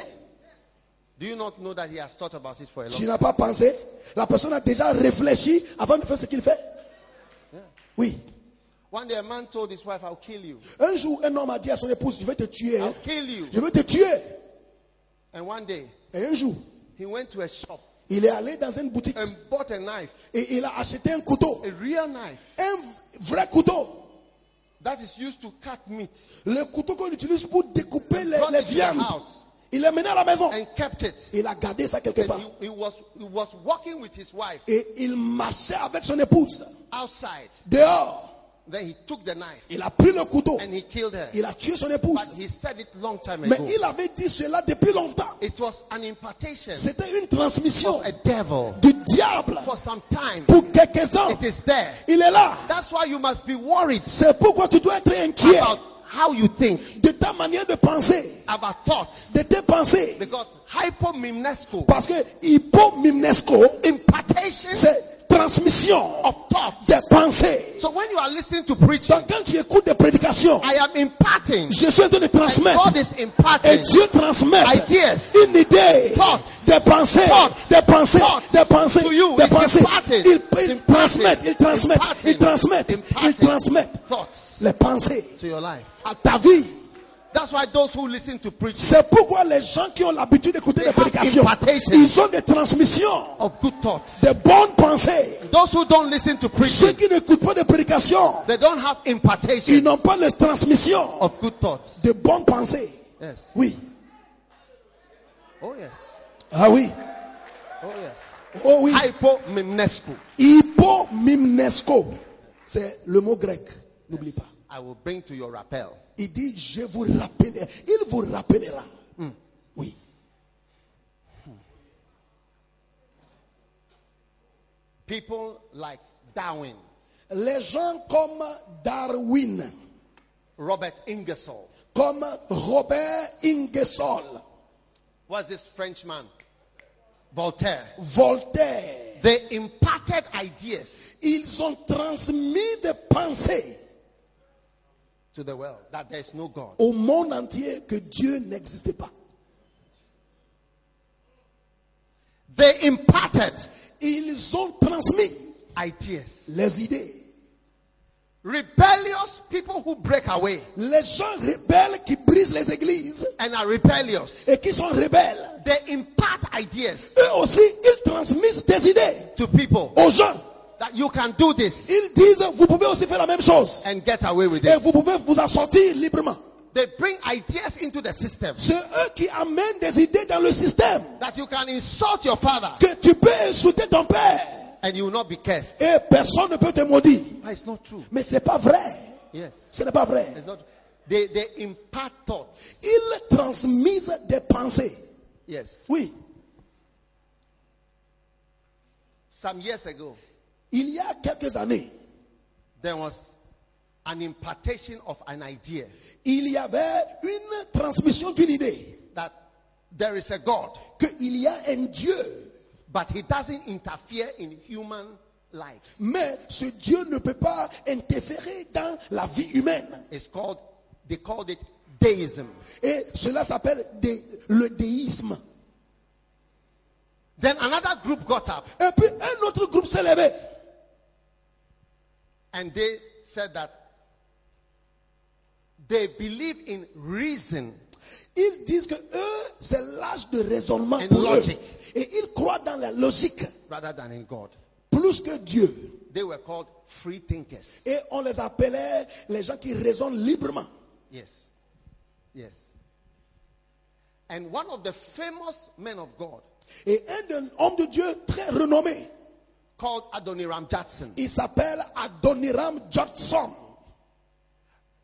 do you not know that he has thought about it for a long tu time? n'as pas pensé? La personne a déjà réfléchi avant de faire ce qu'il fait? Oui. One day a man told his wife, I'll kill you. Un jour, un homme a dit à son épouse, je vais te tuer. hein. I'll kill you. Je vais te tuer. And one day Et un jour, he went to a shop il est allé dans une boutique and bought a knife, et il a acheté un couteau. a real knife Un vrai couteau. that is used to cut meat Le couteau qu'on utilise pour découper les, viandes. Il l'a mené à la maison. and kept it. Il a gardé ça quelque And part. he, he was he was walking with his wife Et il marchait avec son épouse. outside. Dehors. Then he took the knife Il a pris le couteau. and he killed her. Il a tué son But he said it long time ago. Mais il avait dit cela depuis longtemps. It was an impartation C'était une transmission of a devil. du diable. For some time, Pour quelques-uns, it is there. il est là. That's why you must be worried C'est pourquoi tu dois être inquiet about how you think, de ta manière de penser, about thoughts. de tes pensées. Because hypomimnesco, Parce que hypomimnesco, impartation c'est transmission of thoughts. des pensées. So when you are listening to preaching, Donc quand tu écoutes des prédications, I am imparting. je suis en train de transmettre. God is Et imparting Dieu transmet ideas. une idée, Thoughts. des pensées, Thoughts. des pensées, Thoughts. des pensées, To you. des pensées. imparted. Ils, ils Imparted. transmettent, ils transmettent, Imparted. ils transmettent, ils Imparted. transmettent thoughts les pensées to your life. à ta vie. That's why those who listen to preaching C'est pourquoi les gens qui ont l'habitude d'écouter les prédications, ils ont des transmissions, of good thoughts. des bonnes pensées. Those who don't listen to Ceux preaching, qui n'écoutent pas de prédications, they don't have ils impartation n'ont pas de transmission of good thoughts. de bonnes pensées. Yes. Oui. Oh yes. Ah oui. Oh yes. Oh oui. Hypomimnesco. Hypomimnesco. C'est le mot grec. N'oublie pas. I will bring to your rappel. Il dit, je vous rappellerai. Il vous rappellera. Oui. People like Darwin, Les gens comme Darwin, Robert Ingersoll. comme Robert Ingersoll, What's this Frenchman? Voltaire. Voltaire, They imparted ideas ils ont transmis des pensées to the world that there is no God. au monde entier que Dieu n'existait pas. They imparted Ils ont transmis ideas. les idées. Rebellious people who break away Les gens rebelles qui brisent les églises and are rebellious, et qui sont rebelles, they impart ideas eux aussi, ils transmettent des idées to people aux gens. That you can do this Ils disent, vous pouvez aussi faire la même chose. and get away with Et it. vous pouvez vous en sortir librement. They bring ideas into the system C'est eux qui amènent des idées dans le système. that you can insult your father Que tu peux insulter ton père. and you will not be cursed. Et personne ne peut te maudire. But it's not true. Mais c'est pas vrai. Yes. Ce n'est pas vrai. It's not. They, they impart thoughts. Ils transmisent des pensées. Yes. Oui. Some years ago, Il y a quelques années, there was an impartation of an idea il y avait une transmission d'une idée. that there is a God, Qu'il y a un Dieu. but he doesn't interfere in human lives. Mais ce Dieu ne peut pas interférer dans la vie humaine. It's called, they called it deism. Et cela s'appelle dé- le déisme. Then another group got up Et puis un autre groupe s'est levé. And they said that they believe in reason Ils disent que eux, c'est l'âge de raisonnement And pour logic. eux. Et ils croient dans la logique rather than in God. plus que Dieu. They were called free thinkers. Et on les appelait les gens qui raisonnent librement. Yes. Yes. And one of the famous men of God Et un homme de Dieu très renommé, called Adoniram Judson, il s'appelle Adoniram Judson.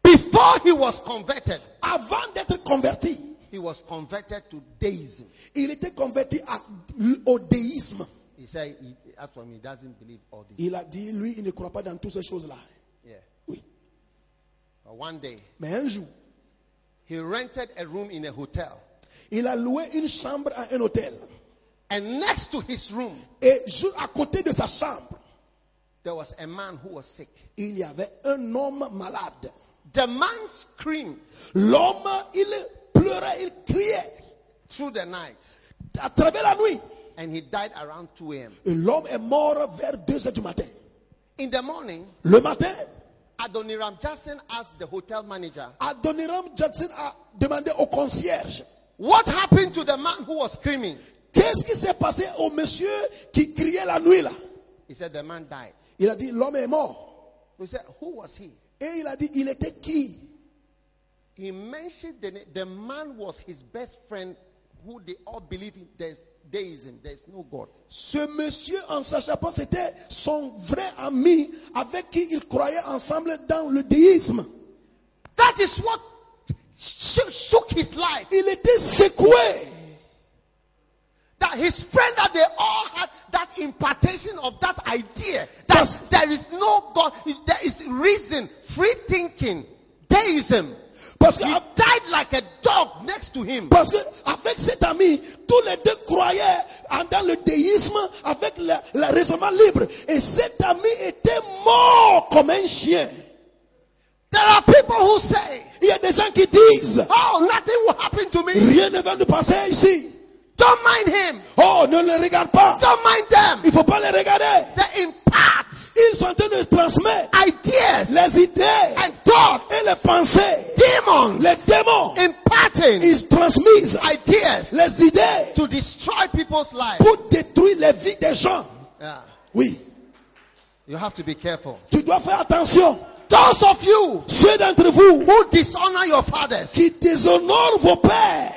before he was converted, Avant d'être converti, he was converted to deism. il était converti à- au déisme. He said, he, as for me, he doesn't believe all this. Il a dit, lui, il ne croit pas dans toutes ces choses-là. Yeah. Oui. But one day, Mais un jour, he rented a room in a hotel. il a loué une chambre à un hôtel. And next to his room, Et juste à côté de sa chambre, there was a man who was sick. il y avait un homme malade. The man screamed L'homme, il pleurait, il criait through the night. à travers la nuit. And he died around 2 a.m. Et l'homme est mort vers 2 heures du matin. In the morning, Le matin, Adoniram Jackson asked the hotel manager, Adoniram Johnson a demandé au concierge What happened to the man who was screaming? Qu'est-ce qui s'est passé au monsieur qui criait la nuit là? He said, The man died. Il a dit l'homme est mort. We said, Who was he? Et il a dit il était qui? He mentioned the. The man was his best friend who they all believe in there's deism, there's no God. Ce monsieur en sachant pas c'était son vrai ami avec qui il croyait ensemble dans le déisme. That is what sh- shook his life. Il était secoué. That his friend that they all had that impartation of that idea that Yes. there is no God, there is reason, free thinking, deism. Parce que, He died like a dog next to him. parce que avec cet ami, tous les deux croyaient en- dans le déisme avec le, le raisonnement libre. Et cet ami était mort comme un chien. There are people who say, Il y a des gens qui disent, Oh, nothing will happen to me. rien ne va nous passer ici. Don't mind him. Oh, ne les regarde pas. Don't mind them. Il faut pas les regarder. They impart Ils sont en train de transmettre ideas les idées and thoughts, et les pensées. demons Les démons, imparting ils transmisent ideas les idées to destroy people's lives. pour détruire les vies des gens. Yeah. Oui, You have to be careful. tu dois faire attention. Those of you Ceux d'entre vous who dishonor your fathers qui déshonorent vos pères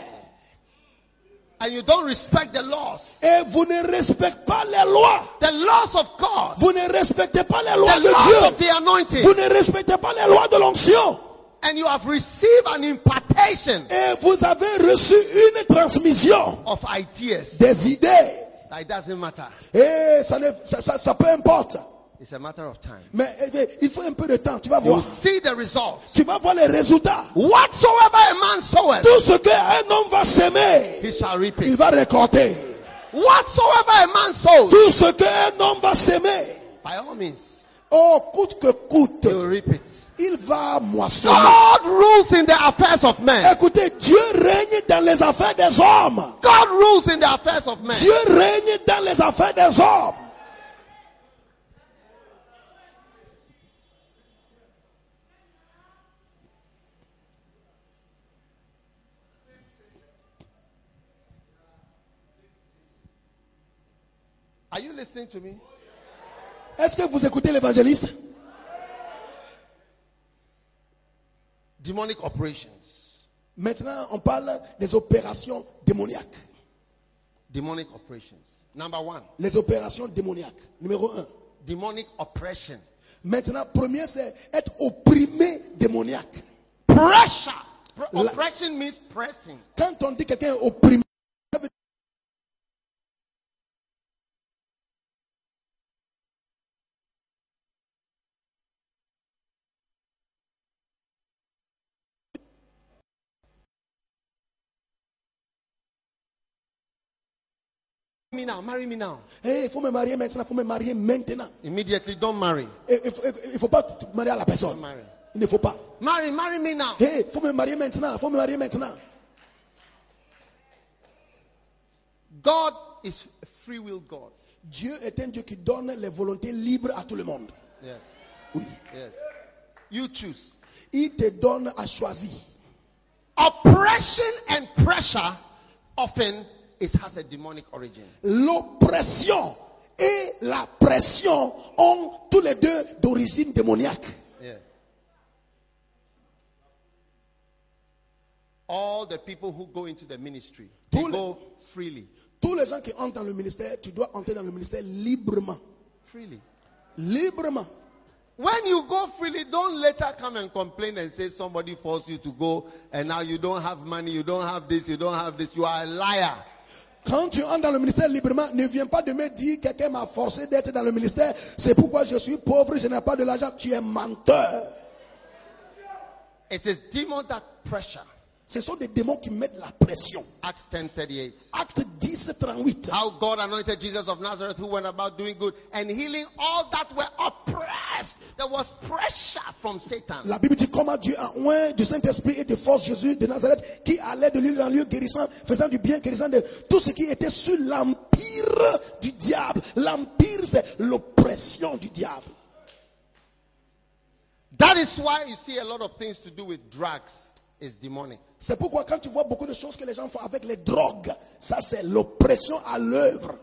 and you don't respect the laws, et vous ne respectez pas les lois, the laws of God, vous ne respectez pas les lois the de laws of the anointing, vous ne respectez pas les lois de l'onction. And you have received an impartation et vous avez reçu une transmission. of ideas, des idées. that it doesn't matter. Et ça, ne, ça, ça, ça peu importe. It's a matter of time. Mais eh, il faut un peu de temps, tu vas You will voir. see the results. Tu vas voir les résultats. Whatsoever a man soweth, Tout ce qu'un homme va s'aimer, he shall reap il it. va récolter. Whatsoever a man sows, Tout ce qu'un homme va s'aimer, by all means, oh, coûte que coûte, he will reap it. il va moissonner. God rules in the affairs of men. Écoutez, Dieu règne dans les affaires des hommes. God rules in the affairs of men. Dieu règne dans les affaires des hommes. Are you listening to me? Est-ce que vous écoutez l'évangéliste? Demonic operations. Maintenant, on parle des opérations démoniaques. Demonic operations. Number one, Les opérations démoniaques. Numéro un. demonic oppression. Maintenant, premier, c'est être opprimé démoniaque. Pressure. Pr- oppression means pressing. Quand on dit quelqu'un est opprimé, Me now, marry me now. Eh, hey, il faut me marier maintenant, il faut me marier maintenant. Immediately, don't marry. Eh, Et Il faut, il faut pas te marier à la personne. Marry. Il ne faut pas. Marry, marry me now. Eh, hey, il faut me marier maintenant, il faut me marier maintenant. God is a free will God. Dieu est un Dieu qui donne les volontés libres à tout le monde. Yes. Oui. Yes. You choose. Il te donne à choisir. Oppression and pressure often is, has a demonic origin. L'oppression et la pression ont tous les deux d'origine démoniaque. Yeah. All the people who go into the ministry, they Tous les- go freely. Tous les gens qui entrent dans le ministère, tu dois entrer dans le ministère librement. Freely. Librement. When you go freely, don't later come and complain and say somebody forced you to go and now you don't have money, you don't have this, you don't have this. You are a liar. Quand tu entres dans le ministère librement, ne viens pas de me dire quelqu'un m'a forcé d'être dans le ministère. C'est pourquoi je suis pauvre, je n'ai pas de l'argent. Tu es menteur. It is demons that pressure. Ce sont des démons qui mettent la pression. Acts 10 38. Acte 10, 38. How God anointed Jesus of Nazareth, who went about doing good and healing all that were oppressed. There was pressure from Satan. La Bible dit comment Dieu a oint du Saint-Esprit et de force Jésus de Nazareth qui allait de lieu en lieu guérissant, faisant du bien, guérissant de tout ce qui était sous l'empire du diable. L'empire, c'est l'oppression du diable. That is why you see a lot of things to do with drugs is demonic. C'est pourquoi quand tu vois beaucoup de choses que les gens font avec les drogues, ça c'est l'oppression à l'œuvre.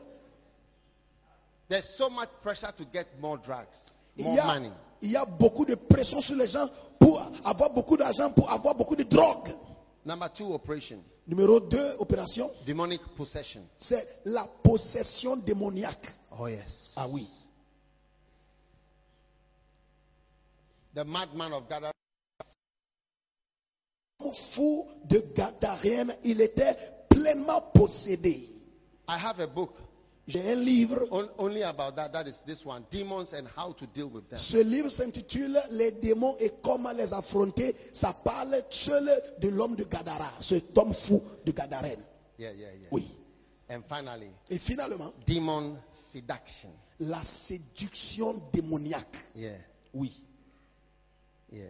There's so much pressure to get more drugs, Il more y, a, money. il y a beaucoup de pression sur les gens pour avoir beaucoup d'argent, pour avoir beaucoup de drogue. Number two, operation, Numéro 2, opération, demonic possession. c'est la possession démoniaque. Oh yes. Ah oui. The madman of Gadara Fou de Gadarène, il était pleinement possédé. I have a book J'ai un livre. on- only about that. That is this one, demons and how to deal with them. Ce livre s'intitule Les démons et comment les affronter. Ça parle seul de l'homme de Gadara, cet homme fou de Gadarène. Yeah, yeah, yeah. Oui. And finally, Et finalement, demon seduction. la séduction démoniaque. Yeah, Oui, yeah.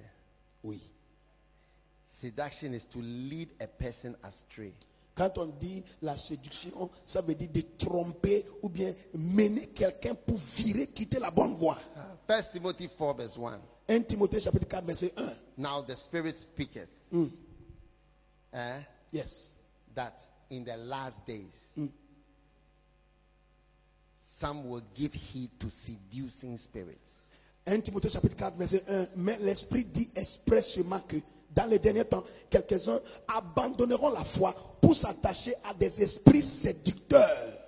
oui. Seduction is to lead a person astray. Quand on dit la séduction, ça veut dire de tromper ou bien mener quelqu'un pour virer, quitter la bonne voie. First Timothy 4, verse 1. 1 Timothée chapitre 4 verset 1. Now the Spirit speaketh eh, Yes. that in the last days some will give heed to seducing spirits. 1 Timothée chapitre 4 verset 1. Mais l'Esprit dit expressément que dans les derniers temps, quelques-uns abandonneront la foi pour s'attacher à des esprits séducteurs.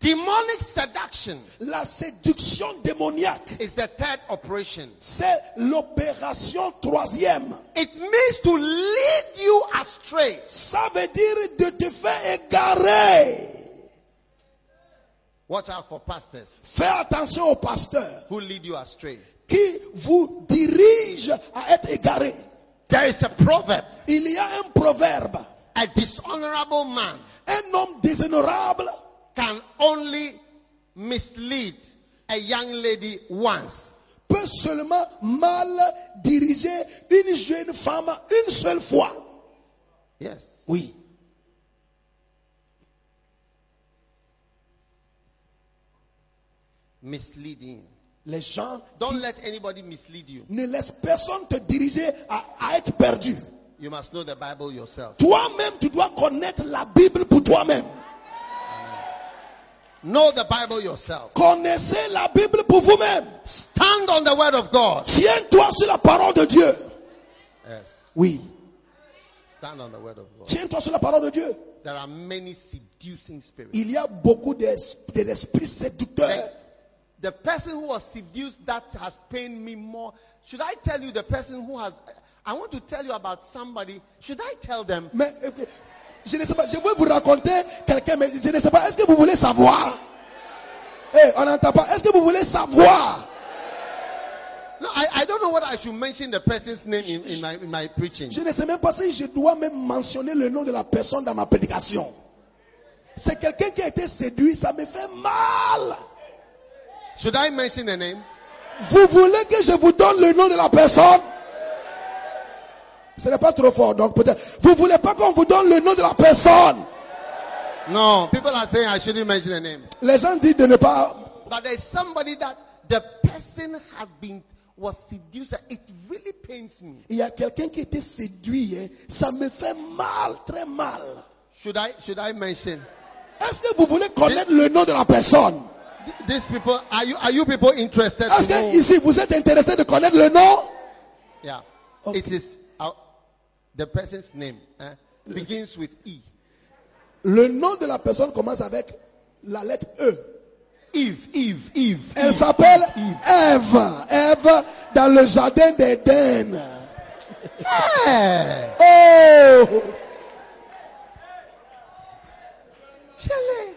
Demonic seduction La séduction démoniaque, is the third operation. c'est l'opération troisième. It means to lead you astray. Ça veut dire de te faire égarer. Watch out for pastors Fais attention aux pasteurs who lead you astray. Qui vous dirigent à être égarés. There is a proverb Il y a un proverbe. a dishonorable man Un homme déshonorable can only mislead a young lady once. peut seulement mal diriger une jeune femme une seule fois. Yes. Oui. Misleading. Les gens Don't let anybody mislead you. ne laissent personne te diriger à, à être perdu. You must know the Bible yourself. Toi-même, tu dois connaître la Bible pour toi-même. Know the Bible yourself. Connaissez la Bible pour vous-même. Stand on the word of God. Tiens-toi sur la parole de Dieu. Yes. Oui. Stand on the word of God. Tiens-toi sur la parole de Dieu. There are many seducing spirits. Il y a beaucoup d'es- d'esprits séducteurs. The person who was seduced that has pained me more. Should I tell you the person who has I want to tell you about somebody. Should I tell them? Mais euh, je ne sais pas, je veux vous raconter quelqu'un, mais je ne sais pas, est-ce que vous voulez savoir Eh, on n'entend pas. Est-ce que vous voulez savoir No, I, I don't know whether I should mention the person's name in, in my in my preaching. Je ne sais même pas si je dois même mentionner le nom de la personne dans ma prédication. C'est quelqu'un qui a été séduit, ça me fait mal. Should I mention the name? Vous voulez que je vous donne le nom de la personne? Ce n'est pas trop fort, donc peut-être. Vous voulez pas qu'on vous donne le nom de la personne? No, people are saying I shouldn't mention the name. Les gens disent de ne pas. But there's somebody that the person had been was seduced. It really pains me. Il y a quelqu'un qui a été séduit, hein. ça me fait mal, très mal. Should I should I mention? Est-ce que vous voulez connaître le nom de la personne? These people? Are you are you people interested? Est-ce to que know? ici vous êtes intéressé de connaître le nom? Yeah. Okay. It is uh, the person's name eh, begins with E. Le nom de la personne commence avec la lettre E. Eve, Eve, Eve. Elle Eve. s'appelle Ève. Ève dans le jardin d'Éden. Hey, Oh! Chile.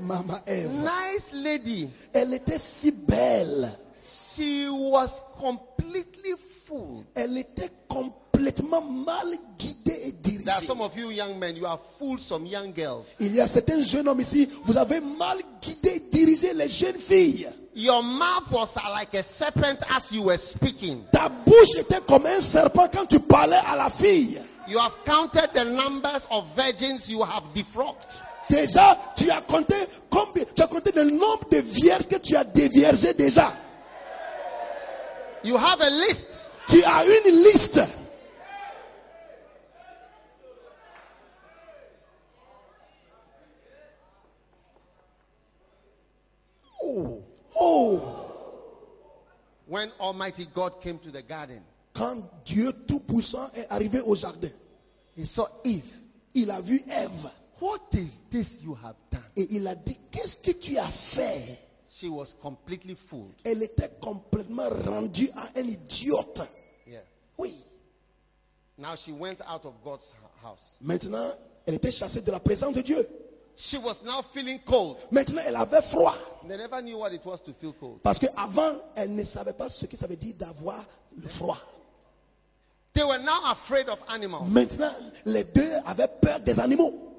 Maman Ève. Nice lady. Elle était si belle. She was completely fooled. Elle était complètement mal guidée et dirigée. There are some of you young men, you have fooled some young girls. Il y a certains jeunes hommes ici, vous avez mal guidé et dirigé les jeunes filles. Your mouth was uh, like a serpent as you were speaking. Ta bouche était comme un serpent quand tu parlais à la fille. You have counted the numbers of virgins you have defrocked. Déjà, tu as compté combien, tu as compté le nombre de vierges que tu as déviergées déjà. You have a list. Tu as une liste. Oh, oh. When Almighty God came to the garden, Quand Dieu Tout-Puissant est arrivé au jardin, he saw Eve. il a vu Ève What is this you have done? et il a dit, qu'est-ce que tu as fait She was completely fooled. Elle était complètement rendue à un idiote. Yeah. Oui. Now she went out of God's house. Maintenant, elle était chassée de la présence de Dieu. She was now feeling cold. Maintenant, elle avait froid. They never knew what it was to feel cold. Parce qu'avant, elle ne savait pas ce que ça veut dire d'avoir le froid. They were now afraid of animals. Maintenant, les deux avaient peur des animaux.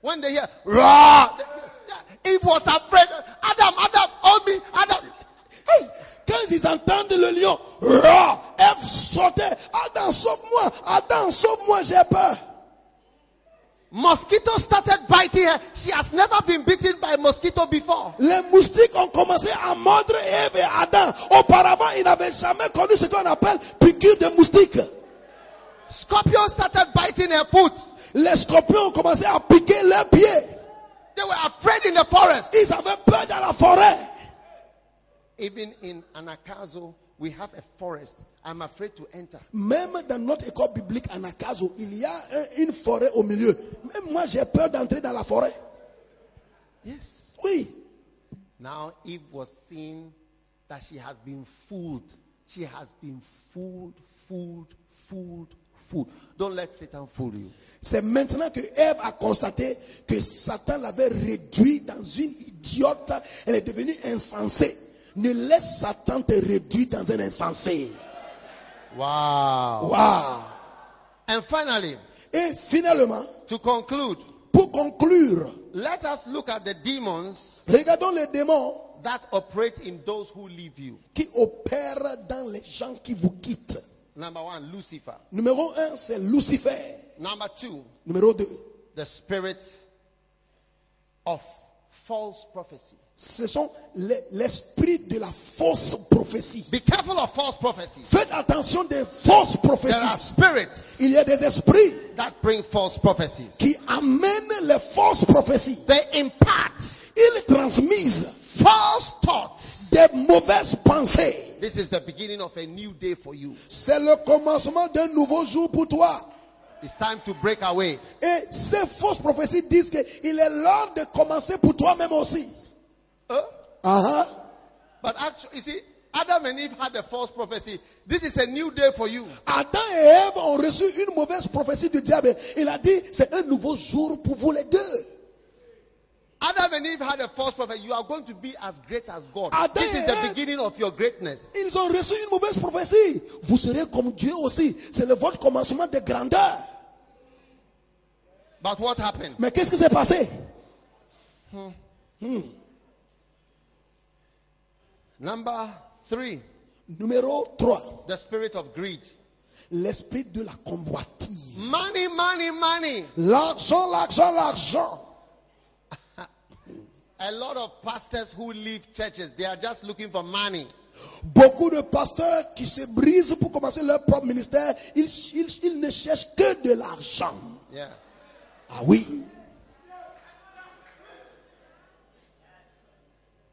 When they hear, they- Eve was afraid. Adam, Adam, hold me, Adam. Hey, quand ils entendent le lion, rah, Ève sautait. Adam, sauve-moi. Adam, sauve-moi, j'ai peur. Mosquitoes started biting her. She has never been bitten by a mosquito before. Les moustiques ont commencé à mordre Ève et Adam. Auparavant, ils n'avaient jamais connu ce qu'on appelle piqûre de moustique. Scorpions started biting her foot. Les scorpions ont commencé à piquer leurs pieds. They were afraid in the forest. Ils avaient peur dans la forêt. Even in Anagkazo, we have a forest. I'm afraid to enter. Même dans notre école biblique Anagkazo, il y a un- une forêt au milieu. Même moi, j'ai peur d'entrer dans la forêt. Yes. Oui. Now Eve was seeing that she has been fooled. She has been fooled, fooled, fooled, fooled. Don't let Satan fool you. C'est maintenant que Ève a constaté que Satan l'avait réduit dans une idiote. Elle est devenue insensée. Ne laisse Satan te réduire dans un insensé. Wow. Waouh. And finally, Et finalement, to conclude, pour conclure, let us look at the demons regardons les démons that operate in those who leave you. qui opèrent dans les gens qui vous quittent. Number one, Lucifer. Numéro un, c'est Lucifer. Number two, Numéro deux, the spirit of false prophecy. ce sont l'esprit de la fausse prophétie. Be careful of false prophecy. Faites attention des fausses prophéties. There are spirits Il y a des esprits that bring false prophecies. qui amènent les fausses prophéties. They impart Ils transmisent false thoughts. des mauvaises pensées. This is the beginning of a new day for you. C'est le commencement d'un nouveau jour pour toi. It's time to break away. Et ces fausses prophéties disent qu'il est l'heure de commencer pour toi-même aussi. Huh? Ah ah. But actually, you see, Adam and Eve had a false prophecy. This is a new day for you. Adam et Ève ont reçu une mauvaise prophétie du diable. Il a dit, c'est un nouveau jour pour vous les deux. Adam and Eve had a false prophet. You are going to be as great as God. Adam This is the beginning of your greatness. Ils ont reçu une mauvaise prophétie. Vous serez comme Dieu aussi. C'est le votre commencement de grandeur. But what happened? Mais qu'est-ce qui s'est passé? Hmm. Hmm. Number three, Numéro 3. the spirit of greed. L'esprit de la convoitise. Money, money, money. L'argent, l'argent, l'argent. A lot of pastors who leave churches, they are just looking for money. Beaucoup de pasteurs qui se brisent pour commencer leur propre ministère, ils, ils- ils ne cherchent que de l'argent. Yeah. Ah oui.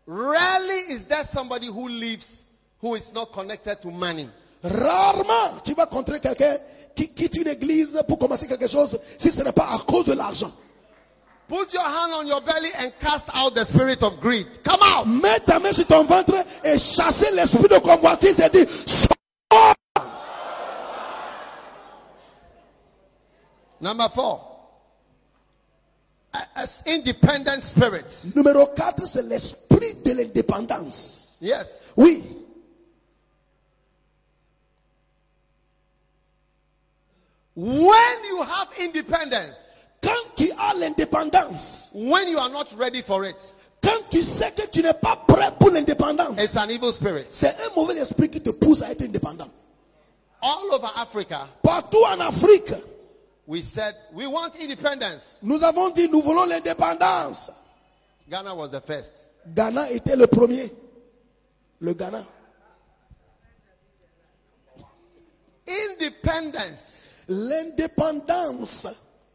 Rarely is there somebody who leaves who is not connected to money. Rarement tu vas rencontrer quelqu'un qui quitte une église pour commencer quelque chose si ce n'est pas à cause de l'argent. Put your hand on your belly and cast out the spirit of greed. Come out. Mets ta main sur ton ventre et chassez l'esprit de convoitise et dis, sors. Number four. A- a independent spirit. Numéro 4, c'est l'esprit de l'indépendance. Yes. Oui. When you have independence, Quand tu as l'indépendance, when you are not ready for it, quand tu sais que tu n'es pas prêt pour l'indépendance, it's an evil spirit. c'est un mauvais esprit qui te pousse à être indépendant. All over Africa, Partout en Afrique, we said we want independence. nous avons dit nous voulons l'indépendance. Ghana was the first. Ghana était le premier. Le Ghana. Independence. L'indépendance.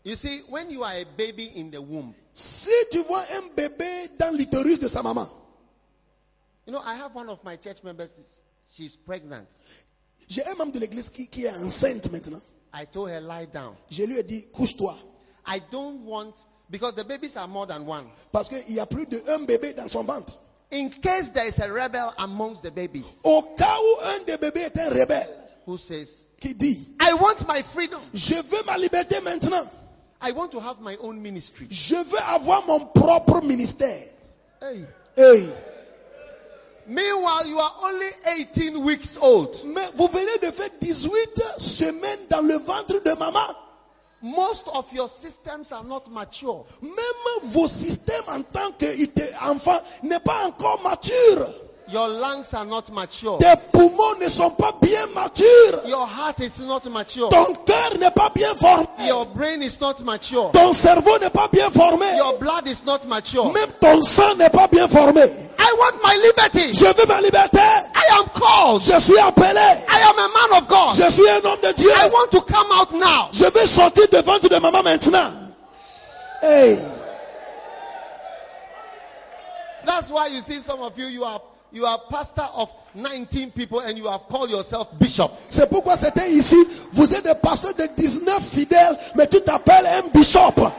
You see, when you are a baby in the womb, Si tu vois un bébé dans l'utérus de sa maman, you know, I have one of my church members, she's pregnant. j'ai un membre de l'église qui, qui est enceinte maintenant. I told her, lie down. Je lui ai dit, couche-toi. I don't want, because the babies are more than one. Parce qu'il y a plus d'un bébé dans son ventre. In case there is a rebel amongst the babies Au cas où un des bébés est un rebelle who says, qui dit, I want my freedom. je veux ma liberté maintenant. I want to have my own ministry. Je veux avoir mon propre ministère. Hey. Hey. Meanwhile, you are only 18 weeks old. Mais vous venez de faire 18 semaines dans le ventre de maman. Most of your systems are not mature. Même vos systèmes en tant qu'enfant n'est pas encore mature. Your lungs are not mature. Tes poumons ne sont pas bien matures. Your heart is not mature. Ton cœur n'est pas bien formé. Your brain is not mature. Ton cerveau n'est pas bien formé. Your blood is not mature. Même ton sang n'est pas bien formé. I want my liberty. Je veux ma liberté. I am called. Je suis appelé. I am a man of God. Je suis un homme de Dieu. I want to come out now. Je vais sortir de ventre de maman maintenant. Hey. That's why you see some of you, you are you are pastor of 19 people and you have called yourself bishop. C'est pourquoi c'était ici. Vous êtes des pasteurs de 19 fidèles, mais tu t'appelles un bishop.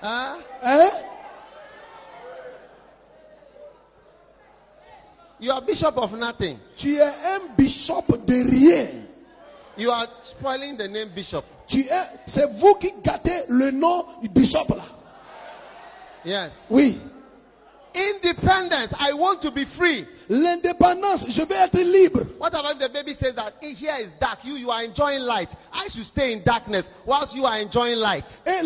Huh? Hein? You are bishop of nothing. Tu es un bishop de rien. You are spoiling the name bishop. Tu es, c'est vous qui gâtez le nom du bishop là. Yes. Oui. Independence. I want to be free. L'indépendance, je vais être libre. What about the baby says that "Eh, here is dark? You you are enjoying light. I should stay in darkness whilst you are enjoying light. Et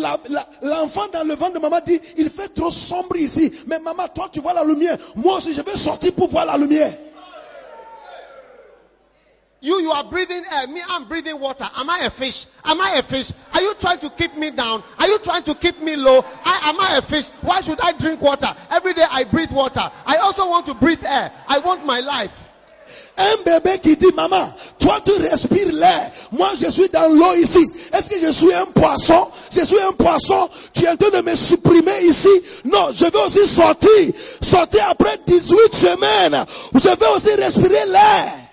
l'enfant dans le ventre de maman dit, il fait trop sombre ici. Mais maman, toi, tu vois la lumière. Moi aussi, je vais sortir pour voir la lumière. You you are breathing air. Me, I'm breathing water. Am I a fish? Am I a fish? Are you trying to keep me down? Are you trying to keep me low? I, am I a fish? Why should I drink water? Every day I breathe water. I also want to breathe air. I want my life. Un bébé qui dit, maman, toi tu respires l'air. Moi je suis dans l'eau ici. Est-ce que je suis un poisson? Je suis un poisson. Tu es en train de me supprimer ici. Non, je vais aussi sortir. Sortir après 18 semaines. Je vais aussi respirer l'air.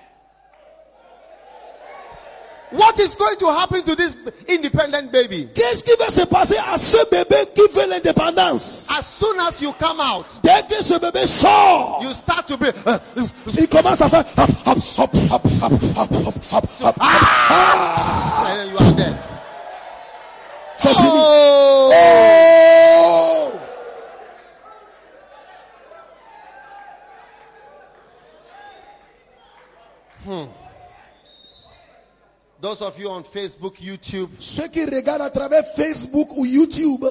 What is going to happen to this independent baby? Qu'est-ce qui va se passer à ce bébé qui veut l'indépendance? As soon as you come out, Dès que ce bébé sort, you start to breathe. il commence à faire hop, hop, hop, hop, hop, hop, hop, hop, hop. Ah, and you are dead. c'est fini. Oh! Oh! Those of you on Facebook, YouTube, Ceux qui regardent à travers Facebook ou YouTube,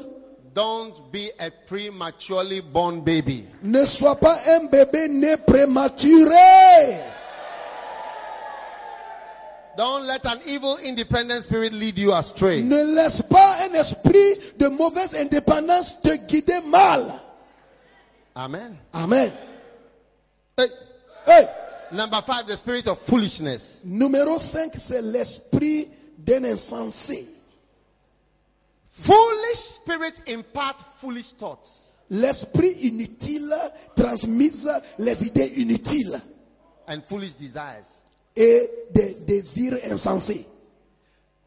don't be a prematurely born baby. ne sois pas un bébé né prématuré. Don't let an evil independent spirit lead you astray. Ne laisse pas un esprit de mauvaise indépendance te guider mal. Amen. Amen. Hey. Hey, Number five, the spirit of foolishness. numéro 5, c'est l'esprit d'un insensé. Foolish spirit impart foolish thoughts. L'esprit inutile transmise les idées inutiles. and foolish desires. et des désirs insensés.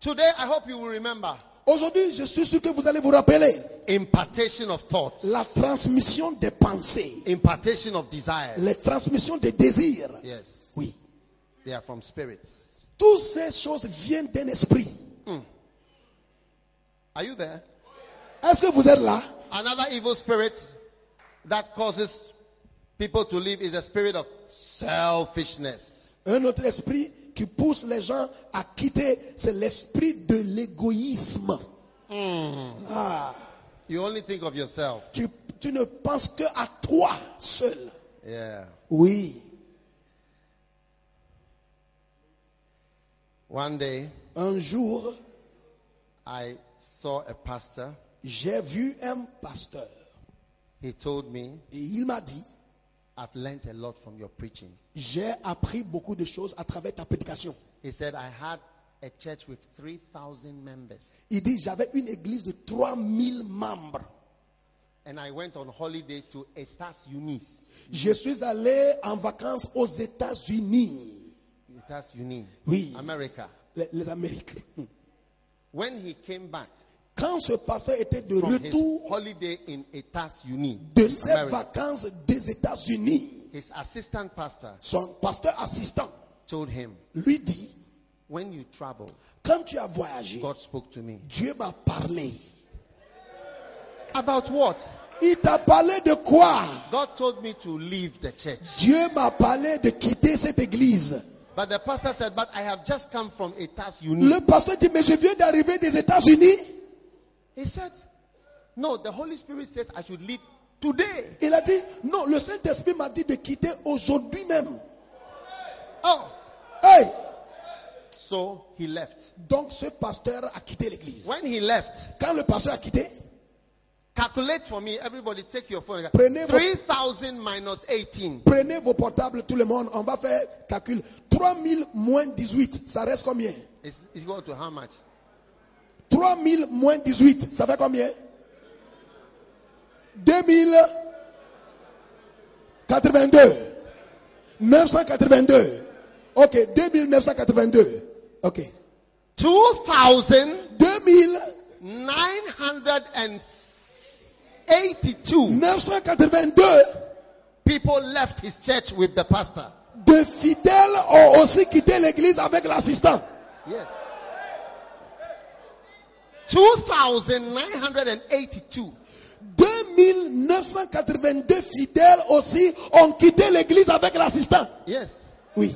Today, I hope you will remember Aujourd'hui, je suis sûr que vous allez vous rappeler impartation of thoughts, la transmission des pensées, impartation of desires. les transmissions des désirs. Yes, Oui. they are from spirits. Toutes ces choses viennent d'un esprit. Are you there? Est-ce que vous êtes là? Another evil spirit that causes people to live is a spirit of selfishness. Un autre esprit qui pousse les gens à quitter, c'est l'esprit de l'égoïsme. You only think of yourself. Tu, tu ne penses que à toi seul. Yeah. Oui. One day, Un jour, I saw a pastor. j'ai vu un pasteur He told me, et il m'a dit, I've learned a lot from your preaching. J'ai appris beaucoup de choses à travers ta prédication. He said, I had a church with 3,000 members. Il dit, j'avais une église de 3000 membres. And I went on holiday to Etas Unis. Je suis allé en vacances aux États-Unis, Etas Unis. Oui. America. les, les Amériques. When he came back Quand ce pasteur était de retour holiday in de ses America, vacances des États-Unis, his assistant pastor son pasteur assistant told him, lui dit, When you travel, quand tu as voyagé, God spoke to me. Dieu m'a parlé. About what? Il t'a parlé de quoi God told me to leave the church. Dieu m'a parlé de quitter cette église. But the pastor said, But I have just come from Etas Unis. Le pasteur dit, mais je viens d'arriver des États-Unis. He said, No, the Holy Spirit says I should leave today. Il a dit, non, le Saint-Esprit m'a dit de quitter aujourd'hui même. Oh, Hey! so he left. Donc ce pasteur a quitté l'église. When he left, Quand le pasteur a quitté, calculate for me, everybody take your phone. Prenez vos- 3,000 minus 18. prenez vos portables, tout le monde, on va faire calcul. 3000 moins 18, ça reste combien? Is equal to how much? 3000 moins 18, ça fait combien? 2082. 982. Ok, 2982. Ok. 2,982 2982 people left his church with the pastor. de fidèles ont aussi quitté l'église avec l'assistant. Yes. 2,982. 2982 fidèles aussi ont quitté l'église avec l'assistant. Yes. Oui.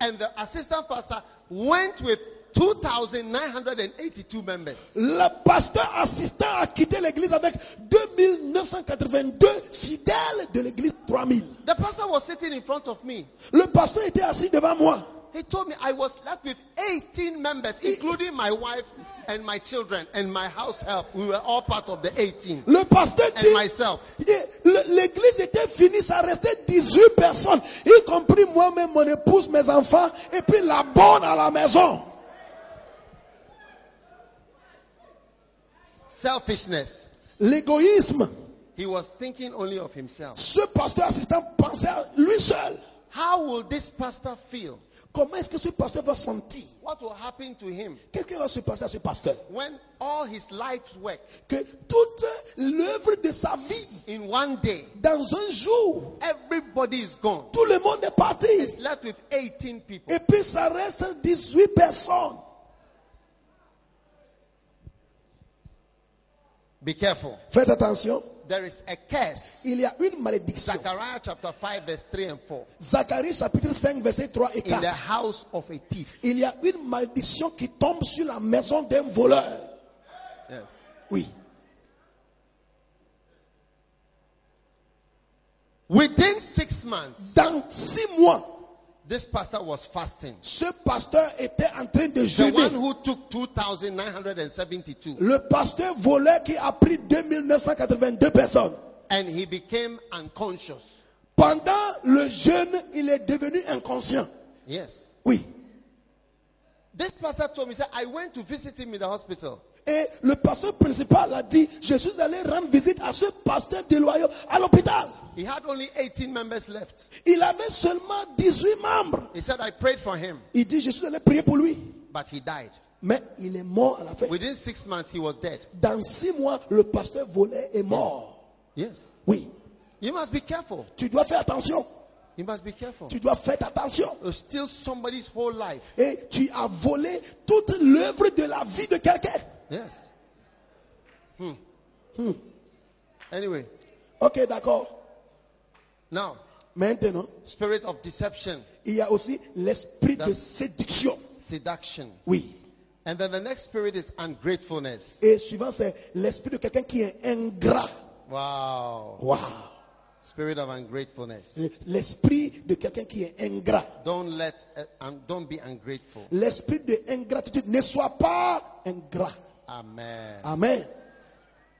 And the assistant pastor went with 2,982 members. Le pasteur assistant a quitté l'église avec 2982 fidèles de l'église 3000. The pastor was sitting in front of me. Le pasteur était assis devant moi. He told me I was left with 18 members, including my wife and my children and my house help. We were all part of the 18. Le pasteur And dit, myself. l'église était finie, ça restait 18 personnes, y compris moi-même, mon épouse, mes enfants, et puis la bonne à la maison. Selfishness. L'égoïsme. He was thinking only of himself. Ce pasteur assistant pensait à lui seul. How will this pastor feel? Comment est-ce que ce pasteur va sentir What will happen to him Qu'est-ce qui va se passer à ce pasteur when all his life's work Que toute l'œuvre de sa vie, in one day, dans un jour, everybody is gone? tout le monde est parti. Left with 18 people. Et puis ça reste 18 personnes. Be careful. Faites attention. There is a curse. Il y a une malédiction. Zechariah chapter 5, verse 3 and 4. Zacharie chapitre 5 verset 3 et In the house of a thief. Il y a une malédiction qui tombe sur la maison d'un voleur. Yes. Oui. Within six months, Dans six mois, this pastor was fasting. ce pasteur était en train de jeûner. The one who took 2,972 Le pasteur voleur qui a pris 2982 personnes. and he became unconscious. Pendant le jeûne, il est devenu inconscient. Yes. Oui. This pastor told me, said, I went to visit him in the hospital. Et le pasteur principal a dit, je suis allé rendre visite à ce pasteur déloyau à l'hôpital. He had only 18 members left. Il avait seulement 18 membres. He said, I prayed for him, Il dit, je suis allé prier pour lui. but he died. Mais il est mort à la fin. Within six months, he was dead. Dans six mois, le pasteur volé est mort. Yes. Oui. You must be careful. Tu dois faire attention. You must be careful. Tu dois faire attention. You steal somebody's whole life. Et tu as volé toute l'œuvre de la vie de quelqu'un. Yes. Hmm. Hmm. Anyway, Ok, d'accord. now, Maintenant, spirit of deception, il y a aussi l'esprit de séduction. seduction. Oui. And then the next spirit is ungratefulness. Et suivant, c'est l'esprit de quelqu'un qui est ingrat. Wow. Wow. Spirit of ungratefulness. L'esprit de quelqu'un qui est ingrat. Don't let, uh, um, don't be ungrateful. L'esprit de ingratitude. Ne sois pas ingrat. Amen. Amen.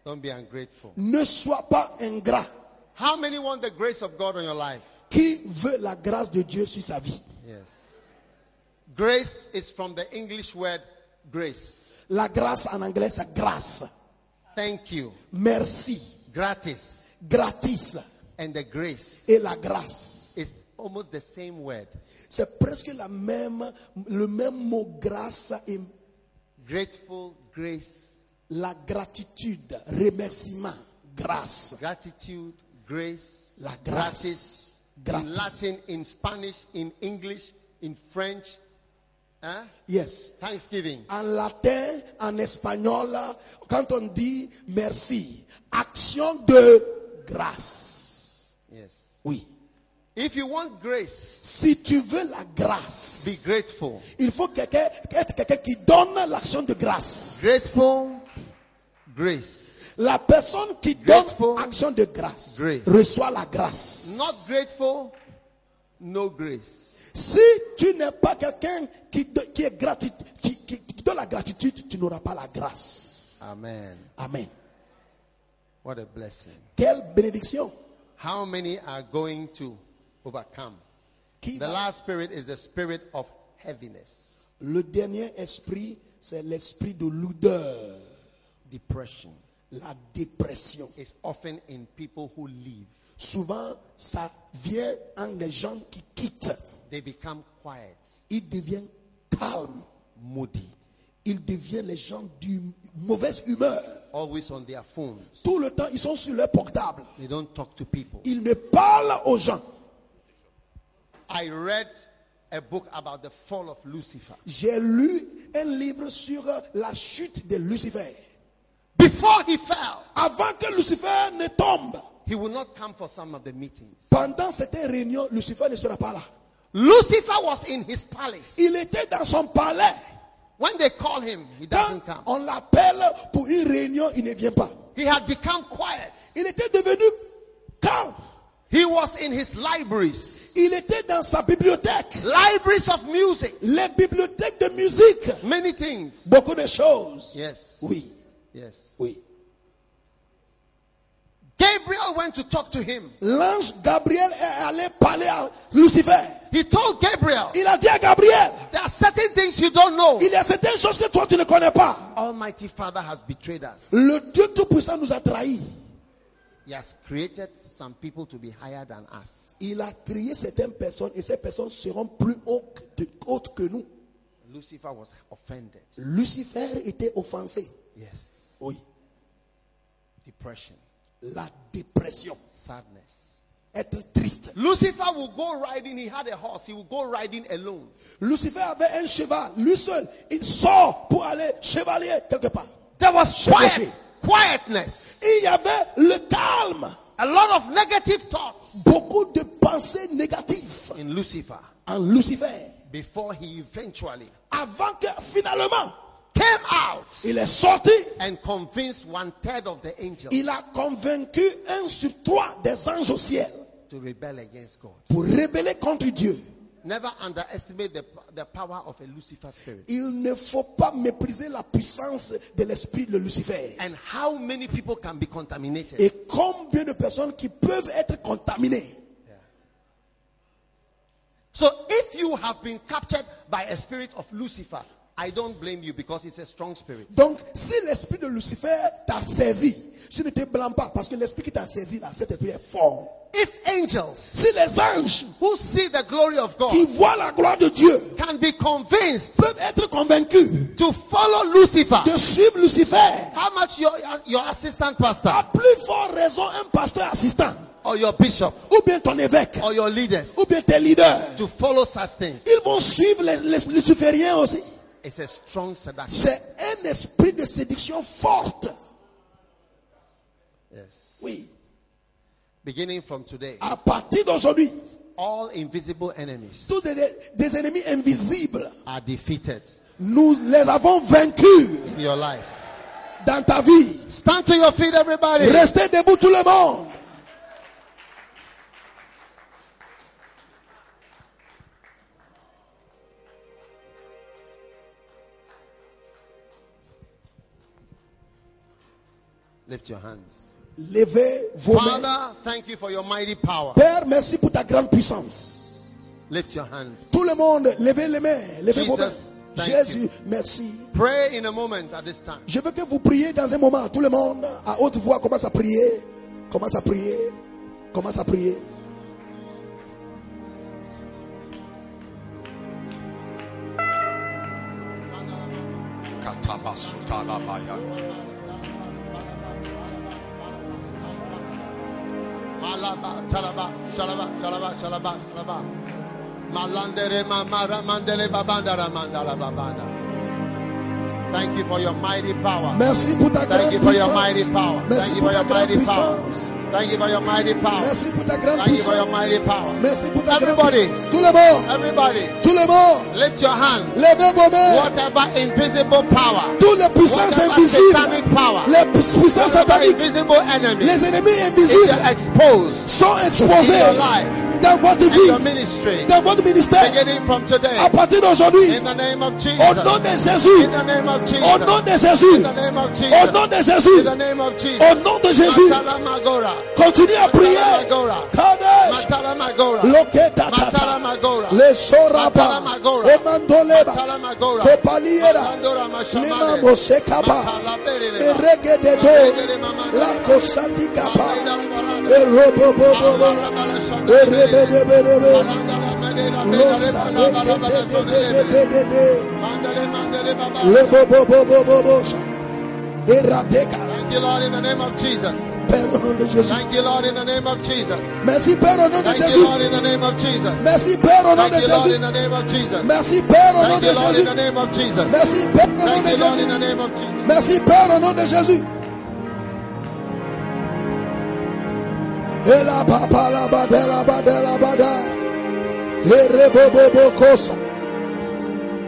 Don't be ungrateful. Ne sois pas ingrat. How many want the grace of God on your life? Qui veut la grâce de Dieu sur sa vie? Yes. Grace is from the English word grace. La grâce en anglais, c'est grâce. Thank you. Merci. Gratis. Gratis. And the grace Et la grâce. is almost the same word. C'est presque la même, le même mot grâce et Grateful, grace, la gratitude, remerciement, grâce. gratitude, grace, La gratis. grâce. In Latin, in Spanish, in English, in French. Huh? Yes. Thanksgiving. En latin, en espagnol, quand on dit merci, action de grâce. Yes. Oui. If you want grace, Si tu veux la be grâce, grateful. il faut quelqu'un, être quelqu'un qui donne l'action de grâce. Grateful, grace. La personne qui donne action de grâce Grace. reçoit la grâce. Not grateful, no grace. Si tu n'es pas quelqu'un qui, qui est grati- qui- qui- qui donne la gratitude, tu n'auras pas la grâce. Amen. Amen. What a blessing. Quelle bénédiction. How many are going to overcome? Qui The va- last spirit is the spirit of heaviness, Le dernier esprit, c'est l'esprit de l'odeur, depression. la dépression. It's often in people who leave. Souvent, ça vient en les gens qui quittent. They become quiet, Ils deviennent calmes. moody, Ils deviennent les gens de mauvaise humeur. always on their phones. Tout le temps, ils sont sur leur portable. They don't talk to people. Ils ne parlent aux gens. I read a book about the fall of Lucifer. J'ai lu un livre sur la chute de Lucifer. Before he fell, Avant que Lucifer ne tombe, he would not come for some of the meetings. pendant cette réunion, Lucifer ne sera pas là. Lucifer was in his palace. Il était dans son palais. When they call him, he Quand doesn't come. on l'appelle pour une réunion, il ne vient pas. He had become quiet. Il était devenu calme. He was in his libraries, Il était dans sa bibliothèque. libraries of music, Les bibliothèques de musique. many things. Beaucoup de choses. Yes, Oui, yes. oui. Gabriel went to talk to him. L'ange Gabriel est allé parler à Lucifer. He told Gabriel, Il a dit à Gabriel, There are certain things you don't know. il y a certaines choses que toi tu ne connais pas. Almighty Father has betrayed us. Le Dieu Tout-Puissant nous a trahis. He has created some people to be higher than us. Il a créé certaines personnes et ces personnes seront plus hautes que, hautes que nous. Lucifer was offended. Lucifer était offensé. Yes. Oui. Depression, La dépression. sadness. Être triste. Lucifer will go riding. He had a horse. He will go riding alone. Lucifer avait un cheval, lui seul. Il sort pour aller chevalier quelque part. There was quiet. Quietness. Il y avait le calme. A lot of negative thoughts Beaucoup de pensées négatives in Lucifer en Lucifer. before he eventually Avant que finalement, came out il est sorti. and convinced one third of the angels Il a convaincu un sur trois des anges au ciel to rebel against God. pour rebeller contre Dieu. Never underestimate the, the power of a Lucifer spirit Il ne faut pas mépriser la puissance de l'esprit de Lucifer. and how many people can be contaminated. Et combien de personnes qui peuvent être contaminées. So if you have been captured by a spirit of Lucifer, I don't blame you because it's a strong spirit. Donc, si l'esprit de Lucifer t'a saisi, je ne te blâme pas parce que l'esprit qui t'a saisi là, cet esprit est fort. If angels Si les anges who see the glory of God qui voient la gloire de Dieu can be convinced peuvent être convaincus to follow Lucifer, de suivre Lucifer, how much your, your assistant à pastor plus forte raison un pasteur assistant, or your bishop ou bien ton évêque, or your leaders ou bien tes leaders, to follow such things? ils vont suivre les, les lucifériens aussi. It's a strong seduction. C'est un esprit de séduction forte. Yes. Oui. Beginning from today, À partir d'aujourd'hui, all invisible enemies tous des, des ennemis invisibles, are defeated nous les avons vaincus in your life. dans ta vie. Stand to your feet, everybody. Restez debout tout le monde. Lift your hands. Levez vos mains. Father, thank you for your mighty power. Père, merci pour ta grande puissance. Lift your hands. Tout le monde, levez les mains. Levez vos mains. Jésus, merci. Pray in a moment at this time. Je veux que vous priez dans un moment. Tout le monde, à haute voix, commence à prier. Commence à prier. Commence à prier. Thank you for your mighty power. Merci pour ta Thank you for your mighty power. Merci Thank you for your mighty power. Thank you for your mighty power. Merci pour ta grande Thank you for your mighty power. Merci pour ta Everybody. Tout le monde, Everybody, tout le monde, lift your hand. levez vos mains. Whatever invisible power, Toutes les puissances invisibles, power, les puissances sataniques, invisible enemy les ennemis invisibles exposed sont in exposés your life dans votre vie, ministry, dans votre ministère, today, à partir d'aujourd'hui, au nom de Jésus, au nom de Jésus, au nom de Jésus, au nom de Jésus, continue à prier. Kadesh, Loketa, les Soraba, Omandoleba, Kopaliera, Limamo Sekaba, Erege de Dos, La Kosatikaba, Erobobobo. Thank you, Lord, in the name of Jesus. Père au nom de Jésus. Thank you, Lord, in the name of Jesus. Merci Père au nom de Jésus. Lord, in the name of Jesus. Merci Père au nom de Jésus. in the name of Jesus. Merci Père au nom de you, Lord, in Jésus. the name of Jesus. Merci Père au nom de you, Lord, in the name of Jesus. Merci Père au nom de Jésus. Et la papa la ba de la ba de la ba da. Kosa.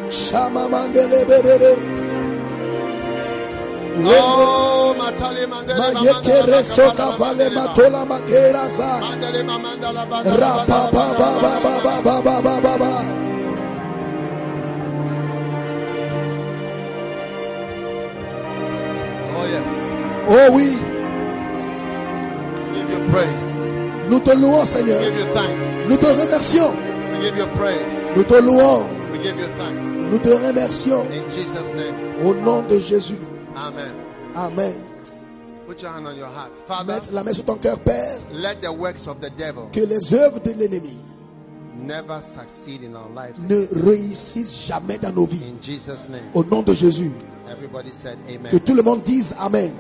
Shama mangele berere. Oh, Matali Mandele Mayeke Mamandala vale matola makera za. Mandele Mamandala Bandala Rapa ba ba ba ba ba ba ba ba ba ba. Oh, yes. Oh oui, We give you praise. Nous te louons, Seigneur. Nous te remercions. Nous te louons. Nous te remercions. Au nom de Jésus. Amen. Amen. Mettre la main sur ton cœur, Père. Que les œuvres de l'ennemi ne réussissent jamais dans nos vies. Au nom de Jésus. Que tout le monde dise Amen.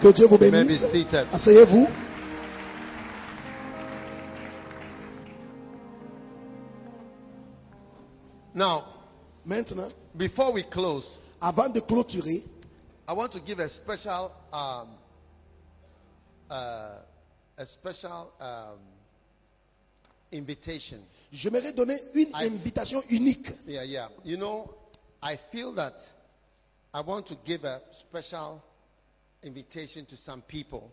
Que Dieu vous bénisse. Asseyez-vous. Now, Maintenant, before we close, avant de clôturer, I want to give a special, um, uh, a special um, invitation. j'aimerais donner une I- invitation unique. Yeah, yeah. You know, I feel that I want to give a special invitation to some people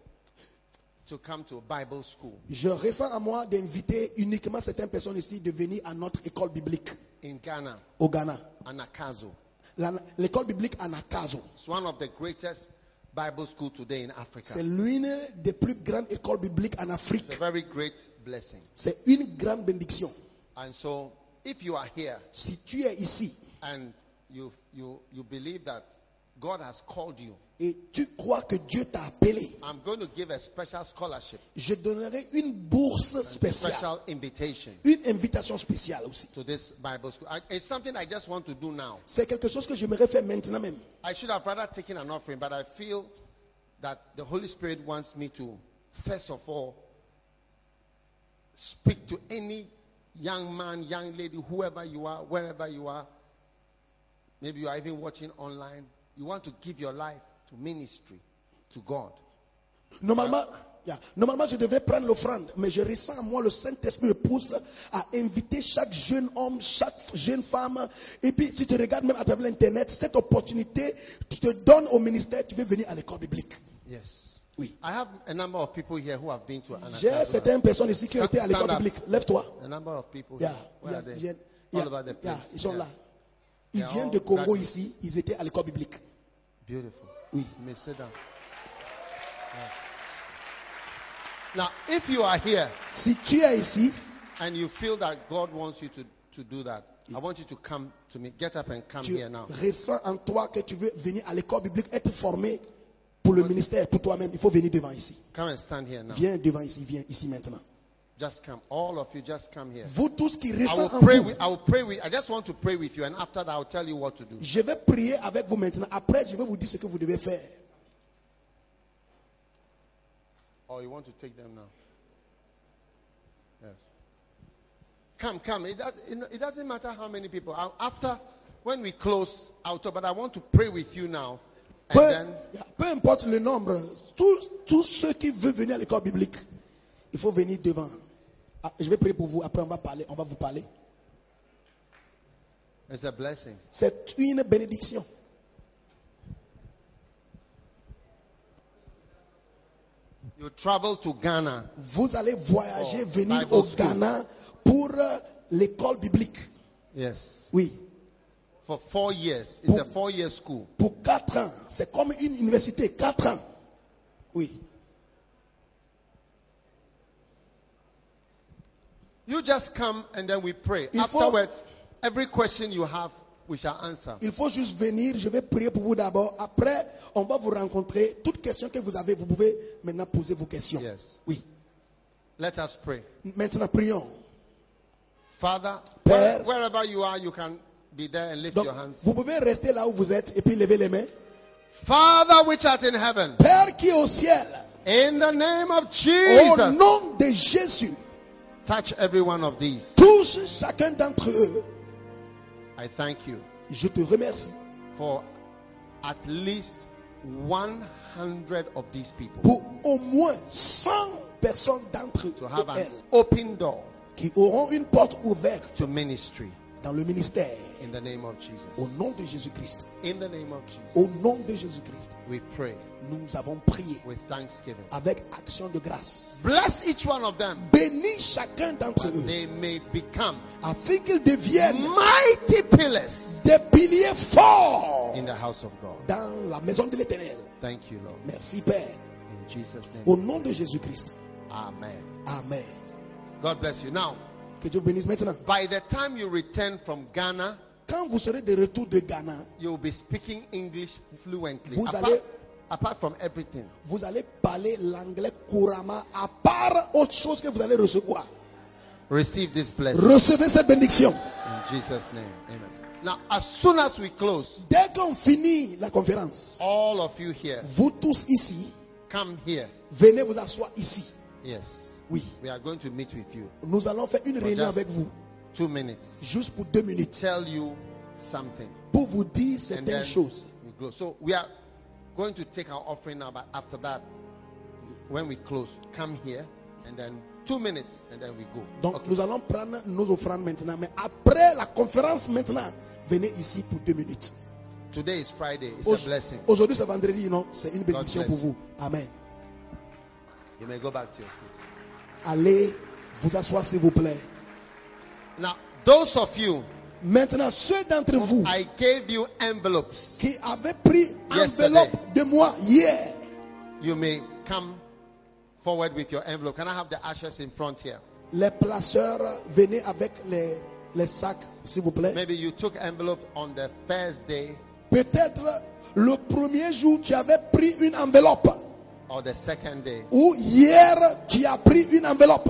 to come to a Bible school Je ressens à moi d'inviter uniquement certaines personnes ici de venir à notre école biblique in Ghana, au Ghana. Anagkazo. L'école biblique Anagkazo. It's one of the greatest Bible school today in Africa. C'est l'une des plus grandes écoles bibliques en Afrique. It's a very great blessing. C'est une grande bénédiction. And so, if you are here Si tu es ici and you, you, you believe that God has called you, et tu crois que Dieu t'a appelé, I'm going to give a special scholarship, je donnerai une bourse spéciale, special invitation une invitation spéciale aussi. to this Bible school. I, it's something I just want to do now. C'est quelque chose que j'aimerais faire maintenant même. I should have rather taken an offering, but I feel that the Holy Spirit wants me to, first of all, speak to any young man, young lady, whoever you are, wherever you are. Maybe you are even watching online. You want to give your life to ministry, to God. Normalement, yeah, normalement, je devrais prendre l'offrande, mais je ressens en moi le Saint-Esprit me pousse à inviter chaque jeune homme, chaque jeune femme. Et puis, si tu regardes même à travers l'Internet, cette opportunité, tu te donnes au ministère, tu veux venir à l'école biblique. Yes. Oui. I have a number of people here who have been to an J'ai certaines personnes ici qui ont été à l'école biblique. Lève-toi. A number of people. Yeah, yeah, are they? yeah, ils sont là. Ils viennent de Congo ici, ils étaient à l'école biblique. Beautiful. Oui. Sit down. Yeah. Now, if you are here Si tu es ici and you feel that God wants you to, to do that, I want you to come to me. Get up and come tu here now. ressens en toi que tu veux venir à l'école biblique, être formé pour le ministère, pour toi-même, il faut venir devant ici. Come and stand here now. Viens devant ici, viens ici maintenant. Just come. All of you, just come here. Vous tous qui I will en pray vous, with, I will pray with, I just want to pray with you, and after that, I'll tell you what to do. je vais prier avec vous maintenant. Après, je vais vous dire ce que vous devez faire. Or you want to take them now? Yes. Come, come. It, does, it, it doesn't matter how many people. I'll, after, when we close, I'll talk, but I want to pray with you now. And Peu, then, peu importe le nombre, tous, tous ceux qui veulent venir à l'école biblique, il faut venir devant. Ah, je vais prier pour vous, après on va parler, on va vous parler. it's a blessing. C'est une bénédiction. You travel to Ghana. Vous allez voyager, Oh, venir Bible au school. Ghana pour euh, l'école biblique. Yes. Oui, For four years. It's a four year school. pour quatre ans. C'est comme une université, quatre ans. Oui. You just come and then we pray. Il faut- Afterwards, every question you have, we shall answer. Il faut juste venir, je vais prier pour vous d'abord. Après, on va vous rencontrer. Toutes questions que vous avez, vous pouvez maintenant poser vos questions. Yes. Oui. Let us pray. Maintenant, prions. Father, Père. where- wherever you are, you can be there and lift Donc, your hands. vous pouvez rester là où vous êtes et puis lever les mains. Father, which art in heaven, Père qui est au ciel, in the name of au Jesus, nom de Jésus, touch every one of these. touche chacun d'entre eux. I thank you Je te remercie for at least 100 of these people pour au moins 100 personnes d'entre eux to have an open door qui auront une porte ouverte to ministry dans le ministère. in the name of Jesus. Au nom de Jésus-Christ. In the name of Jesus, Au nom de Jésus-Christ. we pray Nous avons prié with thanksgiving. avec action de grâce. Bless each one of them Bénis chacun d'entre eux they may become afin qu'ils deviennent mighty pillars des piliers forts in the house of God. dans la maison de l'éternel. Thank you, Lord. Merci Père. In Jesus' name. Au nom de Jésus-Christ. Amen. Amen. God bless you. Now, Que Dieu bénisse maintenant. by the time you return from Ghana, Quand vous serez de retour de Ghana, you'll be speaking English fluently. Vous apart, allez- apart from everything. vous allez parler l'anglais couramment, à part autre chose que vous allez recevoir. Receive this blessing Recevez cette bénédiction. in Jesus' name. Amen. Now, as soon as we close, Dès qu'on finit la conférence, all of you here, vous tous ici, come here. venez vous asseoir ici. Yes. Oui. We are going to meet with you. Nous allons faire une réunion avec vous, Two minutes. juste pour deux minutes, Tell you something. pour vous dire certaines choses. we. So we are going to take our offering now, but after that, when we close, come here and then two minutes and then we go. Donc Okay. nous allons prendre nos offrandes maintenant, mais après la conférence maintenant, venez ici pour deux minutes. Today is Friday. It's Au- a blessing. Aujourd'hui c'est vendredi, non C'est une bénédiction pour vous. Amen. You may go back to your seats. Allez vous asseoir s'il vous plaît. Now, those of you, Maintenant, ceux d'entre vous I gave you envelopes. qui avaient pris enveloppe de moi hier, You may come forward with your envelope. Can I have the ashes in front here? les placeurs venaient avec les les sacs, s'il vous plaît. Maybe you took envelope on the first day Peut-être le premier jour, tu avais pris une enveloppe. or the second day. Ou hier, tu as pris une enveloppe.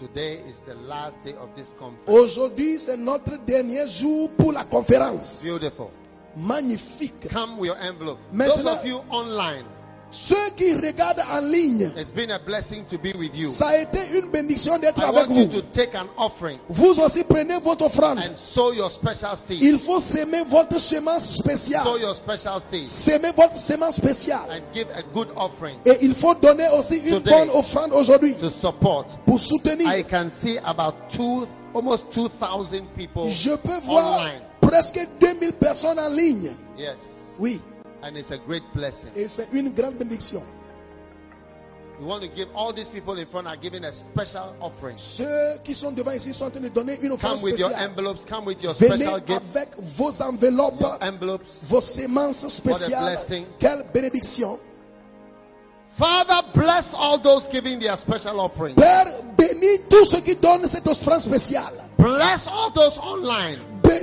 Today is the last day of this conference. Aujourd'hui, c'est notre dernier jour pour la conférence. Beautiful. Magnifique. Come with your envelope. Maintenant- Those of you online, Ceux qui regardent en ligne, it's been a blessing to be with you. ça a été une bénédiction d'être I avec want you vous. to take an offering Vous aussi prenez votre offrande. and sow your special seed. Il faut semer votre semence Sow spéciale. your special seed Semer votre semence spéciale. and give a good offering Et il faut donner aussi une Today. bonne offrande aujourd'hui to support. pour soutenir. I can see about two, almost 2,000 people Je peux voir online. presque 2000 personnes en ligne. Yes. Oui, And it's a great blessing. et c'est une grande bénédiction. We want to give all these people in front are giving a special offering. Ceux qui sont devant ici sont en train de donner une offrande Come with your spéciale. envelopes, come with your Venez special gift, avec vos enveloppes, your envelopes. vos semences spéciales. blessing. Quelle bénédiction. Father, bless all those giving their special offering. Père, bénis tous ceux qui donnent cette offrande spéciale. Bless all those online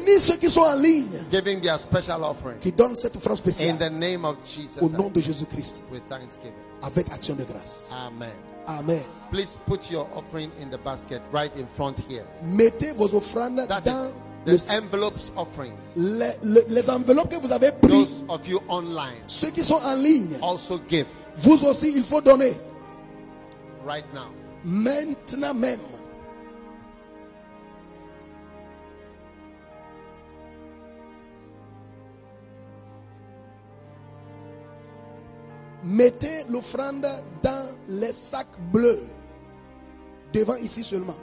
Bénis ceux qui sont en ligne, giving their special offering. qui donnent cette offrande In spéciale. the name of Jesus. Au nom de Jésus-Christ. With thanksgiving. Avec action de grâce. Amen. Amen. Please put your offering in the basket right in front here. Mettez vos offrandes That dans le- envelopes offerings. les, le- les enveloppes que vous avez prises. Those of you online Ceux qui sont en ligne, also give vous aussi, il faut donner. right now. Maintenant même. Mettez l'offrande dans les sacs bleus. Devant ici seulement.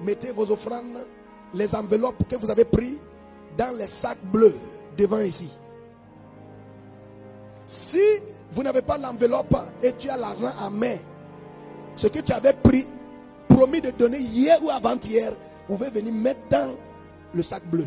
Mettez vos offrandes, les enveloppes que vous avez prises dans les sacs bleus. Devant ici. Si vous n'avez pas l'enveloppe et tu as l'argent à main, ce que tu avais pris, promis de donner hier ou avant-hier, vous pouvez venir mettre dans le sac bleu.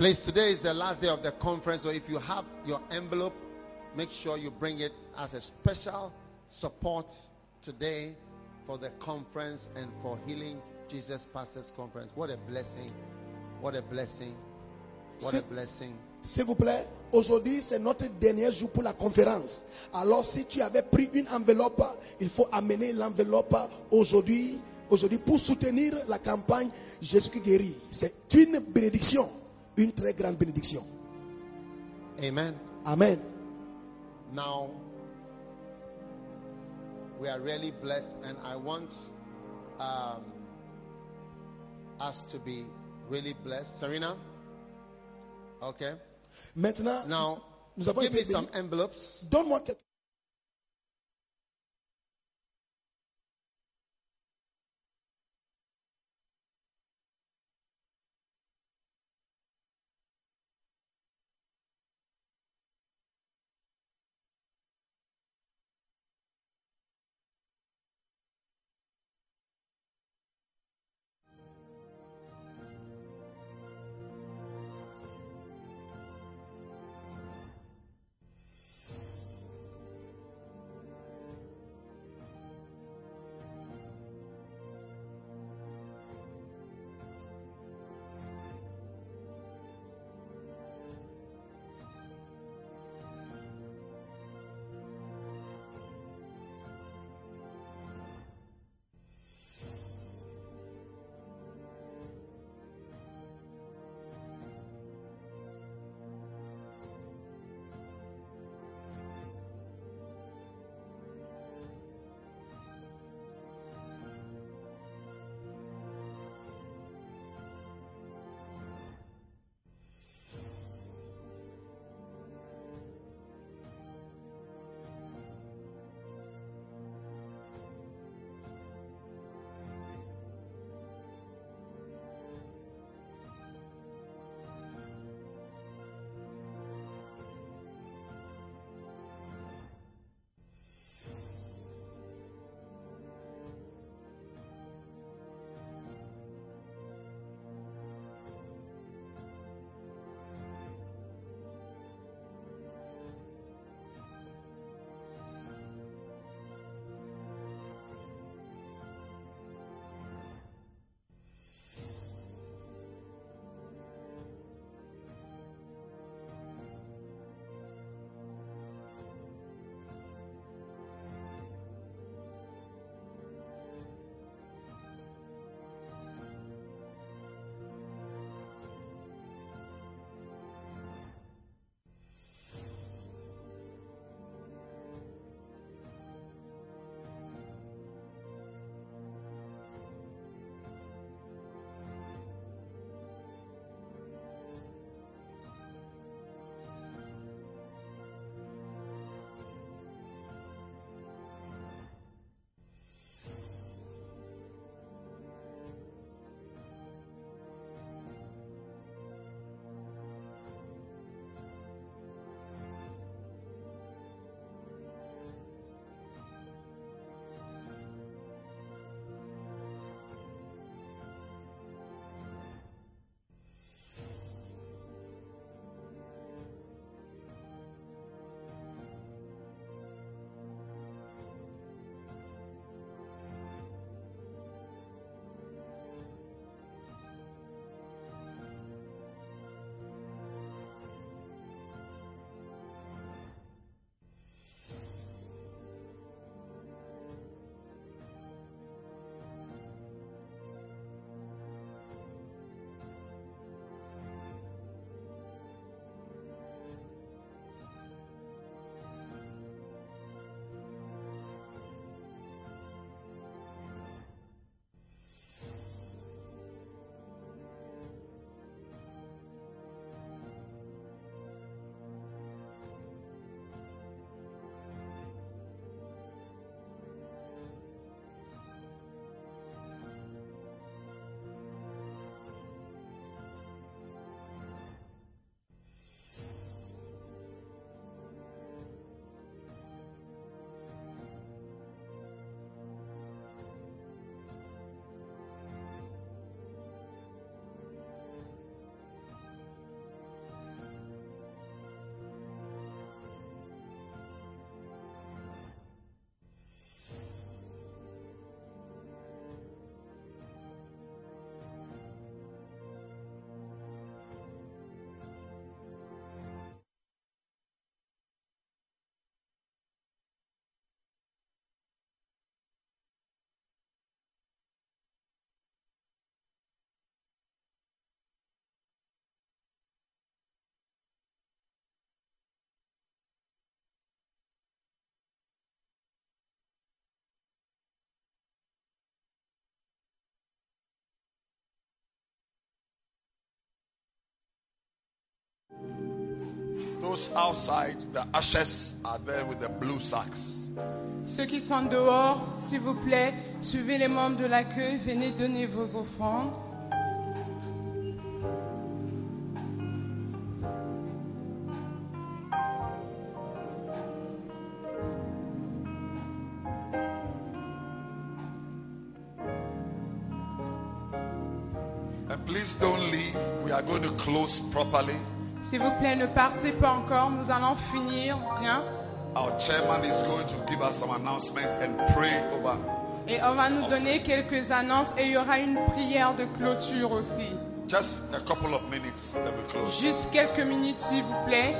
Please, today is the last day of the conference. So if you have your envelope, make sure you bring it as a special support today for the conference and for Healing Jesus Pastors Conference. What a blessing! What a blessing! What a blessing! S'il vous plaît, aujourd'hui c'est notre dernier jour pour la conférence. Alors si tu avais pris une enveloppe, il faut amener l'enveloppe aujourd'hui, aujourd'hui pour soutenir la campagne Jésus qui guérit. C'est une bénédiction, une très grande bénédiction. Amen. Amen. Now, we are really blessed, and I want um, us to be really blessed. Serena? Okay. Maintenant, Now, Nous avons give me été some bénis. envelopes. donne-moi quelque Those outside, the ashes are there with the blue sacks. Ceux qui sont dehors, s'il vous plaît, suivez les membres de l'accueil, venez donner vos offrandes. And please don't leave. We are going to close properly. S'il vous plaît, ne partez pas encore, nous allons finir bien. Our chairman is going to give us some announcements and pray over. Et on va nous donner quelques annonces et il y aura une prière de clôture aussi. Just a couple of minutes, then we close. Juste quelques minutes, s'il vous plaît.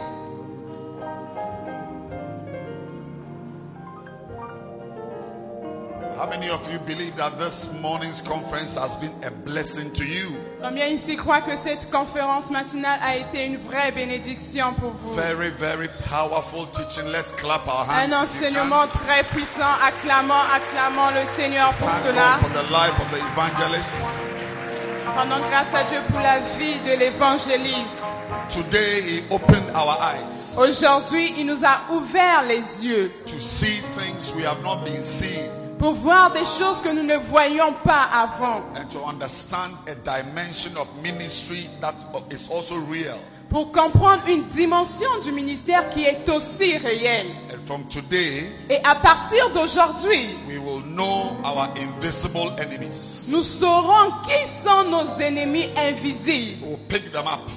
How many of you believe that this morning's conference has been a blessing to you? Combien ici croient que cette conférence matinale a été une vraie bénédiction pour vous? Very, very powerful teaching. Let's clap our hands. Un enseignement très puissant. Acclamons, acclamons le Seigneur pour Thank cela. God for the life of the evangelist. Rendons grâce à Dieu pour la vie de l'évangéliste. Today he opened our eyes Aujourd'hui, il nous a ouvert les yeux to see things we have not been seeing pour voir des choses que nous ne voyions pas avant, and to understand a dimension of ministry that is also real. pour comprendre une dimension du ministère qui est aussi réelle. And from today, Et à partir d'aujourd'hui, we will know our invisible enemies. nous saurons qui sont nos ennemis invisibles We'll pick them up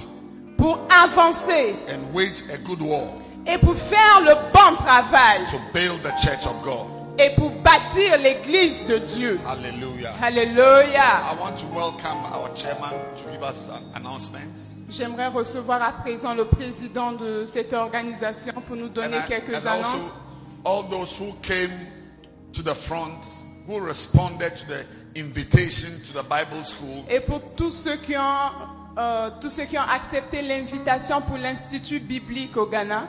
pour avancer and wage a good war et pour faire le bon travail to build the church of God. Et pour bâtir l'église de Dieu. Hallelujah. Alléluia. I want to welcome our chairman to give us an announcements. J'aimerais recevoir à présent le président de cette organisation pour nous And, donner I- quelques and annonces. also all those who came to the front, who responded to the invitation to the Bible school. Et pour tous ceux qui ont, euh, tous ceux qui ont accepté l'invitation pour l'Institut biblique au Ghana,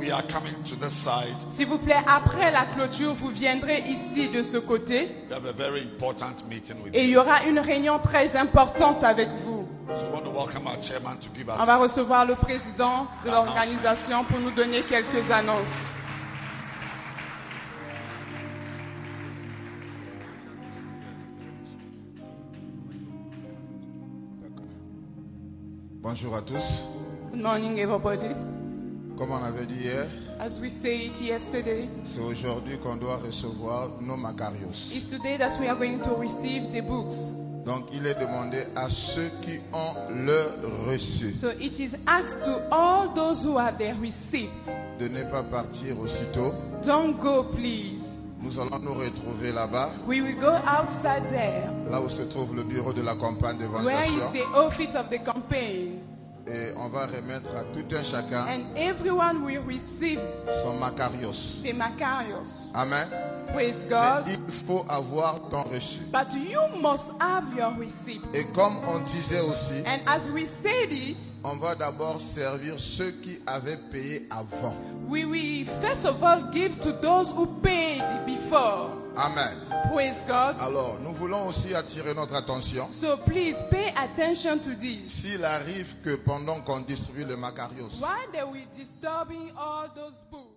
We are coming to this side. s'il vous plaît, après la clôture, vous viendrez ici de ce côté We have a very important meeting with et il you. y aura une réunion très importante avec vous. So we want to welcome our chairman to give On va us. recevoir le président de l'organisation pour nous donner quelques annonces. Bonjour à tous. Good morning, everybody. Comme on avait dit hier, As we said yesterday, c'est aujourd'hui qu'on doit recevoir nos Macarios. it's today that we are going to receive the books. Donc il est demandé à ceux qui ont leur reçu So it is asked to all those who have their receipt. de ne pas partir aussitôt. Don't go, please. Nous allons nous retrouver là-bas, We will go outside there. là où se trouve le bureau de la campagne Where is d'évangélisation. the office of the campaign? Et on va remettre à tout un chacun And everyone will receive son Macarios. the Macarios. Amen. Praise Mais God. il faut avoir ton reçu. But you must have your receipt. Et comme on disait aussi, And as we said it, on va d'abord servir ceux qui avaient payé avant. we will first of all give to those who paid before. Amen. Praise God. Alors, nous voulons aussi attirer notre attention. So please pay attention to this. S'il arrive que pendant qu'on distribue le Macarios, Why they will disturbing all those books?